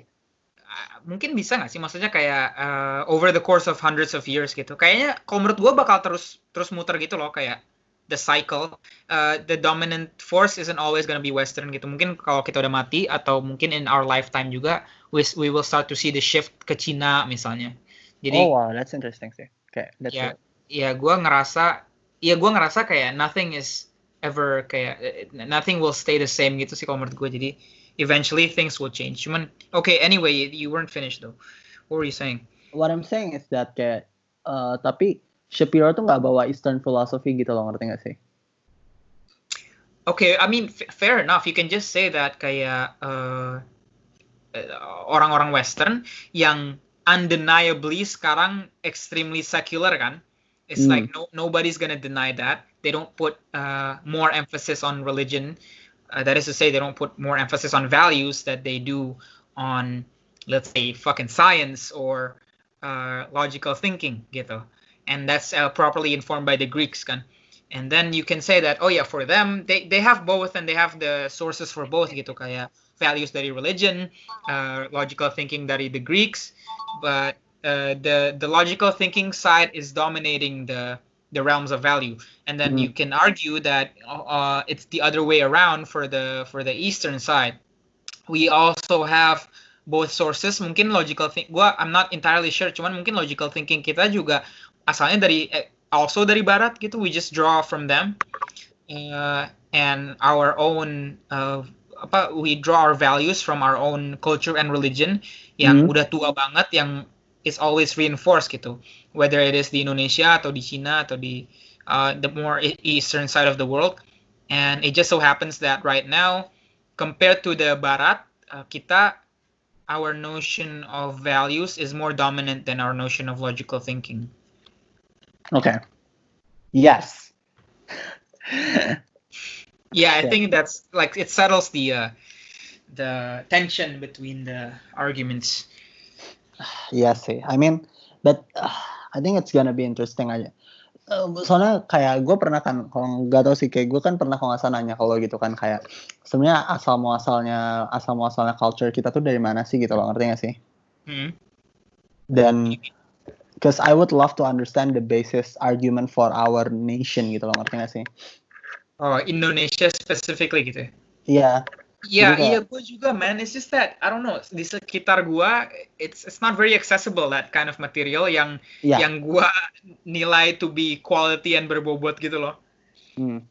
Ah, mungkin bisa nggak sih maksudnya kayak uh, over the course of hundreds of years gitu kayaknya kalau menurut gue bakal terus terus muter gitu loh kayak the cycle uh, the dominant force isn't always gonna be western gitu. Mungkin kalau kita udah mati atau mungkin in our lifetime juga we, we will start to see the shift ke Cina misalnya. Jadi oh wow that's interesting sih. Kayak that's ya it. ya gue ngerasa ya gue ngerasa kayak nothing is ever kayak nothing will stay the same gitu sih kalau menurut gue jadi eventually things will change. Cuman okay anyway you, you weren't finished though. What were you saying? What I'm saying is that kayak eh, tapi Shapiro tuh nggak bawa Eastern philosophy gitu loh ngerti gak sih? okay I mean f- fair enough. You can just say that kayak uh, orang-orang Western yang undeniably sekarang extremely secular kan? It's Hmm. like no nobody's gonna deny that. They don't put uh, more emphasis on religion. Uh, that is to say they don't put more emphasis on values that they do on let's say fucking science or uh, logical thinking gitu and that's uh, properly informed by the Greeks kan. And then you can say that oh yeah for them they they have both and they have the sources for both gitu kayak values dari religion uh, logical thinking dari the Greeks. But uh, the the logical thinking side is dominating the the realms of value. And then Mhm. you can argue that uh, it's the other way around for the for the eastern side. We also have both sources. Mungkin logical think gua I'm not entirely sure cuman mungkin logical thinking kita juga asalnya dari eh, also dari barat gitu we just draw from them. Uh, and our own uh, apa we draw our values from our own culture and religion yang Hmm. udah tua banget yang is always reinforced gitu. Whether it is di Indonesia atau di Cina atau di uh, the more eastern side of the world. And it just so happens that right now compared to the barat uh, kita our notion of values is more dominant than our notion of logical thinking Okay. Yes. yeah i Yeah. think that's like it settles the uh, the tension between the arguments Yes sih. I mean, but uh, I think it's gonna be interesting aja. Eh, soalnya kayak gue pernah kan, kalau nggak tau sih kayak gue kan pernah kalau nggak salah nanya kalau gitu kan kayak sebenarnya asal muasalnya asal muasalnya culture kita tuh dari mana sih gitu loh ngerti gak sih? Hmm. Dan because I would love to understand the basis argument for our nation gitu loh ngerti gak sih? oh Indonesia specifically gitu ya Iya, Iya, iya, gue juga, man. It's just that I don't know di sekitar gua, it's it's not very accessible that kind of material yang iya. yang gua nilai to be quality and berbobot gitu loh. Hmm.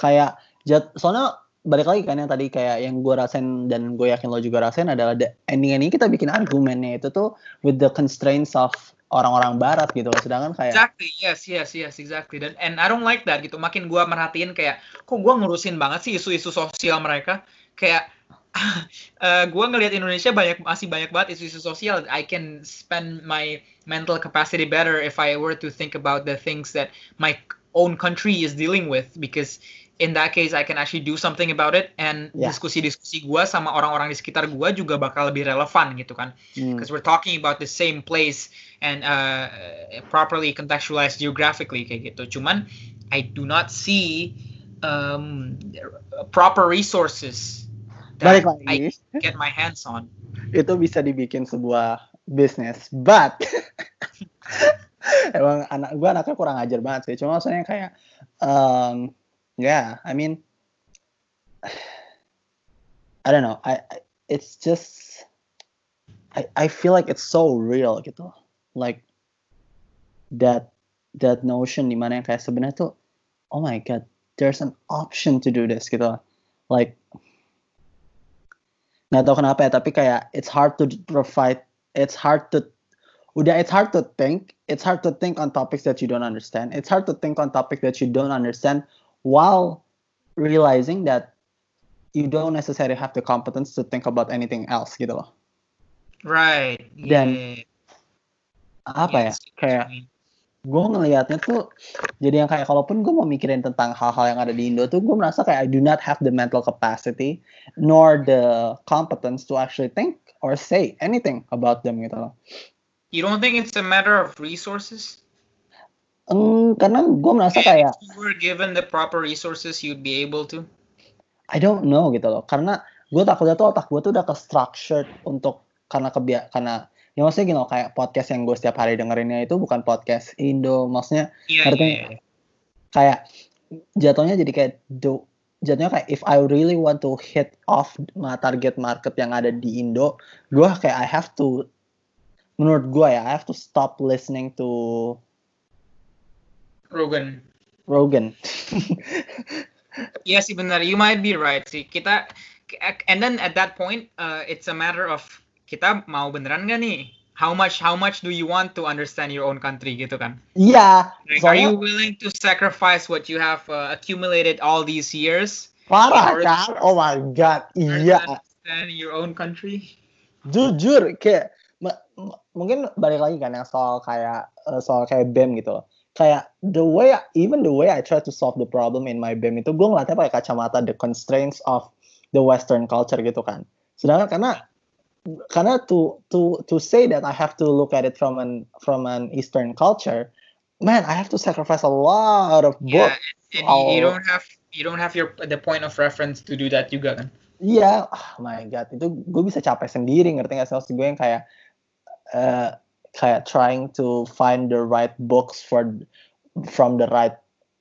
Kayak jat, soalnya balik lagi kan yang tadi kayak yang gue rasain dan gue yakin lo juga rasain adalah the ending ini kita bikin argumennya itu tuh with the constraints of orang-orang barat gitu sedangkan kayak Exactly, yes, yes, yes, exactly. Dan and I don't like that gitu. Makin gua merhatiin kayak, kok gua ngurusin banget sih isu-isu sosial mereka. Kayak eh gua ngelihat Indonesia banyak masih banyak banget isu-isu sosial. I can spend my mental capacity better if I were to think about the things that my own country is dealing with because in that case I can actually do something about it and Yeah. diskusi-diskusi gua sama orang-orang di sekitar gua juga bakal lebih relevan gitu kan hmm, because we're talking about the same place and uh, properly contextualized geographically kayak gitu. Cuman I do not see um, proper resources that balik lagi I get my hands on. itu bisa dibikin sebuah bisnis but emang anak gue anaknya kurang ajar banget sih cuma maksudnya kayak um, yeah I mean I don't know. I I- it's just I I feel like it's so real gitu. Like that that notion dimana yang kayak sebenarnya tuh oh my god there's an option to do this gitu. Like nggak tahu kenapa ya tapi kayak it's hard to provide it's hard to udah it's hard to think it's hard to think on topics that you don't understand. It's hard to think on topics that you don't understand while realizing that you don't necessarily have the competence to think about anything else gitu loh Right. Dan- yeah. apa Yeah, ya I see what you kayak gue ngelihatnya tuh jadi yang kayak kalaupun gue mau mikirin tentang hal-hal yang ada di Indo tuh gue merasa kayak I do not have the mental capacity nor the competence to actually think or say anything about them gitu loh. You don't think it's a matter of resources? Eng, karena gue merasa kayak If you were given the proper resources, you'd be able to. I don't know gitu loh karena gue takutnya tuh otak gue tuh udah ke structured untuk karena kebia karena ya maksudnya gini loh kayak podcast yang gue setiap hari dengerinnya itu bukan podcast Indo maksudnya Yeah, Ngerti yeah, nggak? yeah. kayak jatuhnya jadi kayak do jatuhnya kayak if I really want to hit off ma target market yang ada di Indo gue kayak I have to menurut gue ya I have to stop listening to Rogan. Rogan Iya sih benar. You might be right sih. Kita and then at that point, uh, it's a matter of kita mau beneran gak nih? How much how much do you want to understand your own country gitu kan? iya Like, are you willing to sacrifice what you have uh, accumulated all these years parah kan oh my god iya to understand your own country? jujur kayak mungkin balik lagi kan yang soal kayak eh, soal kayak BEM gitu loh kayak the way even the way I try to solve the problem in my BEM itu gue ngeliatnya pakai kacamata the constraints of the Western culture gitu kan. Sedangkan karena karena to to to say that I have to look at it from an from an Eastern culture man I have to sacrifice a lot of Yeah, book and you, you don't have you don't have your the point of reference to do that juga kan? Iya, oh my god, itu gue bisa capek sendiri ngerti gak sih? Maksud gue yang kayak eh, kayak trying to find the right books for from the right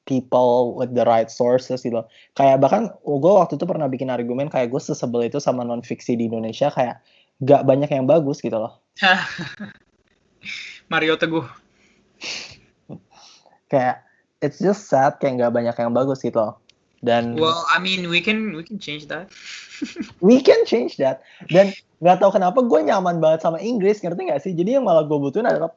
people with the right sources gitu. Kayak bahkan gue waktu itu pernah bikin argumen kayak gue sesebel itu sama non fiksi di Indonesia kayak gak banyak yang bagus gitu loh. Mario Teguh. Kayak it's just sad kayak gak banyak yang bagus gitu loh. Dan Well, I mean, we can we can change that. we can change that dan nggak tahu kenapa gue nyaman banget sama Inggris ngerti nggak sih jadi yang malah gue butuhin adalah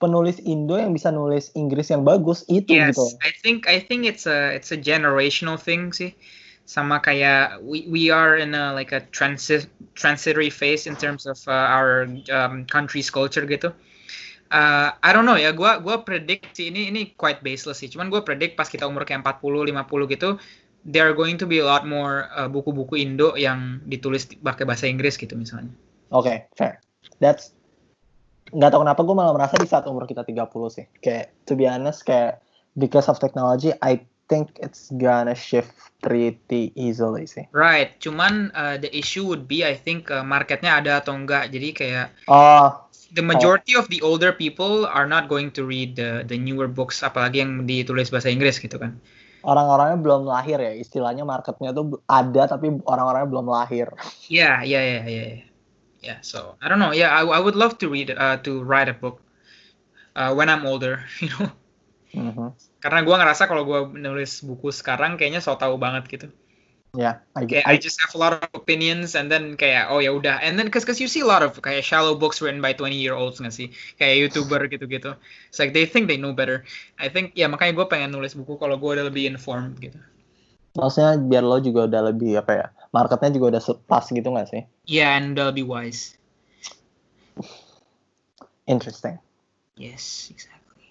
penulis Indo yang bisa nulis Inggris yang bagus itu yes, gitu I think I think it's a it's a generational thing sih. Sama kayak we we are in a like a transit transitory phase in terms of uh, our um, country's culture gitu. Uh, I don't know ya, gua gua predict sih ini ini quite baseless sih. Cuman gua predict pas kita umur kayak 40 50 gitu there are going to be a lot more uh, buku-buku Indo yang ditulis di- pakai bahasa Inggris gitu misalnya. oke fair that's nggak tahu kenapa gue malah merasa di saat umur kita 30 sih kayak to be honest kayak because of technology I think it's gonna shift pretty easily sih Right, cuman uh, the issue would be I think uh, marketnya ada atau enggak. Jadi kayak oh the majority of the older people are not going to read the the newer books apalagi yang ditulis bahasa Inggris gitu kan. Orang-orangnya belum lahir ya istilahnya marketnya tuh ada tapi orang-orangnya belum lahir Yeah, yeah, yeah, yeah, yeah. Yeah, so I don't know. Yeah, I, I would love to read uh, to write a book uh, when I'm older, you know. Mhm. Karena gua ngerasa kalau gua nulis buku sekarang kayaknya so tau banget gitu. Ya I, Kayak I, I just have a lot of opinions and then kayak oh ya udah. And then cause, cause you see a lot of kayak shallow books written by 20 year olds nggak sih? Kayak youtuber gitu-gitu. It's like they think they know better. I think ya makanya gue pengen nulis buku kalau gue udah lebih informed gitu. Maksudnya biar lo juga udah lebih apa ya marketnya juga udah pas gitu nggak sih? Yeah and udah lebih wise. Interesting. Yes exactly.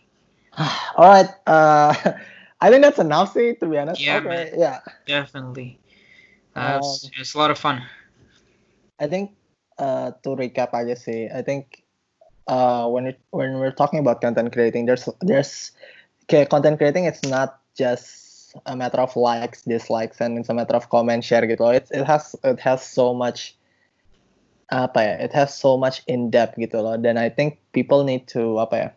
Alright uh, I think that's enough sih to be honest. Yeah, okay man. yeah. Definitely uh, it's, Um, it's a lot of fun. I think uh, to recap I just say I think uh, when it, when we're talking about content creating there's there's kayak content creating it's not just a matter of likes dislikes and it's a matter of comment share gitu it it has it has so much apa ya it has so much in depth gitu loh. Dan I think people need to apa ya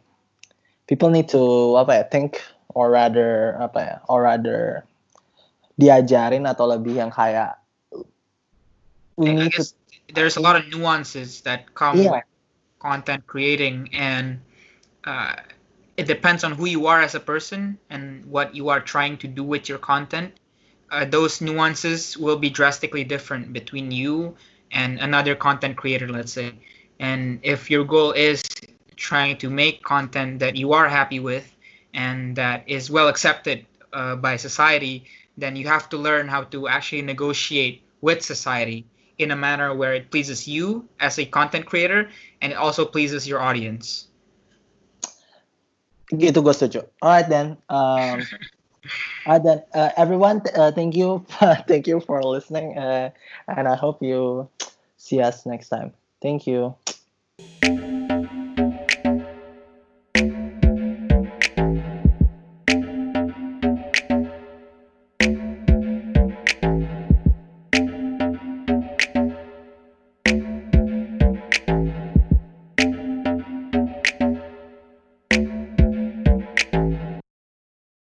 people need to apa ya think or rather apa ya or rather diajarin atau lebih yang kayak we need to guess there's a lot of nuances that come Yeah. with content creating and uh, it depends on who you are as a person and what you are trying to do with your content uh, those nuances will be drastically different between you and another content creator let's say and if your goal is trying to make content that you are happy with and that is well accepted uh, by society, then you have to learn how to actually negotiate with society in a manner where it pleases you as a content creator and it also pleases your audience. Gitu gue setuju. Alright then. Um, alright then. Uh, everyone, uh, thank you, thank you for listening, uh, and I hope you see us next time. Thank you.